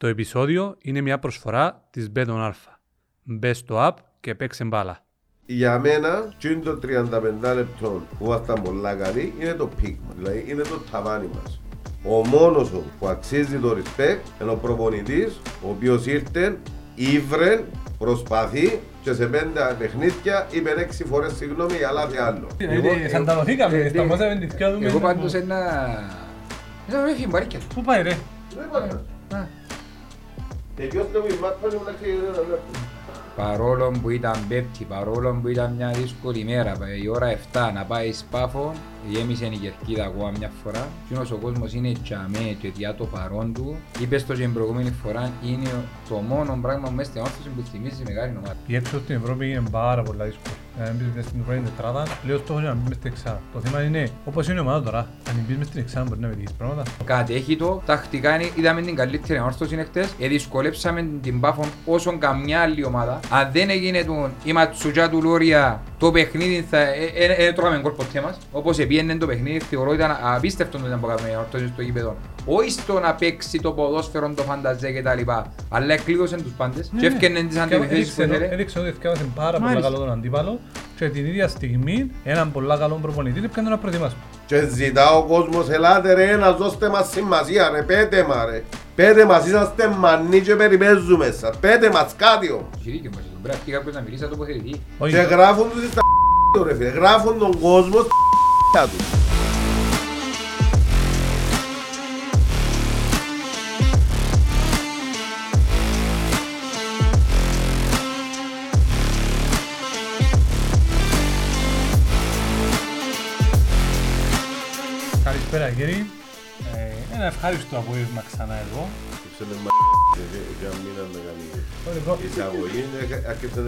Το επεισόδιο είναι μια προσφορά της Bet on Alfa. Μπες στο app και παίξε μπάλα. Για μένα, τι είναι το 35 λεπτό που ήμασταν πολλά καλοί, είναι το peak μας. Δηλαδή, είναι το ταβάνι μας. Ο μόνος που αξίζει το respect είναι ο προπονητής, ο οποίος ήρθε, ήβρε, προσπαθεί και σε πέντε παιχνίδια είπε έξι φορές συγγνώμη για λάθη άλλο. Ε, Σαντανωθήκαμε, σταμώσαμε την θκιά δούμε. Εγώ πάντως ένα... Ένα βρέφει μπαρίκια. Πού πάει ρε; Δεν είπα. Παρόλο που ήταν πέπτη, παρόλο που ήταν μια δύσκολη μέρα, η ώρα 7 να πάει σπάφο, γέμισε η κερκίδα ακόμα μια φορά. Και ο κόσμος είναι τσαμέ και διά το παρόν του, είπες στο και την προηγούμενη φορά, είναι το μόνο πράγμα μέσα στην όρθωση που θυμίζει μεγάλη ομάδα. Η έξω στην Ευρώπη είναι πάρα πολλά δύσκολη. Αν μπεις μες στην πρώτη τετράδα, λέω στόχος είναι να μπεις μες στην εξάδα. Το θέμα είναι, όπως είναι η ομάδα τώρα, αν μπεις μες στην εξάδα μπορεί να πετύχεις πράγματα. Κατέχει το, τακτικά είναι, είδαμε την καλύτερη όρθωση εχθές, ε, δυσκολέψαμε την Πάφον όσον καμιά άλλη ομάδα. Αν δεν έγινε τον, η ματσουτζά του Λόρια, το παιχνίδι θα, ε, ε, ε, τρώγαμε γκολ ποτέ μας. Όπως επίενε το παιχνίδι, θεωρώ ήταν απίστευτο το ήταν που έκαμε όρθωση στο γήπεδο. Όχι στο να παίξει το ποδόσφαιρο, το φανταζέ και τα λοιπά, αλλά εκλείδωσαν τους πάντες και έφτιανε τις αντιπιθέσεις που ήθελε. Έδειξε ότι θυκάβασε πάρα πολύ Μάλιστα. καλό τον αντίπαλο και την ίδια στιγμή έναν πολλά καλό προπονητή έπιανε να προετοιμάσουμε. Και ζητά ο κόσμος, ελάτε ρε, να δώστε μας σημασία ρε, πέτε μας ρε. Πέτε μας, είσαστε μανί και περιπέζουμε σας. Πέτε μας κάτι όμως. Έχει δίκιο μας, πρέπει να πει κάποιος να μιλήσει σαν τοποθετητή. Όχι, Και γράφουν τους στα του ρε φίλε, γράφουν τον κόσμο στα του. Καλησπέρα κύριοι. Ε, Ένα ευχάριστο απόγευμα ξανά εδώ. Ήψανε μα για μήνα να κάνει Λοιπόν, εισαγωγή, ε, άρχισε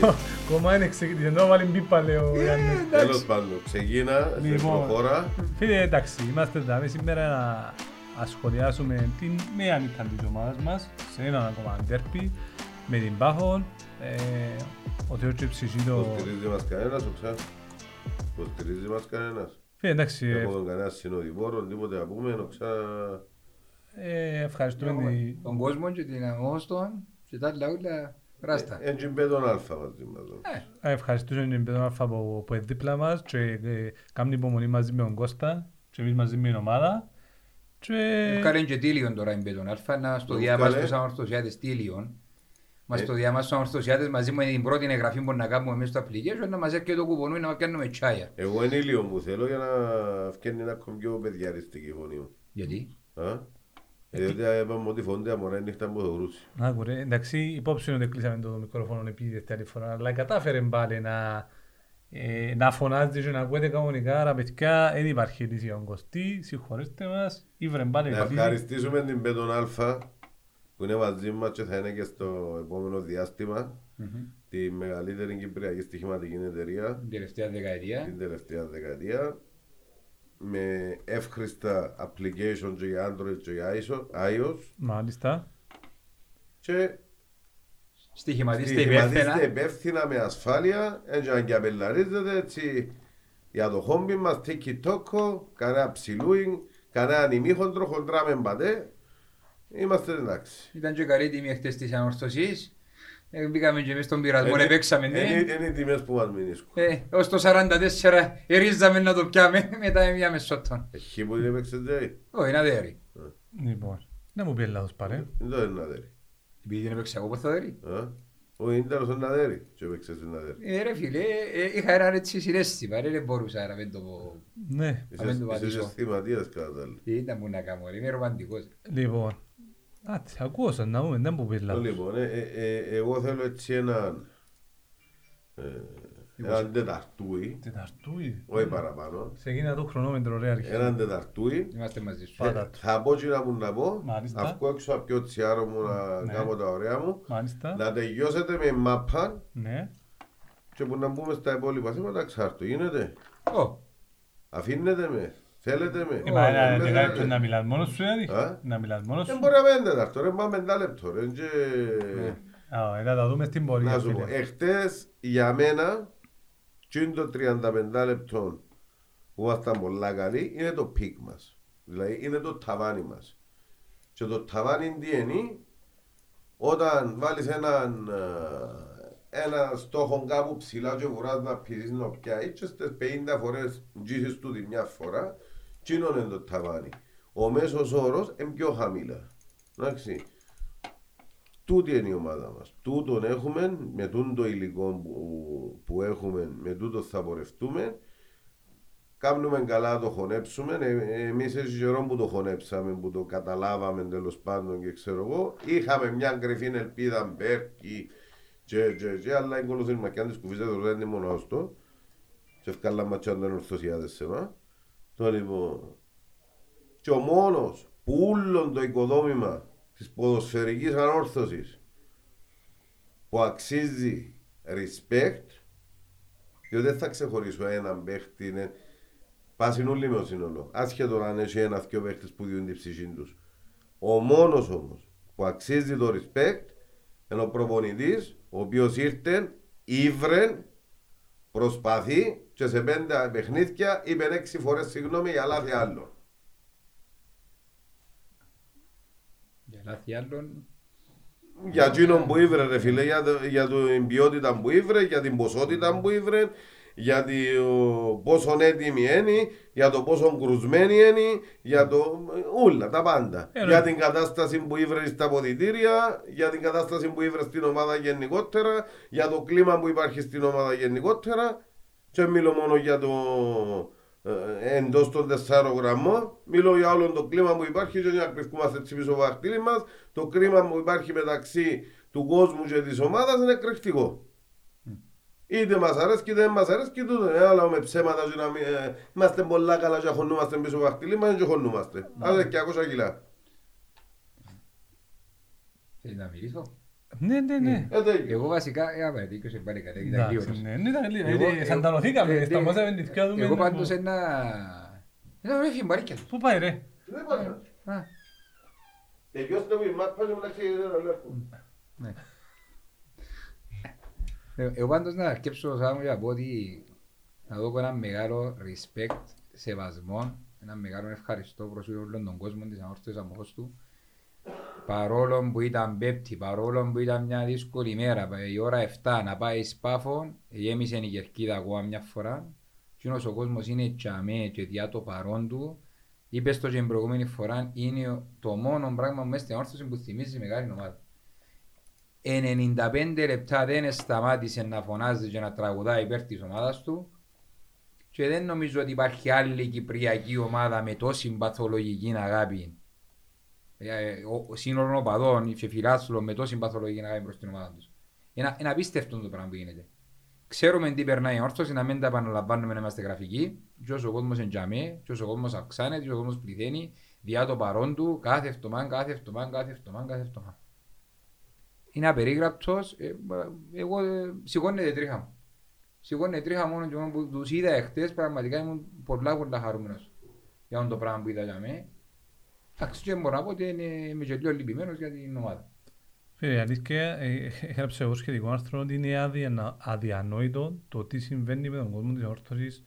Κόμμα είναι ξεκίνησε, ενώ βάλει μπίπα λέω ο Γιάννης. Τέλος πάντων, ξεκίνα, σε Λοιπόν. προχώρα. Φίλε, εντάξει, είμαστε εδώ σήμερα να ασχολιάσουμε την νέα νύχτα της ομάδας μας σε έναν ακόμα ντέρπι με την Πάφον. Ε, ο Θεός και ψυχή το... Υποστηρίζει μας κανένας, ο ξά. Υποστηρίζει μας κανένας. Φίλε, εντάξει, ε, Έχουμε κανένα συνοδοιπόρο, τίποτε να πούμε, ο ξά. ε, ευχαριστούμε την... Τον κόσμο και την αγώστον και τα άλλα όλα ράστα. Έτσι μπε τον αλφα μαζί μας. Ε, Ε, Ευχαριστούμε την Πέτρο Αλφα που, που είναι δίπλα μας και ε, κάνει υπομονή μαζί με τον Κώστα και εμείς μαζί με την ομάδα. Και... Ευκάλεν και τίλιον τώρα η Μπέτον Αλφα, να στο Το διάβασμα βγάλε. στους αμορθωσιάτες τίλιον. Μας Ε. το διάβασμα στους αμορθωσιάτες μαζί με την πρώτη εγγραφή που να κάνουμε μέσα στο application να μας έρχεται το κουπονούι να κάνουμε τσάια. Εγώ είναι ήλιο μου θέλω για να φτιάχνει ένα ακόμη πιο παιδιαριστική φωνή μου. Γιατί; Α; Διότι είπαμε ότι φωνή αμορά νύχτα μου το βρούσει. Άκου ρε, εντάξει, υπόψη είναι ότι κλείσαμε το μικρόφωνο επί δεύτερη φορά, αλλά κατάφερε πάλι να, ε, να φωνάζει και να ακούετε κανονικά, άρα παιδιά, δεν υπάρχει λύση για τον Κωστή, συγχωρέστε μας, ήβρε πάλι Να λύση. ευχαριστήσουμε την Πέτον Αλφα που είναι μαζί μας και θα είναι και στο επόμενο διάστημα τη μεγαλύτερη κυπριακή στοιχηματική εταιρεία Την τελευταία δεκαετία. την τελευταία δεκαετία με εύχριστα application και για Android και για iOS Μάλιστα. και Στοιχηματίστε στοιχηματίστε υπεύθυνα. υπεύθυνα με ασφάλεια έτσι να καπελαρίζετε έτσι για το χόμπι μας TikTok, κανένα ψιλούιν, κανένα ημίχοντρο, χοντράμε πατέ είμαστε εντάξει Ήταν και καλή τιμή χτες της ανορθωσής. Ε, Μπήκαμε και εμείς στον πειρασμό, Είναι- έπαιξαμε. είναι, ναι. είναι οι τιμές που μας μηνίσκουν Ε, ως το 44 ερίζαμε να το πιάμε, μετά έμειαμε σώτον. Έχει που είναι παίξες δηλαδή Όχι, είναι αδέρι. Λοιπόν, δεν μου πει λάθος πάλι. είναι το ένα δέρι Επειδή δεν έπαιξα εγώ πότε αδέρι. ο Ίντερος είναι αδέρι και παίξες ένα δέρι Ε, ρε φίλε, ε, είχα έναν έτσι συνέστημα, ρε, δεν μπορούσα να μην το πω. Ναι, Αμέν το Είσαι πατήσω. αισθηματίας κατά τα άλλα Τι ήταν που να κάνω, ρε, είμαι ρομαντικός. λοιπόν. Α, τις ακούω σαν να πούμε, δεν μου πεις λάθος. Λοιπόν, ε, ε, ε, εγώ θέλω έτσι έναν ε, έναν τεταρτούι, Τεταρτούι. όχι παραπάνω, Σε εκείνα το χρονόμετρο ρε αρχή. έναν τεταρτούι Είμαστε μαζί σου. Πάτα του. θα πω και να μου να πω, Μάλιστα. να βγω έξω από πιο τσιάρο μου να Ναι. κάνω τα ωραία μου, Μάλιστα. να τελειώσετε με μάπα Ναι. και που να μπούμε στα υπόλοιπα θέματα ξάρτου. Γίνεται, Ω, αφήνετε με, θέλετε με. Ε, μα, να- Ε, να- με να- θέλετε. Να μιλάς μόνος σου δηλαδή. Α; Να μιλάς μόνος Δεν σου. μπορεί να μένει τεταρτό, ρε, πάμε πεντά λεπτό, ρε, και... Α, να τα δούμε στην πορεία. Να σου πω, φίλε. εχθές για μένα, τι είναι το 35 λεπτό που ήμασταν πολλά καλοί, είναι το peak μας. Δηλαδή είναι το ταβάνι μας. Και το ταβάνι τι είναι, όταν βάλεις έναν, ε, ένα στόχο κάπου ψηλά και βουράς να πηδείς να πιάσεις και στις 50 φορές γύσεις του τη μια φορά τσίνον είναι το ταβάνι. Ο μέσος όρος είναι πιο χαμηλά. Εντάξει. Τούτη είναι η ομάδα μας. Τούτον έχουμε, με τούτο υλικό που, που έχουμε, με τούτο θα πορευτούμε Κάνουμε καλά να το χωνέψουμε. Ε, Εμείς έτσι καιρό που το χωνέψαμε, που το καταλάβαμε τέλος πάντων και ξέρω εγώ, είχαμε μια κρυφή ελπίδα Μπέρκι και, και, και, αλλά η κολοθήνη μακιά τη κουβίζα δεν είναι μόνο αυτό. Και ευκάλα ματσιά δεν ορθωσιάζε σε μα. Το λοιπόν. Και ο μόνος που όλο το οικοδόμημα της ποδοσφαιρικής ανόρθωσης που αξίζει respect, διότι δεν θα ξεχωρίσω έναν παίχτη, Πάσουν όλοι με το σύνολο. Άσχετο αν έχει ένα-δυο παίχτες που διούν την ψυχή τους. Ο μόνος όμως που αξίζει το respect είναι ο προπονητής, ο οποίος ήρθε, ήβρε, προσπαθεί και σε πέντε παιχνίδια είπε έξι φορές συγγνώμη για λάθη άλλων. Για λάθη άλλων. Για εκείνον που ήβρε, ρε φίλε, για, το, για την ποιότητα που ήβρε, για την ποσότητα που ήβρε, για το πόσο έτοιμη είναι, για το πόσο κρουσμένη είναι, για το. όλα τα πάντα. Ε, για την κατάσταση που ήβρε στα ποδητήρια, για την κατάσταση που ήβρε στην ομάδα γενικότερα, για το κλίμα που υπάρχει στην ομάδα γενικότερα. Και μιλώ μόνο για το ε, εντός των τεσσάρων γραμμών. Μιλώ για όλο το κλίμα που υπάρχει και να κρυφκούμαστε έτσι πίσω από μας. Το κλίμα που υπάρχει μεταξύ του κόσμου και της ομάδας είναι εκρηκτικό. Είτε μας αρέσει είτε δεν μας αρέσει και τούτο. Ε, αλλά με ψέματα και να μην... Ε, είμαστε πολλά καλά και χωνούμαστε πίσω από αχτυλί μας και χωνούμαστε. Άρα και 200 κιλά. Θέλεις να μιλήσω; Ναι, ναι, ναι. Ε, τέλειο. Εγώ βασικά, ε, άμα δίκιος σε πάλι κατά, ήταν λίγο. Εντάξει, ναι, ναι, ήταν λίγο. Εγώ- Ε, Σανταλωθήκαμε, ε, σταμώσαμε την θυκιά του. Εγώ με- πάντως ένα... Ένα βρέφει μπαρίκια του. Πού πάει ρε; Δεν πάντα. Α, Τελειώστε μου η μάπα και μεταξύ δεν λέω. ναι. Ε, Εγώ πάντως να αρκέψω σαν μου για να πω ότι να δω ένα μεγάλο respect, σεβασμό, ένα μεγάλο ευχαριστώ προς όλον τον κόσμο της ανόρθωσης αμόχως του. Παρόλο που ήταν πέπτη, παρόλο που ήταν μια δύσκολη μέρα, η ώρα 7 να πάει σπάφο, γέμισε η κερκίδα ακόμα μια φορά. Κοινός ο κόσμος είναι τσαμέ και διά το παρόν του. Είπε το και την προηγούμενη φορά, είναι το μόνο πράγμα μέσα στην όρθωση που θυμίζει μεγάλη ομάδα. 95 λεπτά δεν σταμάτησε να φωνάζει και να τραγουδάει υπέρ της ομάδας του και δεν νομίζω ότι υπάρχει άλλη κυπριακή ομάδα με τόση παθολογική αγάπη ε, ο σύνολο οπαδών και φιλάθλων με τόση παθολογική αγάπη προς την ομάδα τους. Είναι, είναι απίστευτο το πράγμα που γίνεται. Ξέρουμε τι περνάει η όρθωση, να μην τα επαναλαμβάνουμε να είμαστε γραφικοί. Και όσο ο κόσμος εντιαμέ, και όσο ο κόσμος αυξάνεται, και όσο ο κόσμος πληθαίνει, διά το παρόν του, κάθε εβδομάδα, κάθε εβδομάδα, κάθε εβδομάδα, κάθε εβδομάδα. Είναι απερίγραπτος, ε, εγώ ε, σηκώνεται τρίχα μου. Σηκώνεται τρίχα μόνο και μόνο που τους είδα εχθές, πραγματικά ήμουν πολλά πολλά χαρούμενος για αυτό το πράγμα που είδα για μέ. Εντάξει, και μπορώ να πω ότι είναι, είμαι και λίγο λυπημένος για την ομάδα. Φίλε, η αλήθεια, ε, έγραψα εγώ σχετικό άρθρο ότι είναι αδια- αδιανόητο το τι συμβαίνει με τον κόσμο της όρθωσης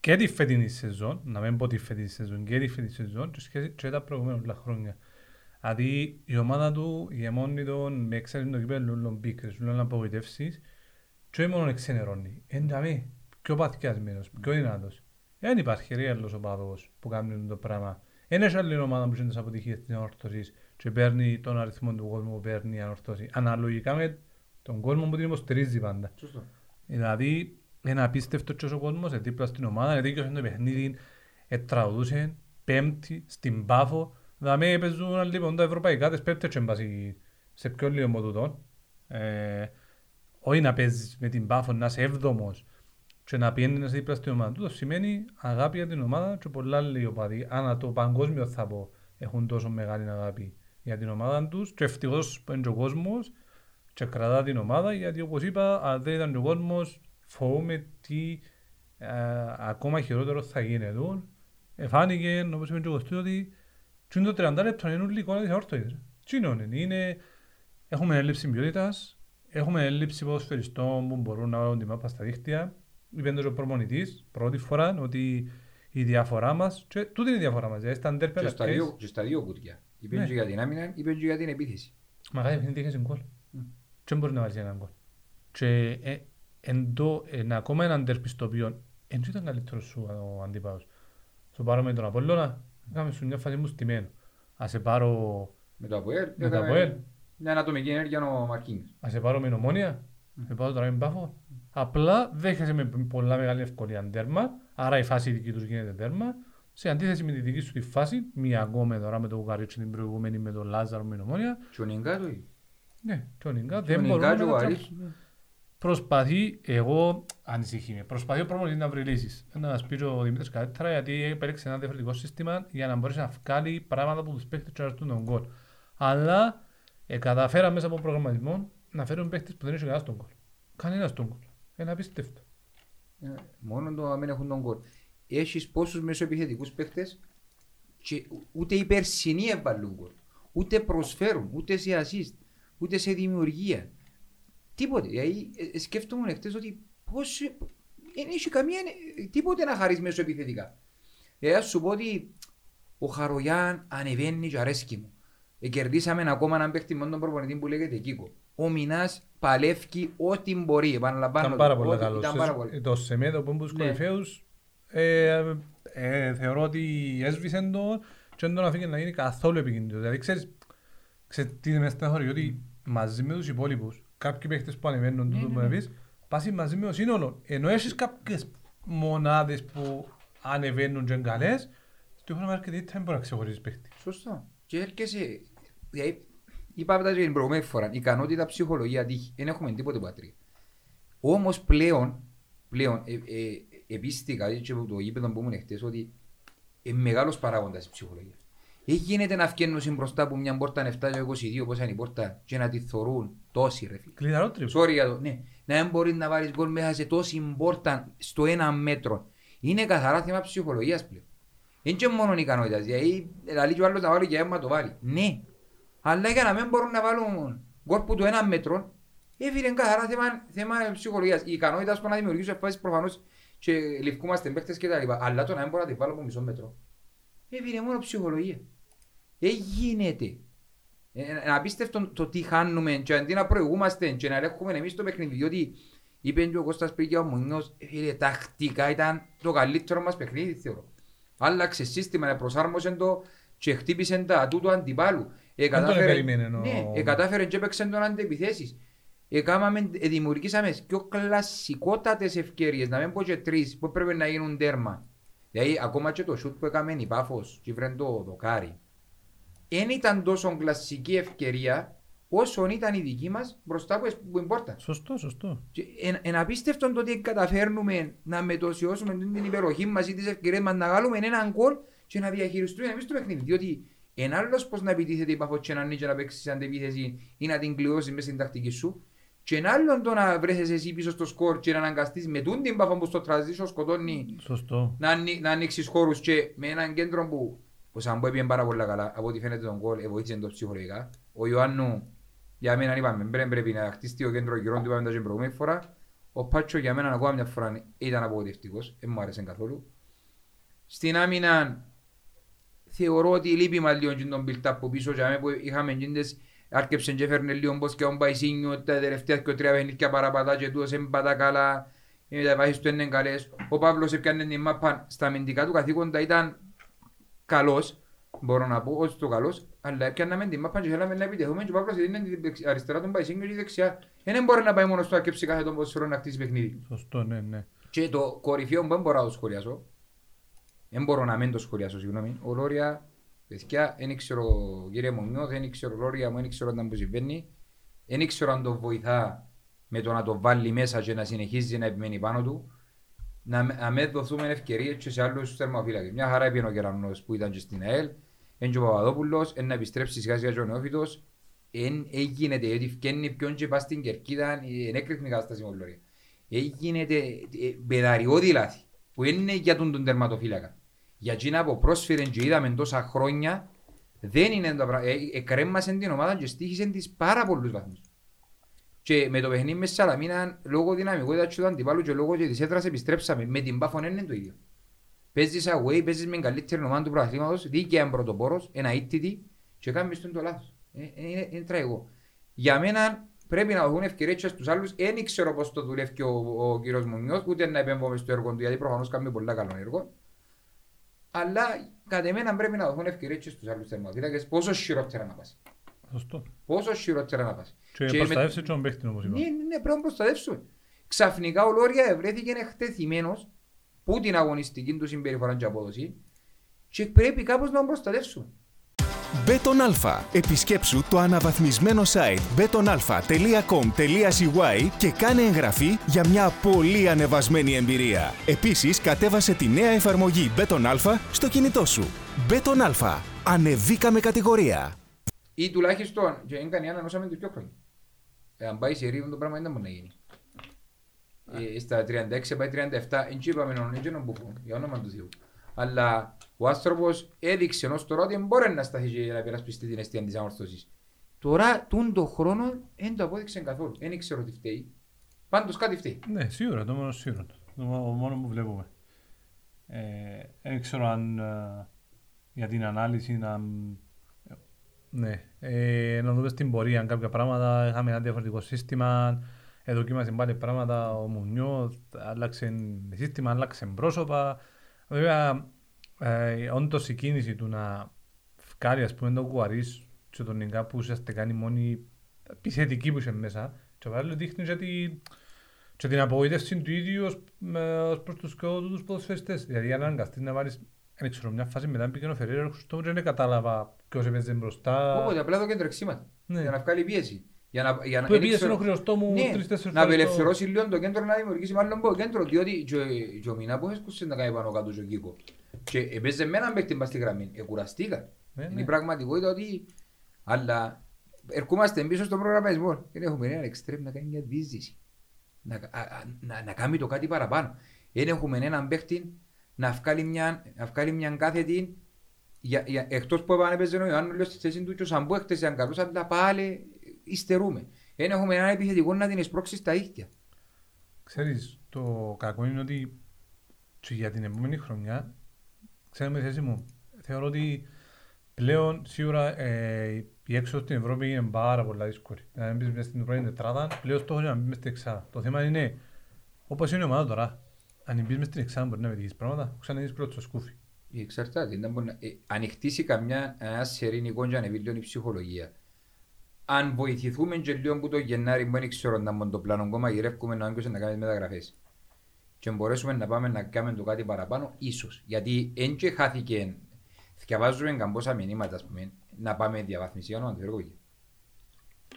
και τη φετινή σεζόν, να μην πω τη φετινή σεζόν, και τη φετινή σεζόν και σχέση- και τα προηγούμενα όλα χρόνια. Δηλαδή η ομάδα του ηγεμόνει τον με εξαίρεση το κύπελλο όλων πίκρες, όλων απογοητεύσεις και όχι μόνο εξενερώνει, είναι τζαμί, πιο παθιασμένος, πιο δυνατός. Δεν υπάρχει ρεάλος οπαδός που κάνει το πράγμα. Δεν έχει άλλη ομάδα που έχει τις αποτυχίες της ανορθώσης και παίρνει τον αριθμό του κόσμου που παίρνει η ανορθώση. Αναλογικά με τον κόσμο που την υποστηρίζει πάντα. Σωστό. Δηλαδή, είναι απίστευτο και ο κόσμος ε, δίπλα στην ομάδα, γιατί το παιχνίδι, ε, τραγουδούσε πέμπτη στην Πάφο, δηλαδή παίζουν λοιπόν τα ευρωπαϊκά τις πέμπτες και μπάσει σε πιο λίγο από τούτο. Ε, όχι να παίζεις με την Πάφο, να είσαι έβδομος και να πιένεις δίπλα στην ομάδα. Τούτο σημαίνει αγάπη για την ομάδα και πολλά άλλοι οπαδοί, ανά το παγκόσμιο θα πω, έχουν τόσο μεγάλη αγάπη για την ομάδα τους και ευτυχώς που είναι και ο κόσμος και κρατά την ομάδα γιατί όπως είπα αν δεν ήταν και ο κόσμος φοβούμαι τι ε, ακόμα χειρότερο θα γίνει εδώ. Ε, φάνηκε όπως είπε και ο Κωστής ότι τι είναι το 30 λεπτό είναι όλη η εικόνα της αόρτοης. Τι είναι, είναι έχουμε έλλειψη ποιότητας, έχουμε έλλειψη ποδοσφαιριστών που μπορούν να βάλουν τη μάπα στα δίχτυα. Είπε το ο προπονητής πρώτη φορά ότι η διαφορά μας, και τούτη είναι η διαφορά μας, δηλαδή στα ντέρπια Και στα αυτές- δύο, και στα δύο κουτιά. Είπε Ναι. και για την άμυνα, είπε και για την επίθεση. Μα κάθε παιχνίδι έχεις γκολ. Και δεν μπορείς να βάλεις έναν γκολ. Και ε, εν το- εν ακόμα έναν τέρπι στο οποίο δεν ήταν καλύτερος σου ο αντίπαλος. Στο πάρω με τον Απόλλωνα, έκαμε σου μια φάση μου στημένο. Ας σε πάρω, Με το ΑΠΟΕΛ. Με το έκαμε ΑΠΟΕΛ. Μια ανατομική ενέργεια ο Μαρκίνιος. ας σε πάρω με νομόνια, σε πάρω τώρα με μπάφο. Απλά δέχεσαι με πολλά μεγάλη ευκολία τέρμα, άρα η φάση δική τους γίνεται τέρμα. Σε αντίθεση με τη δική σου τη φάση, μία ακόμα τώρα με το Ουγαρίτσι την προηγούμενη με τον Λάζαρο με νομόνια, Και ο Νιγκά το ίδιο. ναι, και ο Νιγκά Και ο δεν Νιγκά μπορούμε και ο να Βαρύς. καταφέρουμε. Προσπαθεί, εγώ ανησυχεί με, προσπαθεί ο προπονητής να βρει λύσεις. Να μας πει ο Δημήτρης καλύτερα γιατί επέλεξε ένα διαφορετικό σύστημα για να μπορέσει να βγάλει πράγματα που τους παίχτες και να έρθουν τον γκολ. Αλλά ε, καταφέρα μέσα από προγραμματισμό να φέρουν παίχτες που δεν έχει κανένας τον γκολ. Κανένας τον γκολ. Είναι απίστευτο. Ε, Μόνο το να μην έχουν τον γκολ. Έχεις πόσους μεσοεπιθετικούς παίχτες και ούτε οι περσινοί έβαλουν γκολ. Ούτε προσφέρουν, ούτε σε assist, ούτε σε δημιουργία. Τίποτε. Δηλαδή, ε, ε, σκέφτομαι χτες ότι πώς, ε, δεν έχει καμία, ε, τίποτε να χαρείς μεσοεπιθετικά. Δηλαδή, ας σου πω ότι ο Χαρογιάν ανεβαίνει και αρέσκει μου. Ε, κερδίσαμε ακόμα έναν παίχτη με τον προπονητή που λέγεται Κίκο. Ο Μινάς παλεύει ό,τι μπορεί. Επαναλαμβάνω. Ήταν πάρα το, πολύ ό,τι- καλός. Ήταν πάρα πολύ. Ε, Το Σεμέδο που είναι από τους Ναι. κορυφαίους ε, ε, θεωρώ ότι έσβησε το και δεν τον αφήγε να γίνει καθόλου επικίνδυνος. Δηλαδή ξέρεις, ξέρεις τι με στεναχωρεί, ότι μαζί με τους υπόλοιπους, κάποιοι παίχτες που ανεβαίνουν, Ναι, τούτο που ναι, ναι. να πεις, πας μαζί με το σύνολο. Ενώ έχεις κάποιες μονάδες που ανεβαίνουν και είναι καλές, στο χρόνο αρκετή δεν μπορεί να ξεχωρίζεις παίχτη. Σωστό. Και έρχεσαι. Δηλαδή, είπαμε τα και την προηγούμενη φορά. Ικανότητα, ψυχολογία, τύχη. Δεν έχουμε τίποτε πατρία. Όμως πλέον, πλέον ε, ε, επίστηκα έτσι από το γήπεδο που ήμουν χτες ότι είναι μεγάλος παράγοντας η ψυχολογία. Δεν γίνεται να βγαίνουν μπροστά από μια πόρτα 7 και 22 όπως είναι η πόρτα και να τη θωρούν τόσοι ρε φίλε. Κλειδαρότρυπο. Sorry για το, ναι. Να μην μπορείς να βάλεις γκολ μέσα σε τόση πόρτα στο ένα μέτρο. Είναι καθαρά θέμα ψυχολογίας πλέον. Είναι και μόνο ικανότητα. Δηλαδή, λέει και ο άλλος να βάλει και αίμα το βάλει. Ναι. Αλλά για να μην μπορούν να βάλουν γκολ που το ένα μέτρο, έφυγε καθαρά θέμα, θέμα ψυχολογίας. Η ικανότητα στο να δημιουργήσω εφάσεις προφανώς και λευκούμαστε παίχτες και τα λοιπά. Αλλά το να μην μπορώ να τη βάλω από μισό μέτρο. Έφυγε μόνο ψυχολογία. Δεν γίνεται. Ε, ε, απίστευτο το τι χάνουμε και αντί να προηγούμαστε και να ελέγχουμε εμείς το παιχνίδι διότι είπε και ο Κώστας πριν και ο Μουνιός ε, φίλε τακτικά ήταν το καλύτερο μας παιχνίδι θεωρώ. Άλλαξε σύστημα, προσάρμοσε το και χτύπησε τα ατού του αντιπάλου. Ε, τον κατάφερε- επερίμενε ο- Ναι, ε, κατάφερε και έπαιξε τον αντεπιθέσεις. Εκάμαμε, ε, δημιουργήσαμε πιο κλασικότατες ευκαιρίες, να μην πω και τρεις, που πρέπει να γίνουν τέρμα. Δηλαδή, ακόμα και το σούτ που έκαμε η Πάφος και βρεν το δοκάρι. Δεν ήταν τόσο κλασική ευκαιρία όσο ήταν η δική μας μπροστά από που την πόρτα. Σωστό, σωστό. Και εν- Εν απίστευτο το ότι καταφέρνουμε να μετωσιώσουμε την υπεροχή μας ή τις ευκαιρίες μας να βάλουμε έναν γκολ και να διαχειριστούμε εμείς το παιχνίδι. Διότι εν άλλος πως να επιτίθεται η Πάφο και να ανοίγει και να παίξεις αντεπίθεση ή να την κλειώσεις μέσα στην τακτική σου. Και εν άλλον το να βρέσεις εσύ πίσω στο σκορ και να αναγκαστείς με τούν την Πάφο που στο τραζίσιο σκοτώνει Σωστό. να, ανοί- να ανοίξεις χώρους και με έναν κέντρο που ο Σαμπό έπιε πάρα πολλά καλά από ό,τι φαίνεται τον κόλ, βοήθησε το ψυχολογικά. Ο Ιωάννου για μένα είπαμε πρέπει, πρέπει να χτίσει ο κέντρο γύρω του είπαμε τα και την προηγούμενη φορά. Ο Πάτσο για μένα ακόμα μια φορά ήταν απογοητευτικός, δεν μου άρεσε καθόλου. Στην άμυνα θεωρώ ότι λείπει μας λίγο και τον build-up που πίσω για μένα που είχαμε γίνοντες άρκεψε και έφερνε λίγο πως και ο Μπαϊσίνιο τα τελευταία και τρία παιχνίδια παραπατά και τούτος έμπατα καλά οι μεταβάσεις του είναι καλές. Ο Παύλος έπιανε την μάπα στα αμυντικά του καθήκοντα ήταν καλός, μπορώ να πω, όχι το καλός, αλλά έπιαναμε την μάπα και θέλαμε να επιτεθούμε και ο Παύλος έδινε την δεξ- αριστερά τον Μπαϊσίνιο και δεξιά. Δεν μπορεί να πάει μόνος του να αρκέψει κάθε τον ποδοσφαιρό να χτίσει παιχνίδι. Σωστό, ναι, ναι. Και το κορυφαίο που δεν μπορώ να το σχολιάσω, δεν μπορώ να μην το σχολιάσω, συγγνώμη, ο Λόρια, παιδιά, δεν ξέρω, κύριε Μομιό, δεν ξέρω Λόρια μου, δεν ξέρω όταν που συμβαίνει, δεν ξέρω αν το βοηθά με το να το βάλει μέσα και να συνεχίζει να επιμένει πάνω του, να, με- να με δοθούμε ευκαιρίες και σε άλλους θερμοφύλακες. Μια χαρά έπιανε ο Κερανός που ήταν και στην ΑΕΛ, εν και ο Παπαδόπουλος, εν να επιστρέψει σιγά σιγά και ο Νεόφυτος, εν έγινε, γιατί φκένει ποιον και πας στην Κερκίδα, εν έκρηχνη κατάσταση με ο Λόρια. Έγινε πεδαριώδη λάθη, που είναι για τον, τον τερματοφύλακα. Για εκείνα που πρόσφερε και είδαμε τόσα χρόνια, δεν είναι τα πράγματα. Εκρέμασε την ομάδα και στήχησε της πάρα πολλούς βαθμούς. Και με το παιχνίδι μες Σαλαμίνα, λόγω δυναμικότητας του αντιπάλου και λόγω και της έδρας επιστρέψαμε. Με την Πάφον είναι το ίδιο. Παίζεις away, παίζεις με καλύτερη ομάδα του πρωταθλήματος, δίκαια είναι πρωτοπόρος, ένα ήττητη και κάνεις τον το λάθος. Ε, ε, Είναι, είναι τραγικό. Για μένα πρέπει να δουν ευκαιρίες και στους άλλους. Δεν ξέρω πώς το δουλεύει και ο, ο κύριος Μουνιός, ούτε να επέμβω μες στο έργο του, γιατί προφανώς κάνει πολύ καλό έργο. Αλλά κατά εμένα πρέπει να δοθούν ευκαιρίες και στους άλλους θερμοκοίτακες πόσο χειρότερα να πας. Σωστό. Πόσο χειρότερα να πας. Και Και προστατεύσει τον παίχτη όπως είπα. Ναι, ναι, ναι, πρέπει να προστατεύσουν. Ξαφνικά ο Λόρια ευρέθηκε εκτεθειμένος που την αγωνιστική του συμπεριφορά και απόδοση και πρέπει κάπως να τον προστατεύσουν. Bet on Alfa. Επισκέψου το αναβαθμισμένο site betonalfa.com.cy και κάνε εγγραφή για μια πολύ ανεβασμένη εμπειρία. Επίσης, κατέβασε τη νέα εφαρμογή Bet on Alfa στο κινητό σου. Bet on Alfa. Ανεβήκαμε κατηγορία. Ή τουλάχιστον, και δεν κάνει άλλο με τους πιο χρόνια. Ε, αν πάει σε ρίβον το πράγμα δεν μπορεί να γίνει. Ε, στα 36 πάει 37, δεν είπαμε νόν, δεν μπουφούν, για όνομα του Θεού. Αλλά ο άνθρωπος έδειξε ως τώρα ότι μπορεί να σταθείς και να περασπιστεί την αιστεία της αμορφωσής. Τώρα, τούν το χρόνο, δεν το απόδειξε καθόλου. Δεν ξέρω τι φταίει. Πάντως κάτι φταίει. Ναι, σίγουρα, το μόνο σίγουρο. Το μόνο μόνο που βλέπουμε. Ε, δεν ξέρω αν ε, για την ανάλυση να... Ναι, ε, να δούμε στην πορεία αν κάποια πράγματα είχαμε ένα διαφορετικό σύστημα, εδοκίμασε πάλι πράγματα ο Μουνιό, άλλαξε σύστημα, άλλαξε πρόσωπα. Βέβαια, ε, όντως η κίνηση του να βγάλει ας πούμε τον Κουαρίς και τον Νιγκά που ουσιαστικά είναι η μόνη επιθετική που είσαι μέσα και πάλι δείχνει και, τη, και την απογοήτευση του ίδιου ως, με- ως προς τους, και τους ποδοσφαιριστές. Δηλαδή αν αναγκαστείς να βάλεις δεν ξέρω, μια φάση μετά πήγαινε ο Φεραίρα Χριστόμου και δεν κατάλαβα ποιος έπαιζε μπροστά. Όποτε απλά το κέντρο εξήματα. Ναι. Για να βγάλει πίεση. Για να, για να, Που δεν επίεσε ξέρω- ο Χριστόμου Ναι, τρεις-τέσσερις να φορές το- απελευθερώσει λίγο το κέντρο να δημιουργήσει μάλλον το κέντρο διότι και, και ο Μινά που έσκουσε να κάνει πάνω κάτω και ο Κίκο και έπαιζε με έναν παίκτη πας στη γραμμή, εκουραστήκα. Ναι, Είναι ναι. η πραγματικότητα ότι αλλά ερχόμαστε πίσω στον προγραμματισμό δεν έχουμε έναν εξτρέμ να κάνει μια δίζηση να, α, α, να, να κάνει το κάτι παραπάνω. Δεν έχουμε έναν παίκτη να βγάλει μια, να βγάλει μια κάθετη για, για, εκτός που έπανε παίζει ο Ιωάννου λέω στη θέση του και ο Σαμπού χτες ήταν καλός αλλά πάλι υστερούμε. Δεν έχουμε έναν επιθετικό να την εσπρώξει στα ήχτια. Ξέρεις, το κακό είναι ότι και για την επόμενη χρονιά, ξέρουμε τη θέση μου, θεωρώ ότι πλέον σίγουρα ε, η έξοδος στην Ευρώπη είναι πάρα πολλά δύσκολη. Να μην μπεις μέσα στην πρώτη τετράδα, πλέον στόχος είναι να μπεις μες στην εξάδα. Το θέμα είναι, όπως είναι η ομάδα τώρα, αν μπεις μες στην εξάδα μπορεί να πετύχεις πράγματα, ξανά είσαι πρώτος στο σκούφι. Εξαρτάται. Δεν μπορεί να- ε, αν χτίσει καμιά ένας σερήνικος και ανεβεί λίγο η ψυχολογία. Αν βοηθηθούμε και λίγο που το Γενάρη που δεν ξέρω να μπουν το πλάνο ακόμα γυρεύουμε να άγκωσε να κάνουμε μεταγραφές. Και μπορέσουμε να πάμε να κάνουμε το κάτι παραπάνω, ίσως. Γιατί εν και χάθηκε, διαβάζουμε καμπόσα μηνύματα, ας πούμε, να πάμε διαβάθμιση για όνομα του Γιώργου.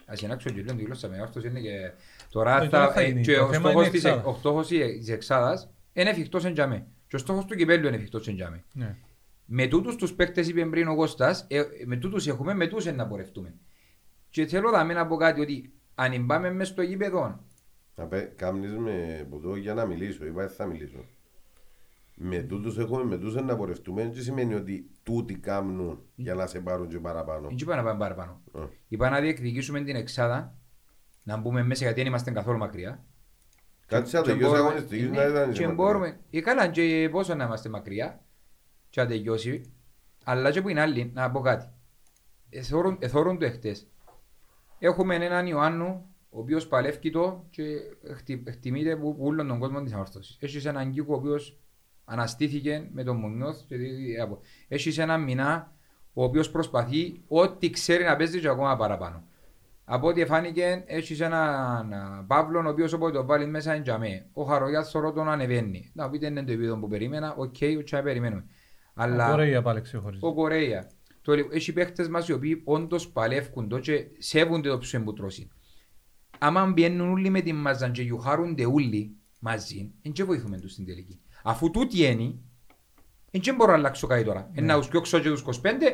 Ας ενάξω και λίγο τη γλώσσα με όρθος είναι και τώρα Όχι, τώρα θα, θα ε, γίνει. και Το ο θέμα στόχος είναι της, εξάδα. ο στόχος της εξάδας είναι εφικτός εν τζαμέ. Και ο στόχος του κυπέλλου είναι εφικτός εν τζαμέ. Ναι. Με τούτους τους παίκτες είπε πριν ο Κώστας, ε, με τούτους έχουμε, με τούτους να πορευτούμε. Και θέλω να μην πω κάτι ότι αν πάμε μες στο γήπεδο, Να πέ, κάμνεις με που το για να μιλήσω, είπα δεν θα μιλήσω. Με τούτους έχουμε, με τούτους να πορευτούμε, δεν σημαίνει ότι τούτοι κάμνουν για να σε πάρουν και παραπάνω. δεν είπα να πάμε παραπάνω. Ε. Είπα να διεκδικήσουμε την εξάδα, να μπούμε μέσα γιατί δεν είμαστε καθόλου μακριά. Κάτσε να Και τελειώσει μπορούμε- αγωνιστικής, ναι, να ήταν και σημαντικό. μπορούμε, ε, καλά και πόσο να είμαστε μακριά και να τελειώσει, αλλά και που είναι άλλοι, να πω κάτι. Εθώρουν, εθώρουν το εχθές. Έχουμε έναν Ιωάννου, ο οποίος παλεύει το και χτι- εκτιμείται από όλον τον κόσμο της Ανόρθωσης. Έχεις έναν Κίκο ο οποίος αναστήθηκε με τον Μουνιώθ. και δι- από- Έχεις έναν Μινά ο οποίος προσπαθεί ό,τι ξέρει να παίζει και ακόμα παραπάνω. Από ό,τι φάνηκε, έχει έναν α, Παύλο, ο οποίος όποτε το βάλει μέσα είναι τζαμέ. Ο Χαρογιάς θωρώ τον ανεβαίνει. Να πείτε είναι το επίπεδο που περίμενα, OK, okay, ουτσά περιμένουμε. Αλλά Τώρα για πάλι ξεχωρίζει. ο Κορέα, το, λέ- έχει παίχτες μας οι οποίοι όντως παλεύκουν το και σέβονται το ψωμί που τρώσει. Άμα μπαίνουν όλοι με την μάζαν και γιουχάρονται όλοι μαζί, δεν και βοηθούμε τους στην τελική. Αφού τούτοι είναι, δεν μπορώ να αλλάξω κάτι τώρα. Ναι. Ναι. Να τους πιώξω και τους 25,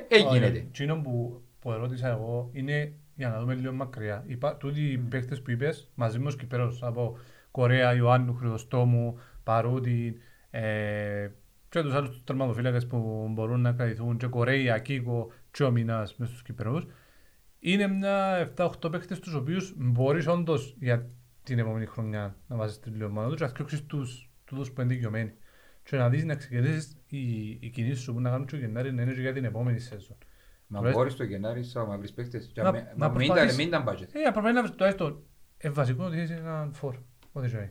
έγινε. Εκείνο που, που ερώτησα εγώ είναι για να δούμε λίγο μακριά. Είπα, τούτοι οι παίκτες που είπες, μαζί με τους Κυπέρους από Κορέα, Ιωάννου, Χρυδοστόμου, Παρούτη ε, και τους άλλους τους τερματοφύλακες που μπορούν να κρατηθούν και Κορέα, Κίκο και ο Μινάς μες στους Κυπέρους. Είναι μια 7-8 παίκτες τους οποίους μπορείς όντως για την επόμενη χρονιά να βάζεις την πλειομάδα τους και να φτιάξεις τους τούτους που είναι δικαιωμένοι. Και να δεις να ξεκινήσεις οι, οι κινήσεις σου που να κάνουν και ο Γενάρη να είναι και για την επόμενη σεζόν. Μα Τουλάχιστον- μπορείς το Γενάρη σαν να βρεις παίχτες. Και Να- με- να μα μην ήταν- προσπαθείς. μην ήταν budget. Ε, πρέπει να βρεις τουλάχιστον ε, βασικό ότι είσαι έναν φόρ. Ό,τι ζωή.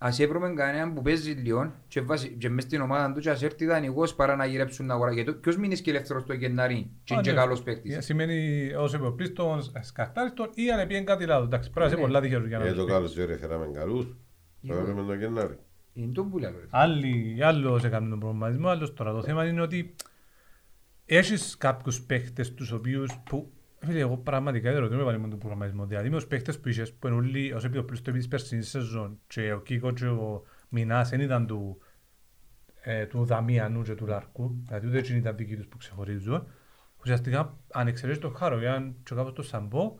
Ας έβρουμε κανέναν που παίζει λίγο και, βάζει, και μες στην ομάδα του και ας έρθει δανεικός παρά να γυρέψουν την αγορά. Γιατί ποιος μείνει και ελεύθερος το Γενάρη και είναι Α, και ναι. καλός παίκτης; Ε, Σημαίνει ως εποπλίστων, σκαρτάριστον ή αν πήγαινε κάτι λάθος. Εντάξει, πρέπει να είσαι Ναι. πολλά τυχερός για να Ε, το το πει. καλοκαίρι φέραμε καλούς. Εγώ- Φέραμε τον Γενάρη. Είναι το που λέω. ρε. Άλλοι, άλλος έκαναν τον προγραμματισμό, άλλος τώρα. Το θέμα είναι ότι έχεις κάποιους παίχτες τους οποίους που Φίλε, εγώ πραγματικά δεν ρωτώ με πάλι με τον προγραμματισμό. Δηλαδή με τους παίχτες που είχες, που είναι όλοι ως επιοπλίστο επί της περσινής σεζόν και ο Κίκο και ο Μινάς δεν ήταν του, ε, του Δαμίανου και του Λάρκου, δηλαδή ούτε εκείνοι ήταν δικοί τους που ξεχωρίζουν. Ουσιαστικά, αν εξαιρέσεις τον Χαρογιάν και κάπως τον Σαμπό,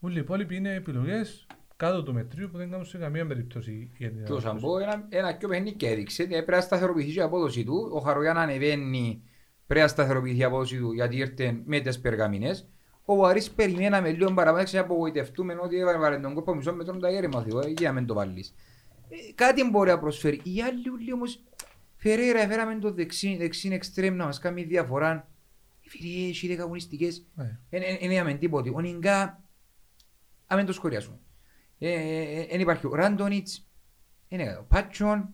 όλοι οι υπόλοιποι είναι επιλογές κάτω του μετρίου που δεν κάνουν σε καμία περίπτωση για την Και ο ανάπτυξη. Σαμπό ένα, ένα πιο παιχνίδι και έδειξε ότι πρέπει να σταθεροποιηθεί και η απόδοση του. Ο Χαρογιάν ανεβαίνει, πρέπει να σταθεροποιηθεί η απόδοση του γιατί ήρθε με τις περγαμινές. Ο Βαρύς περιμέναμε λίγο παραπάνω και απογοητευτούμε ότι έβαλε τον κόρπο μισό μέτρο τα γέρημα Θεό, ε, για να μην το βάλεις. Ε, κάτι μπορεί να προσφέρει. Οι άλλοι ούλοι όμως, Φερέρα έφεραμε το δεξί, δεξί εξτρέμ να μας κάνει διαφορά. Ε, Φίλε, έχει δέκα αγωνιστικές. Ναι. Δεν είδαμε τίποτε. Ο Νιγκά, να μην το σχολιάσουμε. Δεν υπάρχει ο Ράντονιτς, δεν έκανα. Ο Πάτσον,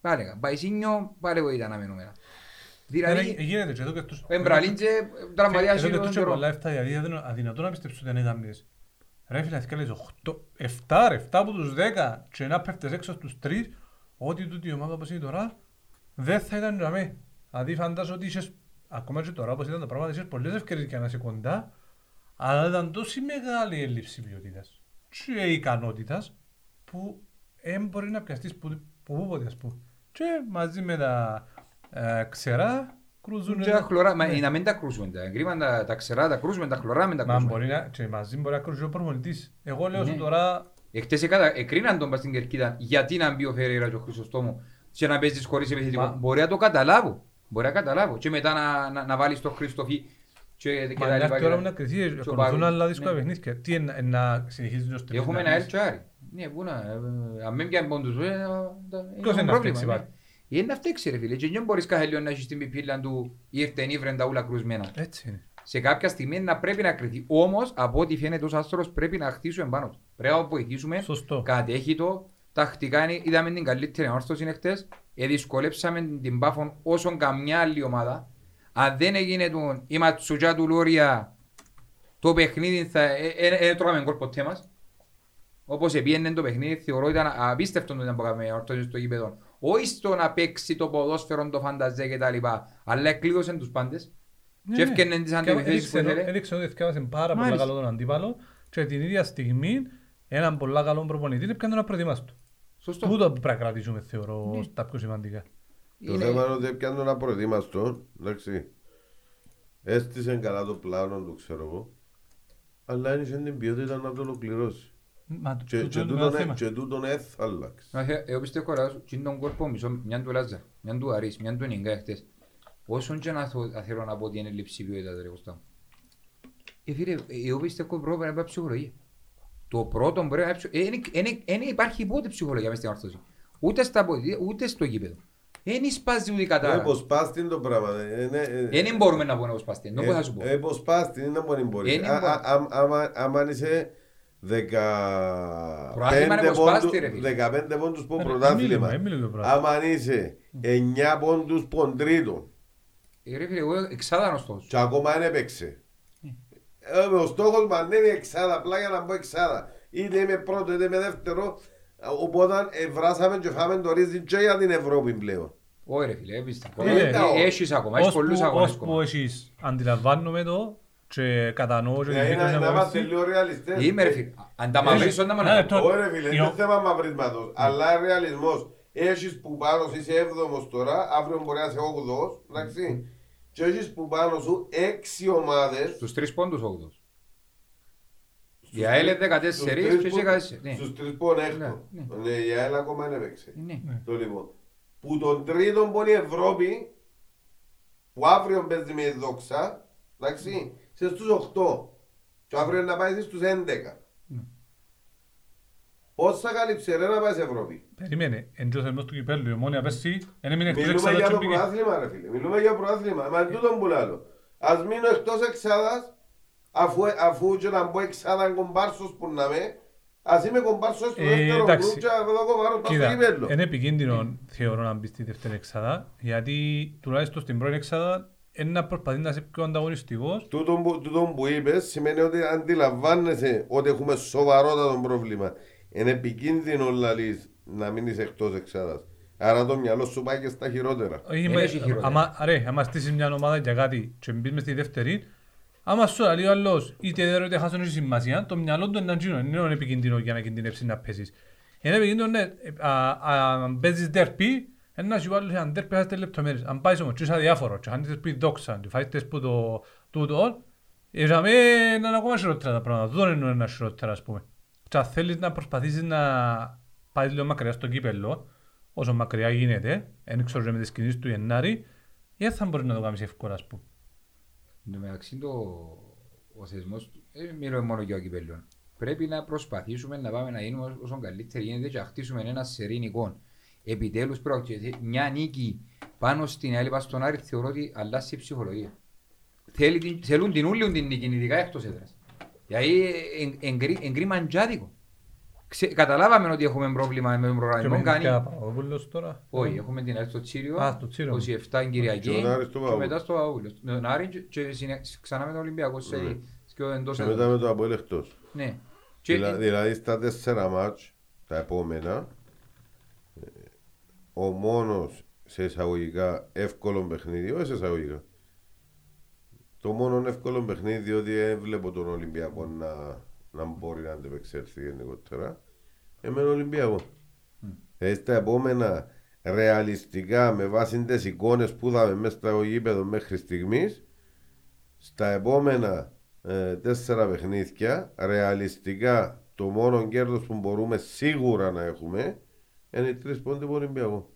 πάλι έκανα. Παϊσίνιο, πάλι εγώ ήταν αμενούμενα. Ε, Δηλαδή, Γίνεται και εδώ και τους... Εμπραλίντζε, Εδώ τραυματιάζει και τον τους και καιρό. πολλά εφτά, δηλαδή αδυνο- αδυνατό να πιστέψω ότι δεν έκαμνες. Ρε φίλε, αν κάνεις 7 ρε, 7 από τους 10 και να πέφτεις έξω στους 3, ό,τι τούτη η ομάδα όπως είναι τώρα, δεν θα ήταν για μέ. Δηλαδή φαντάζω ότι είχες, ακόμα και τώρα όπως ήταν τα πράγματα, είχες πολλές ευκαιρίες για να είσαι κοντά, αλλά ήταν τόση μεγάλη έλλειψη ποιότητας και ικανότητας που δεν μπορεί να πιαστείς που που πούποτε ας πούμε. Και μαζί με τα ε, ξερά κρούζουν... Και τα χλωρά, μα Ναι. να μην τα κρούσουμε τα κρίμα, τα, τα ξερά, τα κρούσουμε, τα χλωρά, μην τα Μα κρούσουμε. μπορεί να, και μαζί μπορεί να κρούσει ο προπονητής. Εγώ λέω Ναι. σου τώρα, Εχθές εκάτα- εκρίναν τον πας στην Κερκίδα γιατί να μπει ο Φερέιρα και ο Χρυσοστόμου και να παίζεις χωρίς επιθετικό. Μα- Μπορεί να το καταλάβω. Μπορεί να καταλάβω. Και μετά να, να, να βάλεις τον Χριστοφή και, και μα τα είναι λοιπά. αυτή και ώρα τα- που να κρυθεί, και ο ακολουθούν Πάγος. άλλα δύσκολα Ναι. παιχνίδια. Τι είναι να συνεχίζεις ως τρεις Έχουμε να ένα πεις. Ελτσάρι. Ναι, πού να, ε, αν μην πιάνει πόντους, ε, τα- Ποιος είναι είναι να πρόβλημα, φταίξει ναι. πάλι. Είναι να φταίξει ρε φίλε και δεν μπορείς κάθε λίγο να έχεις την πιπίλα του ήρθε νύβρεν τα ούλα κρουσμένα. Έτσι είναι. Σε κάποια στιγμή να πρέπει να κρυθεί. Όμως από ό,τι φαίνεται ως άστρος πρέπει να χτίσουμε πάνω του. Πρέπει να βοηθήσουμε. Σωστό. Κατέχει το. Τακτικά είναι, είδαμε την καλύτερη ανόρθωση είναι χτες. Ε, δυσκολέψαμε την Πάφον όσον καμιά άλλη ομάδα. Αν δεν έγινε τον η Ματσουτζά του Λόρια το παιχνίδι θα ε, ε, ε, τρώγαμε γκολ ποτέ μας. Όπως επίενε το παιχνίδι θεωρώ ήταν απίστευτο το ήταν που έκαμε ορθώσει στο γήπεδο. Όχι στο να παίξει το ποδόσφαιρο, το φανταζέ και τα λοιπά, αλλά εκλείδωσε τους πάντες. Και έφκαινε τις αντιπιθέσεις που ήθελε. Έδειξε ότι θυκάβασε πάρα πολύ Μάλιστα. καλό τον αντίπαλο και την ίδια στιγμή έναν πολλά καλό προπονητή έπιανε τον απροετοίμαστο. Σωστό. Τούτο που πρέπει να κρατήσουμε θεωρώ Ναι. ως τα πιο σημαντικά. Το Είναι- θέμα είναι ότι έπιανε ένα προετοίμαστο, εντάξει. Έστησε καλά το πλάνο του, ξέρω εγώ. Αλλά δεν είχε την ποιότητα να το ολοκληρώσει. Μα Και, τούτο και είναι τούτον ένα ε- θέμα. και τούτον ε θα αλλάξει. Μα, ε, Εγώ πιστεύω ότι είναι τον κόρπο μισό, μια του Λάζα, μια του Αρής, μια του Νιγκά χτες. Όσον και να θω- να θέλω να πω ότι είναι λήψη ποιότητα ρε Κωστά. Ε, φίλε, ε, εγώ πιστεύω πρώτα πρέπει να πάει ψυχολογία. Το πρώτο πρέπει να πάει ψυχολογία. Δεν υπάρχει πότε ψυχολογία μέσα στην ορθώση. Ούτε στα πόδια, ούτε στο γήπεδο. Δεν σπάζει ούτε η Ε, κατάρα. Υποσπάστη το πράγμα. ε, ναι, ε, Δεν μπορούμε να πούμε όπως παστε. Δεν θα σου πω. Ε, υποσπάστη, είναι μπορεί μπορεί. Είναι Α- μπορεί. α- άμα- άμα- Άμα είσαι Προάθλημα είναι 15 υποσπάστη, πόντους- ρε φίλε. 15 πόντους που Ε, πρωτάθλημα. μην μιλούμε για πρωτάθλημα. Άμα είσαι 9 πόντους ποντρίτων Ε, Ρε φίλε, εγώ εξάδανος στόχος. και ακόμα δεν έπαιξε. Ε, Ο στόχος μου αν είναι εξάδα, απλά για να μπω εξάδα. Είτε είμαι πρώτο είτε είμαι δεύτερο. Οπότε ε, βράσαμε και φάμε το ρίζι και για την Ευρώπη πλέον. Όχι ρε φίλε, πιστεύω. Φίλε, Ε, ε, Έχεις ακόμα, έχεις πολλούς Ώσπου- αγώνες ώσπου ακόμα. έχεις αντιλαμβάνομαι το και κατανοώ και Δηλαδή την να πίκρη να να είμαστε βοηθήσει. λίγο ρεαλιστές. Είμαι ρε φίλε. Αν τα μαυρίσω, να Ένα μανα. λεπτό. Όχι ρε φίλε, Η ο- είναι θέμα μαυρίσματος. Αλλά ρεαλισμός. Έχεις που πάνω σου είσαι έβδομος τώρα, αύριο μπορεί να είσαι όγδοος, εντάξει. Και έχεις που πάνω σου έξι ομάδες. Στους τρεις πόντους όγδος. Στους Η ΑΕΛ είναι τρεις- 14 στους και τρεις εσύ που- 14, ναι. Στους τρεις που είναι έκτο. Ναι, ναι. Ναι, η ΑΕΛ ακόμα δεν έπαιξε. Ναι. Το λοιπόν. Που τον τρίτον που είναι η Ευρώπη, που αύριο παίζει με η δόξα, εντάξει, είσαι στους 8. Και αύριο να πάει στους 11. Ναι. Πώς θα καλύψει ρε να πάει σε Ευρώπη; Περιμένε, εντός θερμός του κυπέλλου, η ομόνια πέρσι, δεν έμεινε εκτός Μιλούμε εξάδας για και το πήγε. προάθλημα ρε φίλε, μιλούμε για προάθλημα. Μα τούτον που λέω. Ας μείνω εκτός εξάδας, αφού, αφού και να μπω εξάδα κομπάρσος που να με, ας είμαι κομπάρσος στο Ε, δεύτερο εντάξει. γκρουπ και να δω κομπάρσος πάνω στο Κοίτα, κύπελλο. είναι επικίνδυνο θεωρώ να μπεις στη δεύτερη εξάδα, γιατί τουλάχιστον στην πρώτη εξάδα είναι να προσπαθεί να είσαι πιο ανταγωνιστικός. Τούτο που, τούτο που είπες σημαίνει ότι αντιλαμβάνεσαι ότι έχουμε σοβαρότατο πρόβλημα. Είναι επικίνδυνο λαλείς να μείνεις εκτός εξάδας. Άρα το μυαλό σου πάει και στα χειρότερα. Όχι, Δεν μα- έχει χειρότερα. άμα- Ρε, άμα στήσεις μια ομάδα για κάτι και μπεις μες στη δεύτερη, άμα σου λέει ο άλλος είτε δεν είτε χάσουν έχει σημασία, το μυαλό του είναι να γίνω, είναι επικίνδυνο για να κινδυνεύσεις να πέσεις. Είναι επικίνδυνο, ναι, ε, α- α- αν παίζεις δέρπι, ένας σου βάλει αν δέρπι χάσετε λεπτομέρειες. Αν πάεις όμως και είσαι αδιάφορος και χάνεις πει δόξα και φάεις που το τούτο, ε, για μέ είναι ακόμα χειρότερα τα πράγματα, δεν είναι ένα χειρότερα ας πούμε. Και αν θέλεις να προσπαθήσεις να πάεις λίγο μακριά στο κύπελλο, όσο μακριά γίνεται, δεν ξέρω και με τις κινήσεις του Γενάρη, δεν θα μπορείς να το κάνεις εύκολα ας πούμε. Εν τω μεταξύ το, ο θεσμός, δεν μιλώ μόνο για ο κυπέλλον. Πρέπει να προσπαθήσουμε να πάμε να γίνουμε όσο καλύτεροι γίνεται και να χτίσουμε ένα σερήνικο. Επιτέλους πρόκειται μια νίκη πάνω στην άλλη πας στον Άρη θεωρώ ότι αλλάζει η ψυχολογία. Θέλει την- Θέλουν την ούλιον την νίκη, ειδικά εκτός έδρας. Γιατί εγκρίμαν τζάδικο. Ξε- Καταλάβαμε ότι έχουμε πρόβλημα με τον Και προγραμματισμό. με Κάνει... πια Παπαδόπουλος τώρα. Όχι, έχουμε την άλλη στο Τσίριο, Α, στο Τσίριο. 27 την Κυριακή Και τον Άρη στο και Παπαδόπουλο. μετά στο Παπαδόπουλο. Με τον Άρη και- και συνε- ξανά με τον Ολυμπιακό σε Ναι. σκιο εντός Και έδρας. μετά με το Αποέλ εκτός. Ναι. Και- Δηλα- Δηλαδή στα τέσσερα μάτς, τα επόμενα, ε, ο μόνος σε εισαγωγικά εύκολο παιχνίδι, όχι σε εισαγωγικά, το μόνο εύκολο παιχνίδι, διότι δεν βλέπω τον Ολυμπιακό να, να μπορεί να αντεπεξέλθει γενικότερα, είναι με τον Ολυμπιακό. Δηλαδή στα επόμενα ρεαλιστικά με βάση τις εικόνες που είδαμε μέσα στο γήπεδο μέχρι στιγμής στα επόμενα ε, τέσσερα παιχνίδια ρεαλιστικά το μόνο κέρδος που μπορούμε σίγουρα να έχουμε είναι οι τρεις πόντοι του Ολυμπιακού.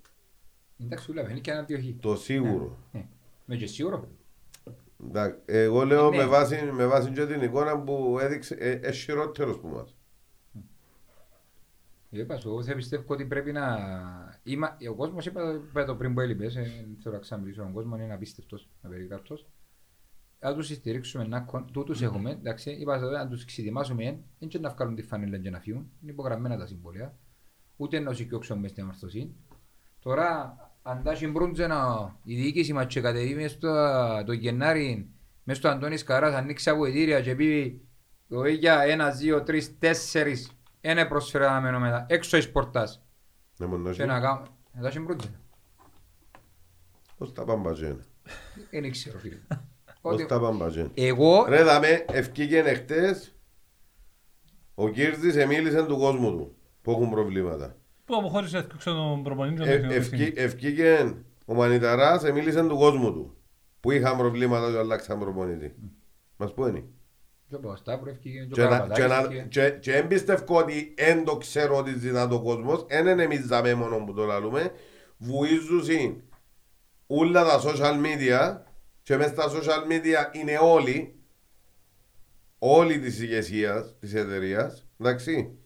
Εντάξει, ούλα, είναι και ένα διοχή. Το σίγουρο. Ναι. Με και σίγουρο. Εντάξει, Εγώ λέω Ναι. με, βάση, με βάση και την εικόνα που έδειξε ε, ε, χειρότερος που μας. Είπας σου, εγώ θα πιστεύω ότι πρέπει να... Είμα... Ο κόσμος, είπα, είπα το πριν που έλειπες, ε, θέλω να ξαναμιλήσω, ο κόσμος είναι απίστευτος, απερικάρτος. Αν τους στηρίξουμε, να... κον- τούτους έχουμε, εντάξει, είπα τότε, αν τους ξετοιμάσουμε, δεν και να βγάλουν τη φανέλα και να φύγουν, είναι υπογραμμένα τα συμβόλαια, ούτε να σηκώξουν μες στην αμαρτωσή. Τώρα, αν τα συμπρούντζε να η διοίκηση μας και κατεβεί μες στο το Γενάρη, μες στο Αντώνης Καράς, ανοίξει αποδητήρια και πει το ίδια ένα, δύο, τρεις, τέσσερις, ένα προσφέρει αναμένο μετά, έξω εις πορτάς. Ναι, μόνο Και να κάνουμε, να τα συμπρούντζε. Πώς τα πάμπαζε. Δεν ξέρω φίλε. Πώς Ότι- τα πάμπαζε. Εγώ, Ρε δαμε, ευκήγεν εχθές ο Κύρτης εμίλησε του κόσμου του που έχουν προβλήματα. Που αποχώρησε έφτιαξε τον προπονητή του Ε, τεχνικού ευκεί- διευθυντής. Ευκήγεν ο Μανιταράς εμίλησε του κόσμου του που είχαν προβλήματα και αλλάξαν προπονητή. Μας πού είναι. και ο Παπασταύρου έφυγε, και Και ο να- Καραπατάκης και να- έφυγε. και- Και δεν πιστεύω ότι δεν το ξέρω ότι ζητά το κόσμος, δεν είναι εμείς δαμέ μόνο που το λαλούμε, βουίζουν όλα τα social media και μέσα στα social media είναι όλοι, όλοι της ηγεσίας της εταιρείας, εντάξει.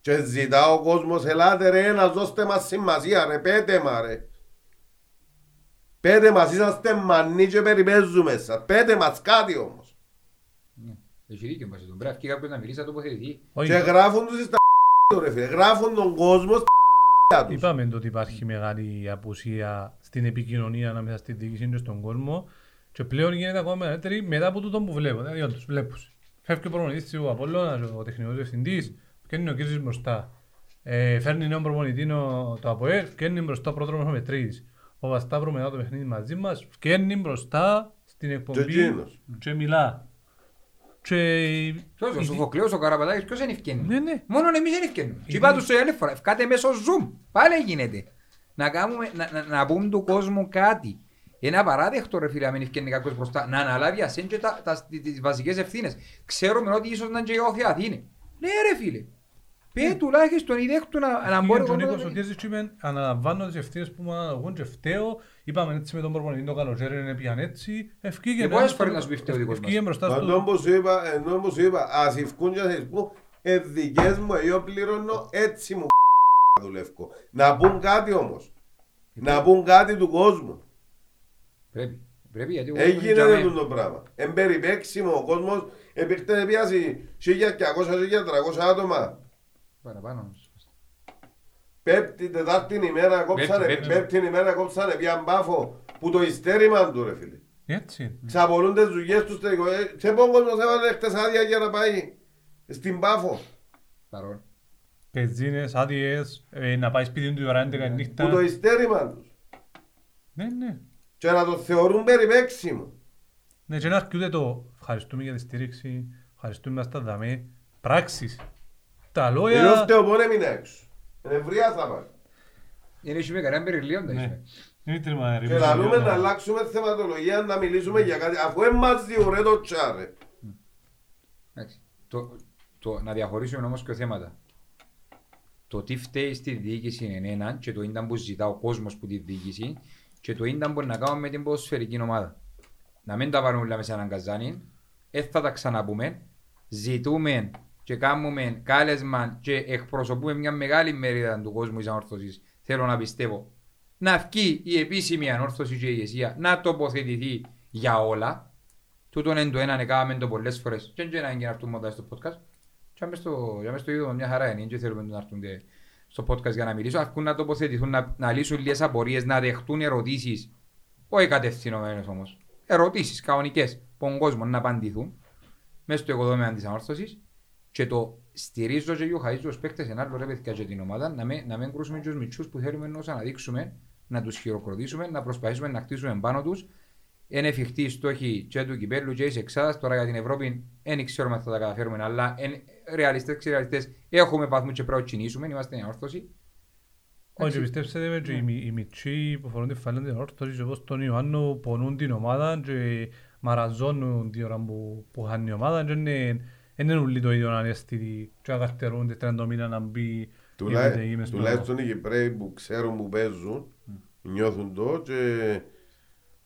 Και ζητά ο κόσμος, ελάτε ρε, να δώστε μας σημασία ρε, πέτε μα ρε. Πέτε μας, είσαστε μανί και περιπέζουμε σας. Πέτε μας κάτι όμως. Ναι. Έχει δίκιο μας εδώ. Πρέπει να βγει κάποιος να μιλήσει, να τοποθετηθεί. Όχι, Και γράφουν τους στα ρε φίλε. Γράφουν τον κόσμο στα τους. Είπαμε το ότι υπάρχει μεγάλη απουσία στην επικοινωνία ανάμεσα στη διοίκηση και στον κόσμο και πλέον γίνεται ακόμα μεγαλύτερη μετά από τούτο που βλέπω. Δηλαδή, όντως, βλέπεις. Φεύγει ο προπονητής του Απόλλωνας, ο τεχνικός διευθυντής, και είναι ο κύριος μπροστά. Ε, φέρνει νέο προπονητή ο- το ΑΠΟΕΛ, και είναι μπροστά ο πρόδρομος ο Μετρίδης. Ο Βασταύρου μετά το παιχνίδι μαζί μας, και είναι μπροστά στην εκπομπή εκείνος. και μιλά. Και... Ποιος, ο Σοφοκλέος, ο Καραπατάκης, ποιος είναι ευκαινή. Ναι, ναι. Μόνο εμείς είναι ευκαινή. Και είπα τους το η άλλη φορά, ευκάτε μέσω Zoom. Πάλι γίνεται. Να, κάνουμε, να, να, να πούμε του κόσμου κάτι. Είναι απαράδεκτο ρε φίλε, αν μην ευκαινεί κάποιος μπροστά, να αναλάβει ασύν και τα, τα, τις, τις βασικές ευθύνες. Ξέρουμε ότι ίσως να είναι και ο Θεαθήνη. Ναι ρε φίλε. Πέ τουλάχιστον η δέχτου να, να μπορεί Πήγε ο ο Νίκος ο κόσμος- Κέζης και είπε αναλαμβάνω τις ευθύνες που μου αναλογούν και φταίω. Είπαμε έτσι με τον προπονητή το καλοκαίρι είναι πήγαν έτσι. Ευκήγε Και πόσες φορές να σου πει φταίει ο δικός μας. Ευκήγε μπροστά Μα στο... τον που σου είπα, ενώ που σου είπα, ας ευκούν και ας ευκούν, ε, δικές μου, εγώ πληρώνω, έτσι μου δουλεύω. Να πούν κάτι όμως. Να πούν κάτι του κόσμου. Πρέπει. Πρέπει γιατί εγώ Έγινε για μέ- αυτό το πράγμα. Εμπεριπέξιμο ο κόσμος, επήρθε να πιάσει 1200-1300 άτομα. Παραπάνω. νομίζω. Πέπτη, τετάρτη ημέρα κόψανε, Πέμπτη, πέμπτη ημέρα κόψανε, πιαν πάφο, που το ιστέρημα του ρε φίλε. Έτσι. Ξαπολούν τις δουλειές τους, τε- ε, σε πόν κόσμος έβαλε χτες άδεια για να πάει στην πάφο. Παρόν. Πεζίνες, άδειες, ε, να πάει σπίτι του η ώρα 11 η Που το νύχτα. ιστέρημα τους. Ναι, ναι. Και να το θεωρούν περιπέξιμο. Ναι, και να αρκούνται το ευχαριστούμε για τη στήριξη, ευχαριστούμε να στα δαμε. Πράξεις. Τα Ενώ λόγια... φταίω πόν έμεινε έξω. Ευρεία θα πάει. Είναι εσύ με κανένα περιλίον τα Ναι. είσαι. Είναι τρίμα, ρε, Και μισό λαλούμε λεπτό. να αλλάξουμε θεματολογία, να μιλήσουμε για κάτι, αφού εμάς διωρέ το τσάρε. Εντάξει. Το, το, να διαχωρίσουμε όμως και θέματα. Το τι φταίει στη διοίκηση είναι ένα και το ήταν που ζητά ο κόσμος που τη διοίκηση και το ήταν που να κάνουμε με την ποδοσφαιρική ομάδα. Να μην τα πάρουμε όλα μέσα σε έναν καζάνι, δεν θα τα ξαναπούμε. Ζητούμε και κάνουμε κάλεσμα και εκπροσωπούμε μια μεγάλη μερίδα του κόσμου της ανόρθωσης. Θέλω να πιστεύω. Να βγει η επίσημη ανόρθωση και η ηγεσία να τοποθετηθεί για όλα. Τούτον είναι το έναν έκαναμε το πολλές φορές. Και δεν είναι να έρθουν μόνο στο podcast. Και άμε στο, και άμε στο είδο μια χαρά είναι. Και θέλουμε να έρθουν τε- στο podcast για να μιλήσουν. Αρκούν να τοποθετηθούν, να, να λύσουν λίγες απορίες, να δεχτούν ερωτήσεις. Όχι κατευθυνόμενες όμως. Ερωτήσεις κανονικές που τον κόσμο να απαντηθούν. Μέσα στο οικοδόμημα της ανόρθωσης. Και το στηρίζω και γιοχαίζω τους παίκτες ένα άλλο ρε παιδιά και την ομάδα να μην, να μην κρούσουμε και τους μητσούς που θέλουμε να τους αναδείξουμε, να τους χειροκροτήσουμε, να προσπαθήσουμε να χτίσουμε πάνω τους είναι εφικτή η στόχη και του κυπέλου και της εξάδας. Τώρα για την Ευρώπη δεν ξέρουμε αν θα τα καταφέρουμε, αλλά εν, ρεαλιστές και ρεαλιστές έχουμε βαθμούς και πρέπει να κινήσουμε, είμαστε μια όρθωση. Όχι, και πιστέψτε με και οι μι- οι μητσοί που φορούν τη φάλα την όρθωση και όπως τον Ιωάννου πονούν την ομάδα και μαραζώνουν την ώρα που, που χάνει η ομάδα και είναι, είναι όλοι το ίδιο ανέστητοι και να καρτερούν τη 30 μήνα να μπει η Τουλά- μεταγή μες στο- Τουλάχιστον οι Κυπρέοι που ξέρουν που παίζουν, νιώθουν το και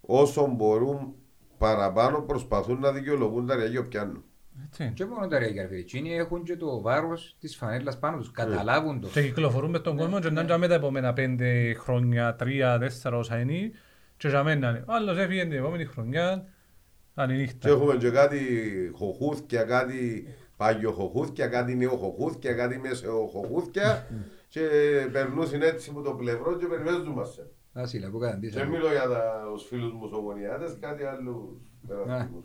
όσο μπορούν παραπάνω προσπαθούν να δικαιολογούν τα ρεγιό πιάνουν. Έτσι. Και μόνο τα ρέγια Εκείνοι έχουν και το βάρος της φανέλας πάνω τους, καταλάβουν το. Και κυκλοφορούν μες τον κόσμο και να είναι τα επόμενα πέντε χρόνια, τρία, τέσσερα όσα είναι και για μένα είναι. Άλλος έφυγε την επόμενη χρονιά, άλλη Και νύχτα. έχουμε και κάτι χοχούθκια, κάτι πάγιο χοχούθκια, κάτι νέο χοχούθκια, κάτι μέσο χοχούθκια και περνούσαν έτσι από το πλευρό και περιμένουν μας. Άσυλα που κάνουν Δεν μιλώ για τα- τους φίλους μου σογονιάτες, κάτι άλλους περαστικούς.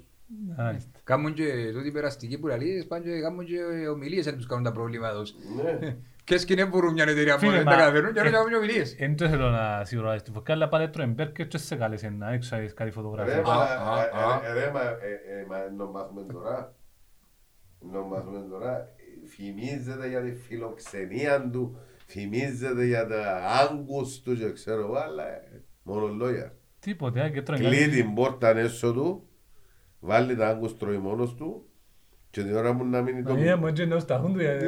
Μάλιστα. Κάνουν και τούτοι περαστικοί που λαλείς, πάνε και κάνουν και ομιλίες αν τους κάνουν τα προβλήματα τους. Ναι. Ποιες και είναι μπορούν μια εταιρεία που Φίλε, δεν μα- τα καταφέρνουν και να κάνουν και ομιλίες. Εν το θέλω να σιγουράζεις τη φωκά, αλλά πάλι έτρωε μπέρκερ και σε κάλεσε να έξω έχεις κάτι Ρε, φωτογραφία. μα, α, ε, α. ε, ρε, μα, ε, ε, μα, ενώ μάθουμε τώρα, ενώ μάθουμε τώρα, ε, φημίζεται για τη φιλοξενία του, φημίζεται για τα άγκους του και ξέρω εγώ, αλλά ε, μόνο λόγια. Τίποτε, α, και τρώει Κλεί την πόρτα έσω του, βάλει τα άγκους τρώει μόνος του και την ώρα μου να μείνει το Μαγία μου έτσι εννοώ στα χούντου για... την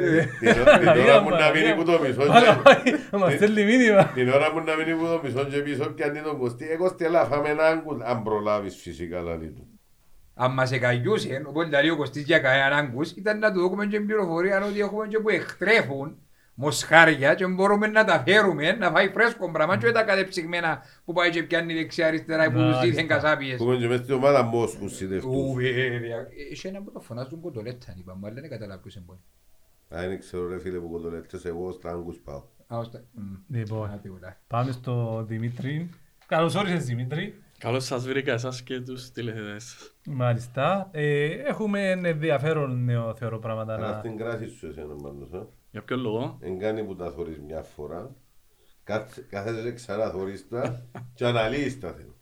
ώρα- την ώρα μου να μείνει που το μισό και- Μας στέλνει μήνυμα. την ώρα μου να μείνει που το μισό και πίσω και αντί τον κοστί, εγώ στέλα φάμε ένα άγκους, αν προλάβεις φυσικά λαλή του. Αν μας εκαγιούσε, οπότε λέει ο Κωστής για κανέναν άγκους, ήταν να του δούμε και πληροφορία ότι έχουμε και που εκτρέφουν μοσχάρια και μπορούμε να τα φέρουμε, να φάει φρέσκο πράγμα και όχι τα κατεψυγμένα που πάει και πιάνει δεξιά αριστερά που τους Μάλιστα. δίθεν κασάπιες. Έχουμε και μέσα στην ομάδα μόσχους συνδευτούς. Ου, βέβαια. Έχει ένα που το φωνάζουν κοτολέτα, είπαμε, αλλά δεν καταλάβω ποιος είναι πολύ. Αν δεν ξέρω ρε φίλε που κοντολέτες, εγώ στα άγκους πάω. Α, ώστα. Μμ. Α, Λοιπόν, τίποτα. πάμε στο Δημήτρη. Καλώς όρισες Δημήτρη. Καλώς σας βρήκα εσάς και τους τηλεθετές σας. Μάλιστα. Ε, έχουμε ενδιαφέρον νέο θεωρώ πράγματα Αλλά να... στην κράση σου εσένα πάντως, ε. Για ποιο λόγο; Εν κάνει που τα θωρείς μια φορά, κάτσε- κάθεσαι ξανά θωρείς τα και αναλύεις τα θέλω.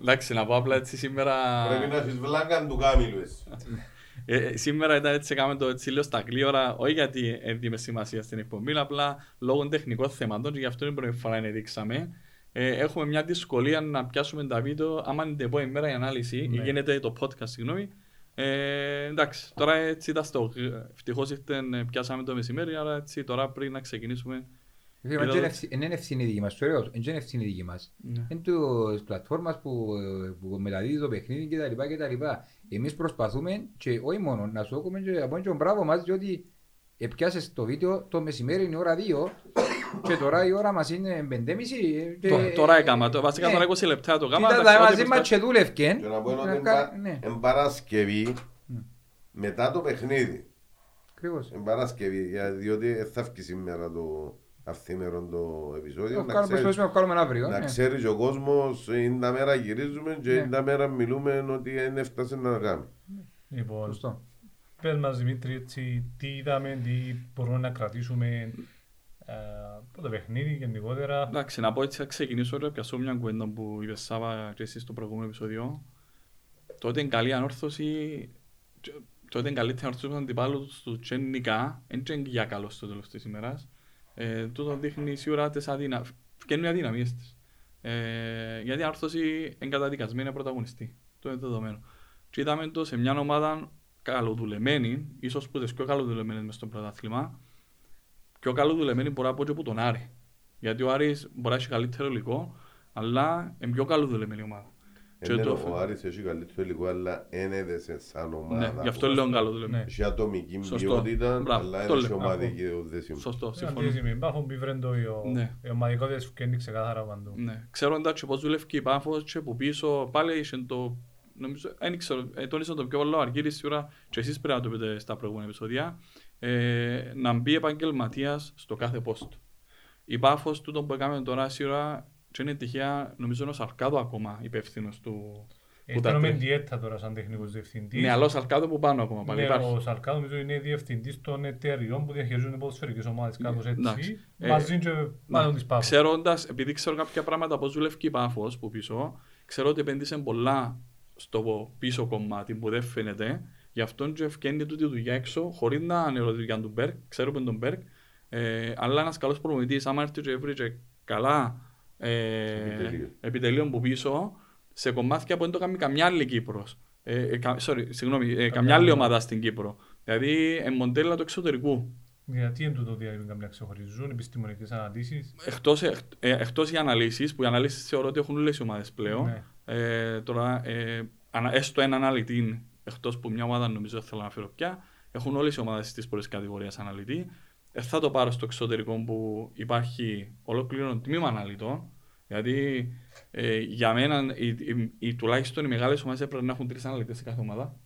Εντάξει, να πω απλά έτσι σήμερα... Πρέπει να έχεις βλάκαν του κάμιλου εσύ. Ε, ε, σήμερα ήταν έτσι, κάναμε το έτσι λίγο στα γλύωρα, όχι γιατί έδινε σημασία στην εκπομπή, απλά λόγω τεχνικών θέματων και γι' αυτό την πρώτη φορά είναι δείξαμε. Ε, έχουμε μια δυσκολία να πιάσουμε τα βίντεο, άμα είναι την επόμενη μέρα η ανάλυση, ή Ναι. γίνεται το podcast, συγγνώμη. Ε, εντάξει, τώρα έτσι ήταν στο... Ευτυχώς ήρθεν, ε, πιάσαμε το μεσημέρι, άρα έτσι τώρα πριν να ξεκινήσουμε... Φίλε, μα Είδα δεν είναι ότι- ευθύ- Δεν είναι ευθύνη δική μας, ωραίος, δεν είναι ευθύνη δική μας. Ναι. Είναι της πλατφόρμας που, που μεταδίδει το παιχνίδι και τα λοιπά και τα λοιπά. Εμείς προσπαθούμε και όχι μόνο να σου έχουμε και από τον μπράβο μας διότι επιάσες το βίντεο το μεσημέρι είναι ώρα 2 και τώρα η ώρα μας είναι 5.30. και- Τω- Τώρα έκαμα, το- βασικά Ναι. τώρα 20 λεπτά το Και κάμα. ήταν εντάξει, τα ό,τι μαζί μας προσπάθη- και δούλευκε. Και να πω είναι Να ότι κα- εν ναι. πα- εν Παρασκευή, μετά το παιχνίδι, Ακριβώς. εν Παρασκευή, για- διότι δεν θα βγει σήμερα το αυθήμερο το επεισόδιο, Το να κάνουμε- ξέρει- προσπαθούμε να βγάλουμε αύριο. να ναι. ξέρεις και ο κόσμος, είναι τα μέρα γυρίζουμε και Ναι. είναι τα μέρα μιλούμε ότι δεν έφτασε να κάνει. Λοιπόν, Σωστό. πες μας Δημήτρη, έτσι, τι είδαμε, τι μπορούμε να κρατήσουμε ε, από το παιχνίδι γενικότερα. Εντάξει, να πω έτσι, θα ξεκινήσω να πιάσω μια κουβέντα που είπε Σάβα και εσύ στο προηγούμενο επεισόδιο. Τότε είναι καλή ανόρθωση, τότε είναι καλύτερη ανόρθωση του αντιπάλους του Τσένικα, δεν είναι για καλό στο τέλος της ημέρας. Ε, τούτο δείχνει σίγουρα τις αδυνα... Φκένουν οι αδυναμίες της. Ε, γιατί η ανόρθωση είναι καταδικασμένη να πρωταγωνιστεί. Το είναι δεδομένο. Και είδαμε το σε μια ομάδα καλοδουλεμένη, ίσως που τις πιο καλοδουλεμένες μες στο πρωτάθλημα, πιο καλοδουλεμένη μπορεί να πω και από τον Άρη. Γιατί ο Άρης μπορεί να έχει καλύτερο υλικό, αλλά είναι πιο καλοδουλεμένη ομάδα. Και Είναι το- ο Άρης έχει καλύτερο υλικό, αλλά δεν έδεσε σαν Ναι, ομάδα. γι' αυτό λέω καλοδουλεμένη. Ναι. Έχει ατομική Σωστό. ποιότητα, Μπράβο, αλλά το είναι λέω. ομαδική οδέσιμη. Σωστό, Είναι συμφωνώ. αντίστοιχη, υπάρχουν πιβρέντο η ο- Ναι. η ομαδικότητα που φκένει ξεκάθαρα παντού. Ναι. Ξέρω εντάξει πώς δουλεύει η Πάφος και που πίσω πάλι είχε το... Νομίζω, δεν ξέρω, ε, τόνισε το πιο πολύ ο Αργύρης σίγουρα και εσείς πρέπει να το πείτε στα προηγούμενα επεισόδια ε, να μπει επαγγελματίας στο κάθε πόστο. Η Πάφος τούτο που έκαμε τώρα σίγουρα και είναι τυχαία νομίζω είναι ο Σαρκάδο ακόμα υπεύθυνος του που τα Κάνουμε τρέχει. διέτα τώρα σαν τεχνικός διευθυντής. Ναι, αλλά ο Σαρκάδο που πάνω ακόμα πάλι Ναι, υπάρχει. ο Σαλκάδο νομίζω είναι διευθυντής των εταιριών που διαχειρίζονται ποδοσφαιρικές ομάδες κάπως εντάξει. έτσι. Ε, Μαζί και μάλλον της Πάφος. Ξέροντας, επειδή ξέρω κάποια πράγματα πώς δουλεύει η Πάφος που πίσω, ξέρω ότι επένδυσε πολλά στο πίσω κομμάτι που δεν φαίνεται. Γι' αυτό και ευκαινεί τούτη δουλειά έξω, χωρίς να είναι η δουλειά του Μπέρκ, ξέρουμε τον Μπέρκ. Ε, αλλά ένας καλός προμηθητής, άμα έρθει και βρει και καλά ε, Επιτελείο. επιτελείων που πίσω, σε κομμάτια που δεν το κάνει καμιά άλλη Κύπρος. Ε, ε, κα- sorry, συγγνώμη, ε, καμιά άλλη ομάδα στην Κύπρο. Δηλαδή, ε, μοντέλα του εξωτερικού. Γιατί είναι τούτο διάρκεια καμιά ξεχωριζούν, επιστημονικές αναλύσεις; Εκτός, εκ- ε, εκτός οι αναλύσεις, που οι αναλύσεις θεωρώ ότι έχουν όλες οι ομάδες πλέον. Ναι. Ε, τώρα, ε, ανα- έστω ένα αναλυτή, εκτός που μια ομάδα νομίζω δεν θέλω να φέρω πια, έχουν όλες οι ομάδες στις πρώτες κατηγορίες αναλυτή. Ε, θα το πάρω στο εξωτερικό που υπάρχει ολόκληρο τμήμα αναλυτών. Γιατί ε, για μένα, οι, οι, οι, τουλάχιστον οι μεγάλες ομάδες έπρεπε να έχουν τρεις αναλυτές σε κάθε ομάδα.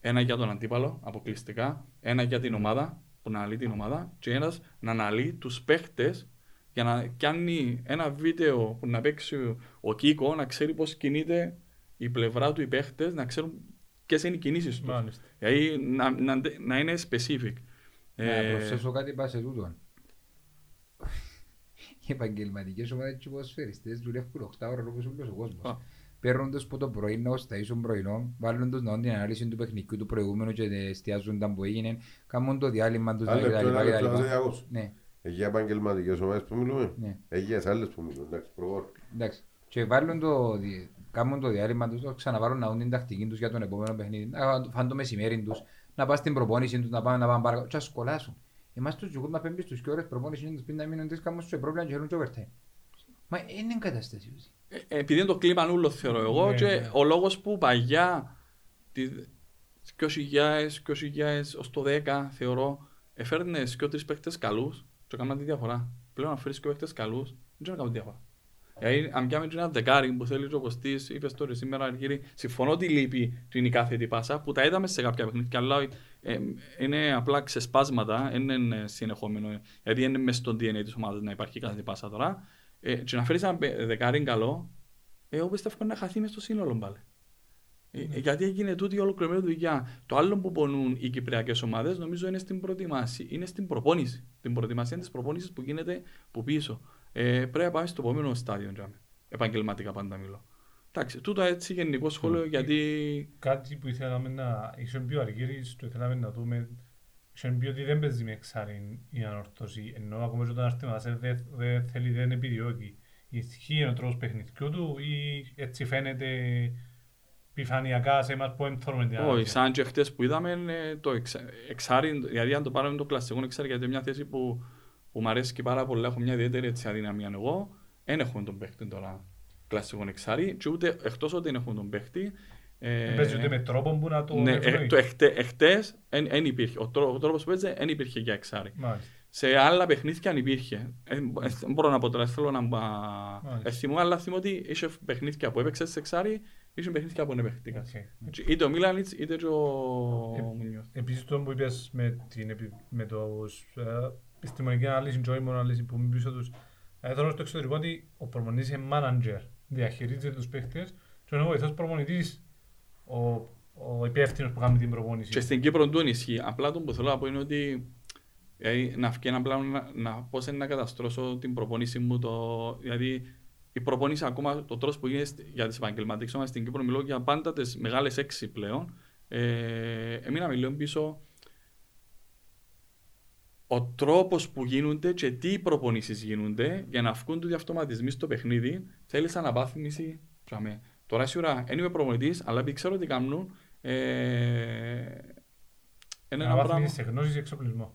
Ένα για τον αντίπαλο, αποκλειστικά. Ένα για την ομάδα, που να αναλύει την ομάδα. Και ένας να αναλύει τους παίχτες για να κάνει ένα βίντεο που να παίξει ο Κίκο, να ξέρει πώς κινείται η πλευρά του οι παίχτες, να ξέρουν ποιες είναι οι κινήσεις τους. Μάλιστα. Δηλαδή να, να, να είναι specific. Να Ε, προσθέσω κάτι πας σε τούτο. Οι επαγγελματικές ομάδες και οι ποδοσφαιριστές δουλεύουν 8 ώρες όπως όλος ο Α. κόσμος. Παίρνουν τους που το πρωί να οσταίσουν πρωινό, βάλουν τους να δουν την ανάλυση του παιχνικού του προηγούμενου και εστιάζουν τα που έγινε, κάνουν το διάλειμμα τους Άλλο κτλ. λεπτό, ένα λεπτό, να σε κτλ. διακόψω. Ναι, Για επαγγελματικές ομάδες που μιλούμε. ναι. Για άλλες που μιλούν. Εντάξει, προχωρώ. Εντάξει. Και βάλουν το, δι- κάνουν το διάλειμμα τους, το ξαναβάλουν να δουν την τακτική τους για τον επόμενο παιχνίδι, να φάνε το μεσημέρι τους, να πάνε στην προπόνηση τους, να πάνε να πάνε παρακάτω και να σκολάσουν. Εμάς τους γιουκούν να πέμπεις στους και ώρες προπόνηση είναι τους πίντα μήνων τρεις κάμουν στο πρόβλημα και χαίρουν και overtime. Μα είναι κατάσταση. ούση. ε, επειδή είναι το κλίμα νουλο θεωρώ εγώ Ναι, και ναι. ο λόγος που παγιά τη 2000, 2000 ως το 10 θεωρώ εφέρνες και τρεις παίχτες καλούς και έκαναν τη διαφορά. Πλέον αν φέρεις και παίχτες καλούς δεν κάνουν διαφορά. Δηλαδή, αν πιάμε και ένα δεκάρι που θέλει ο Κωστής, είπες τώρα σήμερα, Αργύρη, συμφωνώ ότι λείπει την η κάθετη πάσα, που τα είδαμε σε κάποια παιχνίδια, αλλά ε, είναι απλά ξεσπάσματα, δεν είναι συνεχόμενο, γιατί είναι μέσα στο DNA της ομάδας να υπάρχει κάθετη πάσα τώρα. Ε, και να φέρεις ένα πε- δεκάρι καλό, ε, εγώ πιστεύω να χαθεί μες στο σύνολο πάλι. Ε, ε, γιατί έγινε τούτη η ολοκληρωμένη δουλειά. Το άλλο που πονούν οι κυπριακές ομάδες νομίζω είναι στην προετοιμάση, είναι στην προπόνηση. Την προετοιμασία της προπόνησης που γίνεται που πίσω. Ε, πρέπει να πάμε στο επόμενο στάδιο, τζάμε. επαγγελματικά πάντα μιλώ. Εντάξει, τούτο έτσι γενικό σχόλιο γιατί. Κάτι που ήθελαμε να... Είχε πει ο Αργύρης, το ήθελαμε να δούμε... Είχε πει ότι δεν παίζει με εξάριν η ανορθώση, ενώ ακόμα και όταν έρθει μας ε, δεν δεν θέλει, δεν επιδιώκει. Ισχύει ο τρόπος παιχνιδιού του ή έτσι φαίνεται επιφανειακά σε εμάς που δεν θέλουμε την Όχι, ανορθώση. σαν και χτες που είδαμε ε, το εξα- εξάρι, δηλαδή αν το πάρουμε το κλασικό εξάρι, γιατί είναι μια θέση που, που μου αρέσει και πάρα πολύ, έχω μια ιδιαίτερη έτσι αδυναμία εγώ, δεν έχουμε τον παίχτη τώρα κλασικό εξάρι και ούτε εκτός ότι δεν έχουμε τον παίχτη, Ε, Παίζει ούτε με τρόπο που να το ναι, ε, ευνοεί. το εχτε- εχτες εν, εν υπήρχε. Ο, τρό, ο τρόπος που παίζει δεν υπήρχε για εξάρι. Μάλιστα. Σε άλλα παιχνίδια αν υπήρχε. Ε, ε, δεν μπορώ να πω τώρα, θέλω να μπα... Μάλιστα. Ε, θυμούμαι, αλλά θυμούμαι ότι είχε παιχνίδια που έπαιξε σε εξάρι, είχε παιχνίδια που δεν έπαιχτηκαν. Οκ. Είτε ο Μίλανιτς είτε και ο Ε, Μουνιώθ. Επίσης το που είπες με, την, επι- με το ε, επιστημονική ανάλυση, joy ανάλυση που μην πίσω τους, ε, θέλω στο εξωτερικό ότι ο προπονητής είναι manager, διαχειρίζεται τους παίχτες και ο βοηθός προπονητής, ο, ο υπεύθυνος που κάνει την προπόνηση. Και στην Κύπρο του ισχύει. Απλά το που θέλω να πω είναι ότι δηλαδή, να βγει ένα πλάνο να, να πώς είναι να καταστρώσω την προπόνηση μου. Το, δηλαδή η προπόνηση ακόμα, το τρόπος που γίνεται στη- για τις επαγγελματικές ομάδες στην Κύπρο, μιλώ για πάντα τις μεγάλες έξι πλέον. Ε, έμεινα λίγο πίσω ο τρόπος που γίνονται και τι προπονήσεις γίνονται για να βγουν του αυτοματισμοί στο παιχνίδι, θέλεις αναβάθμιση. Τζαμέ. Τώρα σίγουρα δεν είμαι προπονητής, αλλά επειδή ξέρω τι κάνουν. Ε, είναι ένα πράγμα. Αναβάθμιση σε γνώση και εξοπλισμό.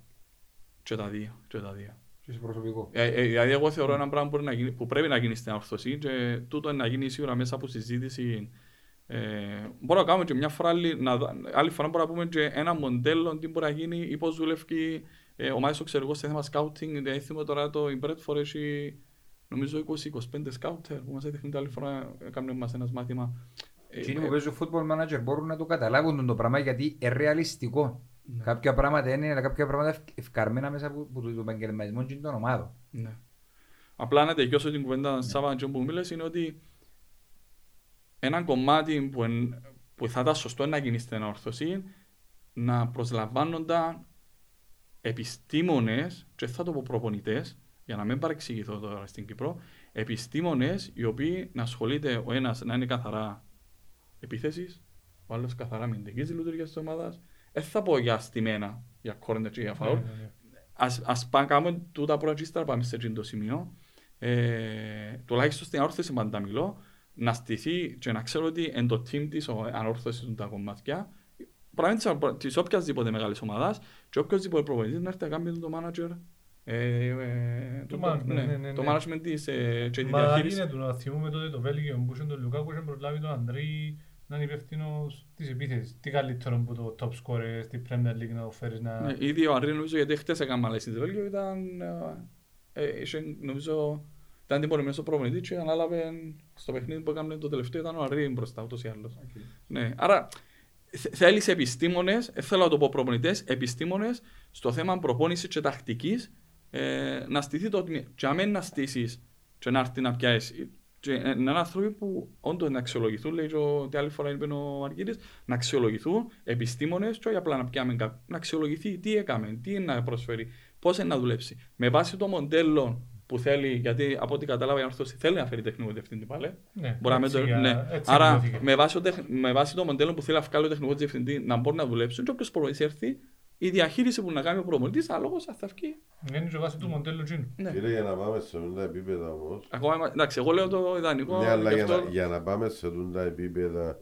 Και τα δύο. Και τα δύο. Και σε προσωπικό. Ε, ε, δηλαδή, εγώ θεωρώ ένα πράγμα που, μπορεί να γίνει, που πρέπει να γίνει στην όρθωση και τούτο να γίνει σίγουρα μέσα από συζήτηση. Ε, μπορούμε να κάνουμε και μια φορά άλλη, να, δα- άλλη φορά μπορούμε να πούμε και ένα μοντέλο τι μπορεί να γίνει ή πώς δουλεύει ε, ομάδες στο ξέρω εγώ σε θέμα scouting. Δηλαδή, θυμάμαι τώρα το η Bradford έχει νομίζω 20-25 scouter που μας έδειχνε την άλλη φορά έκανε μας ένας μάθημα. Ε, Εκείνοι ε, που παίζουν football manager μπορούν να το καταλάβουν το πράγμα γιατί είναι ρεαλιστικό. Κάποια πράγματα είναι, αλλά κάποια πράγματα ευ- ευκαρμένα μέσα από από το επαγγελματισμό και των ομάδων. Ναι. Απλά να τελειώσω την κουβέντα Σάβα και που μίλες είναι ότι ένα κομμάτι που, εν, που θα ήταν σωστό να γίνει στην όρθωση να προσλαμβάνονταν επιστήμονες και θα το πω προπονητές για να μην παρεξηγηθώ τώρα στην Κύπρο επιστήμονες οι οποίοι να ασχολείται ο ένας να είναι καθαρά επίθεσης ο άλλος καθαρά αμυντικής λειτουργίας της ομάδας δεν θα πω για στημένα για corner και για foul Ναι, ναι, ναι. ας, ας πάμε κάνουμε τούτα πρώτα και ύστερα πάμε σε εκείνο το σημείο. Ε, τουλάχιστον στην αόρθωση πάντα μιλώ, να στηθεί και να ξέρω ότι εν το team της ο- ανόρθωσης του τα κομμάτια, πράγμα της, απο- της οποιασδήποτε μεγάλης ομάδας και οποιοσδήποτε προπονητής να έρθει να κάνει το manager ε, ε, Το το, management, ναι, ναι, ναι, το ναι. management της ε, και της Μα διαχείρισης. είναι του να θυμούμε τότε το Βέλγιο που είχε τον Λουκάκου είχε προλάβει τον Αντρί να είναι υπεύθυνος της επίθεσης. Τι καλύτερο που το top scorer στη Premier League να το φέρεις να... Ναι, ήδη ο Ανρή νομίζω γιατί χτες έκαμε μάλιστα στη Βέλγιο ήταν ε, ε, είχε, νομίζω ήταν τιμωρημένος ο προπονητή και ανάλαβε στο παιχνίδι που έκαμε το τελευταίο ήταν ο Ανρή μπροστά ούτως ή άλλως. Ναι, άρα θε- θέλεις επιστήμονες, δεν θέλω να το πω προπονητές, επιστήμονες στο θέμα προπόνησης και τακτικής ε, να στηθεί το τμήμα. Και αμέν να στήσεις και να έρθει να πιάσεις. Και ε, να είναι άνθρωποι που όντως να αξιολογηθούν, λέει και ο- την άλλη φορά είπε ο Αργύρης, να αξιολογηθούν επιστήμονες και όχι απλά να πιάμε κάποιον. Να αξιολογηθεί τι έκαμε, τι είναι να προσφέρει, πώς είναι να δουλέψει. Με βάση το μοντέλο που θέλει, γιατί από ό,τι κατάλαβα η Ορθώση θέλει να φέρει τεχνικό διευθυντή πάλι. Ναι, Μπορεί να με έτσι το, για- ναι. έτσι Άρα εκδόθηκε. με βάση, το, τεχ- με βάση το μοντέλο που θέλει να βγάλει ο τεχνικό διευθυντή να μπορεί να δουλέψουν και όποιος προπονητής έρθει, η διαχείριση που να κάνει ο προπονητής, ανάλογος θα βγει. Είναι και βάση του μοντέλου Τζίνου. Ναι. Κύριε, για να πάμε σε αυτά τα επίπεδα όμως, Ακόμα, είμα- εντάξει, εγώ λέω το ιδανικό. Ναι, αλλά γι' για αυτό- να, για να πάμε σε αυτά τα επίπεδα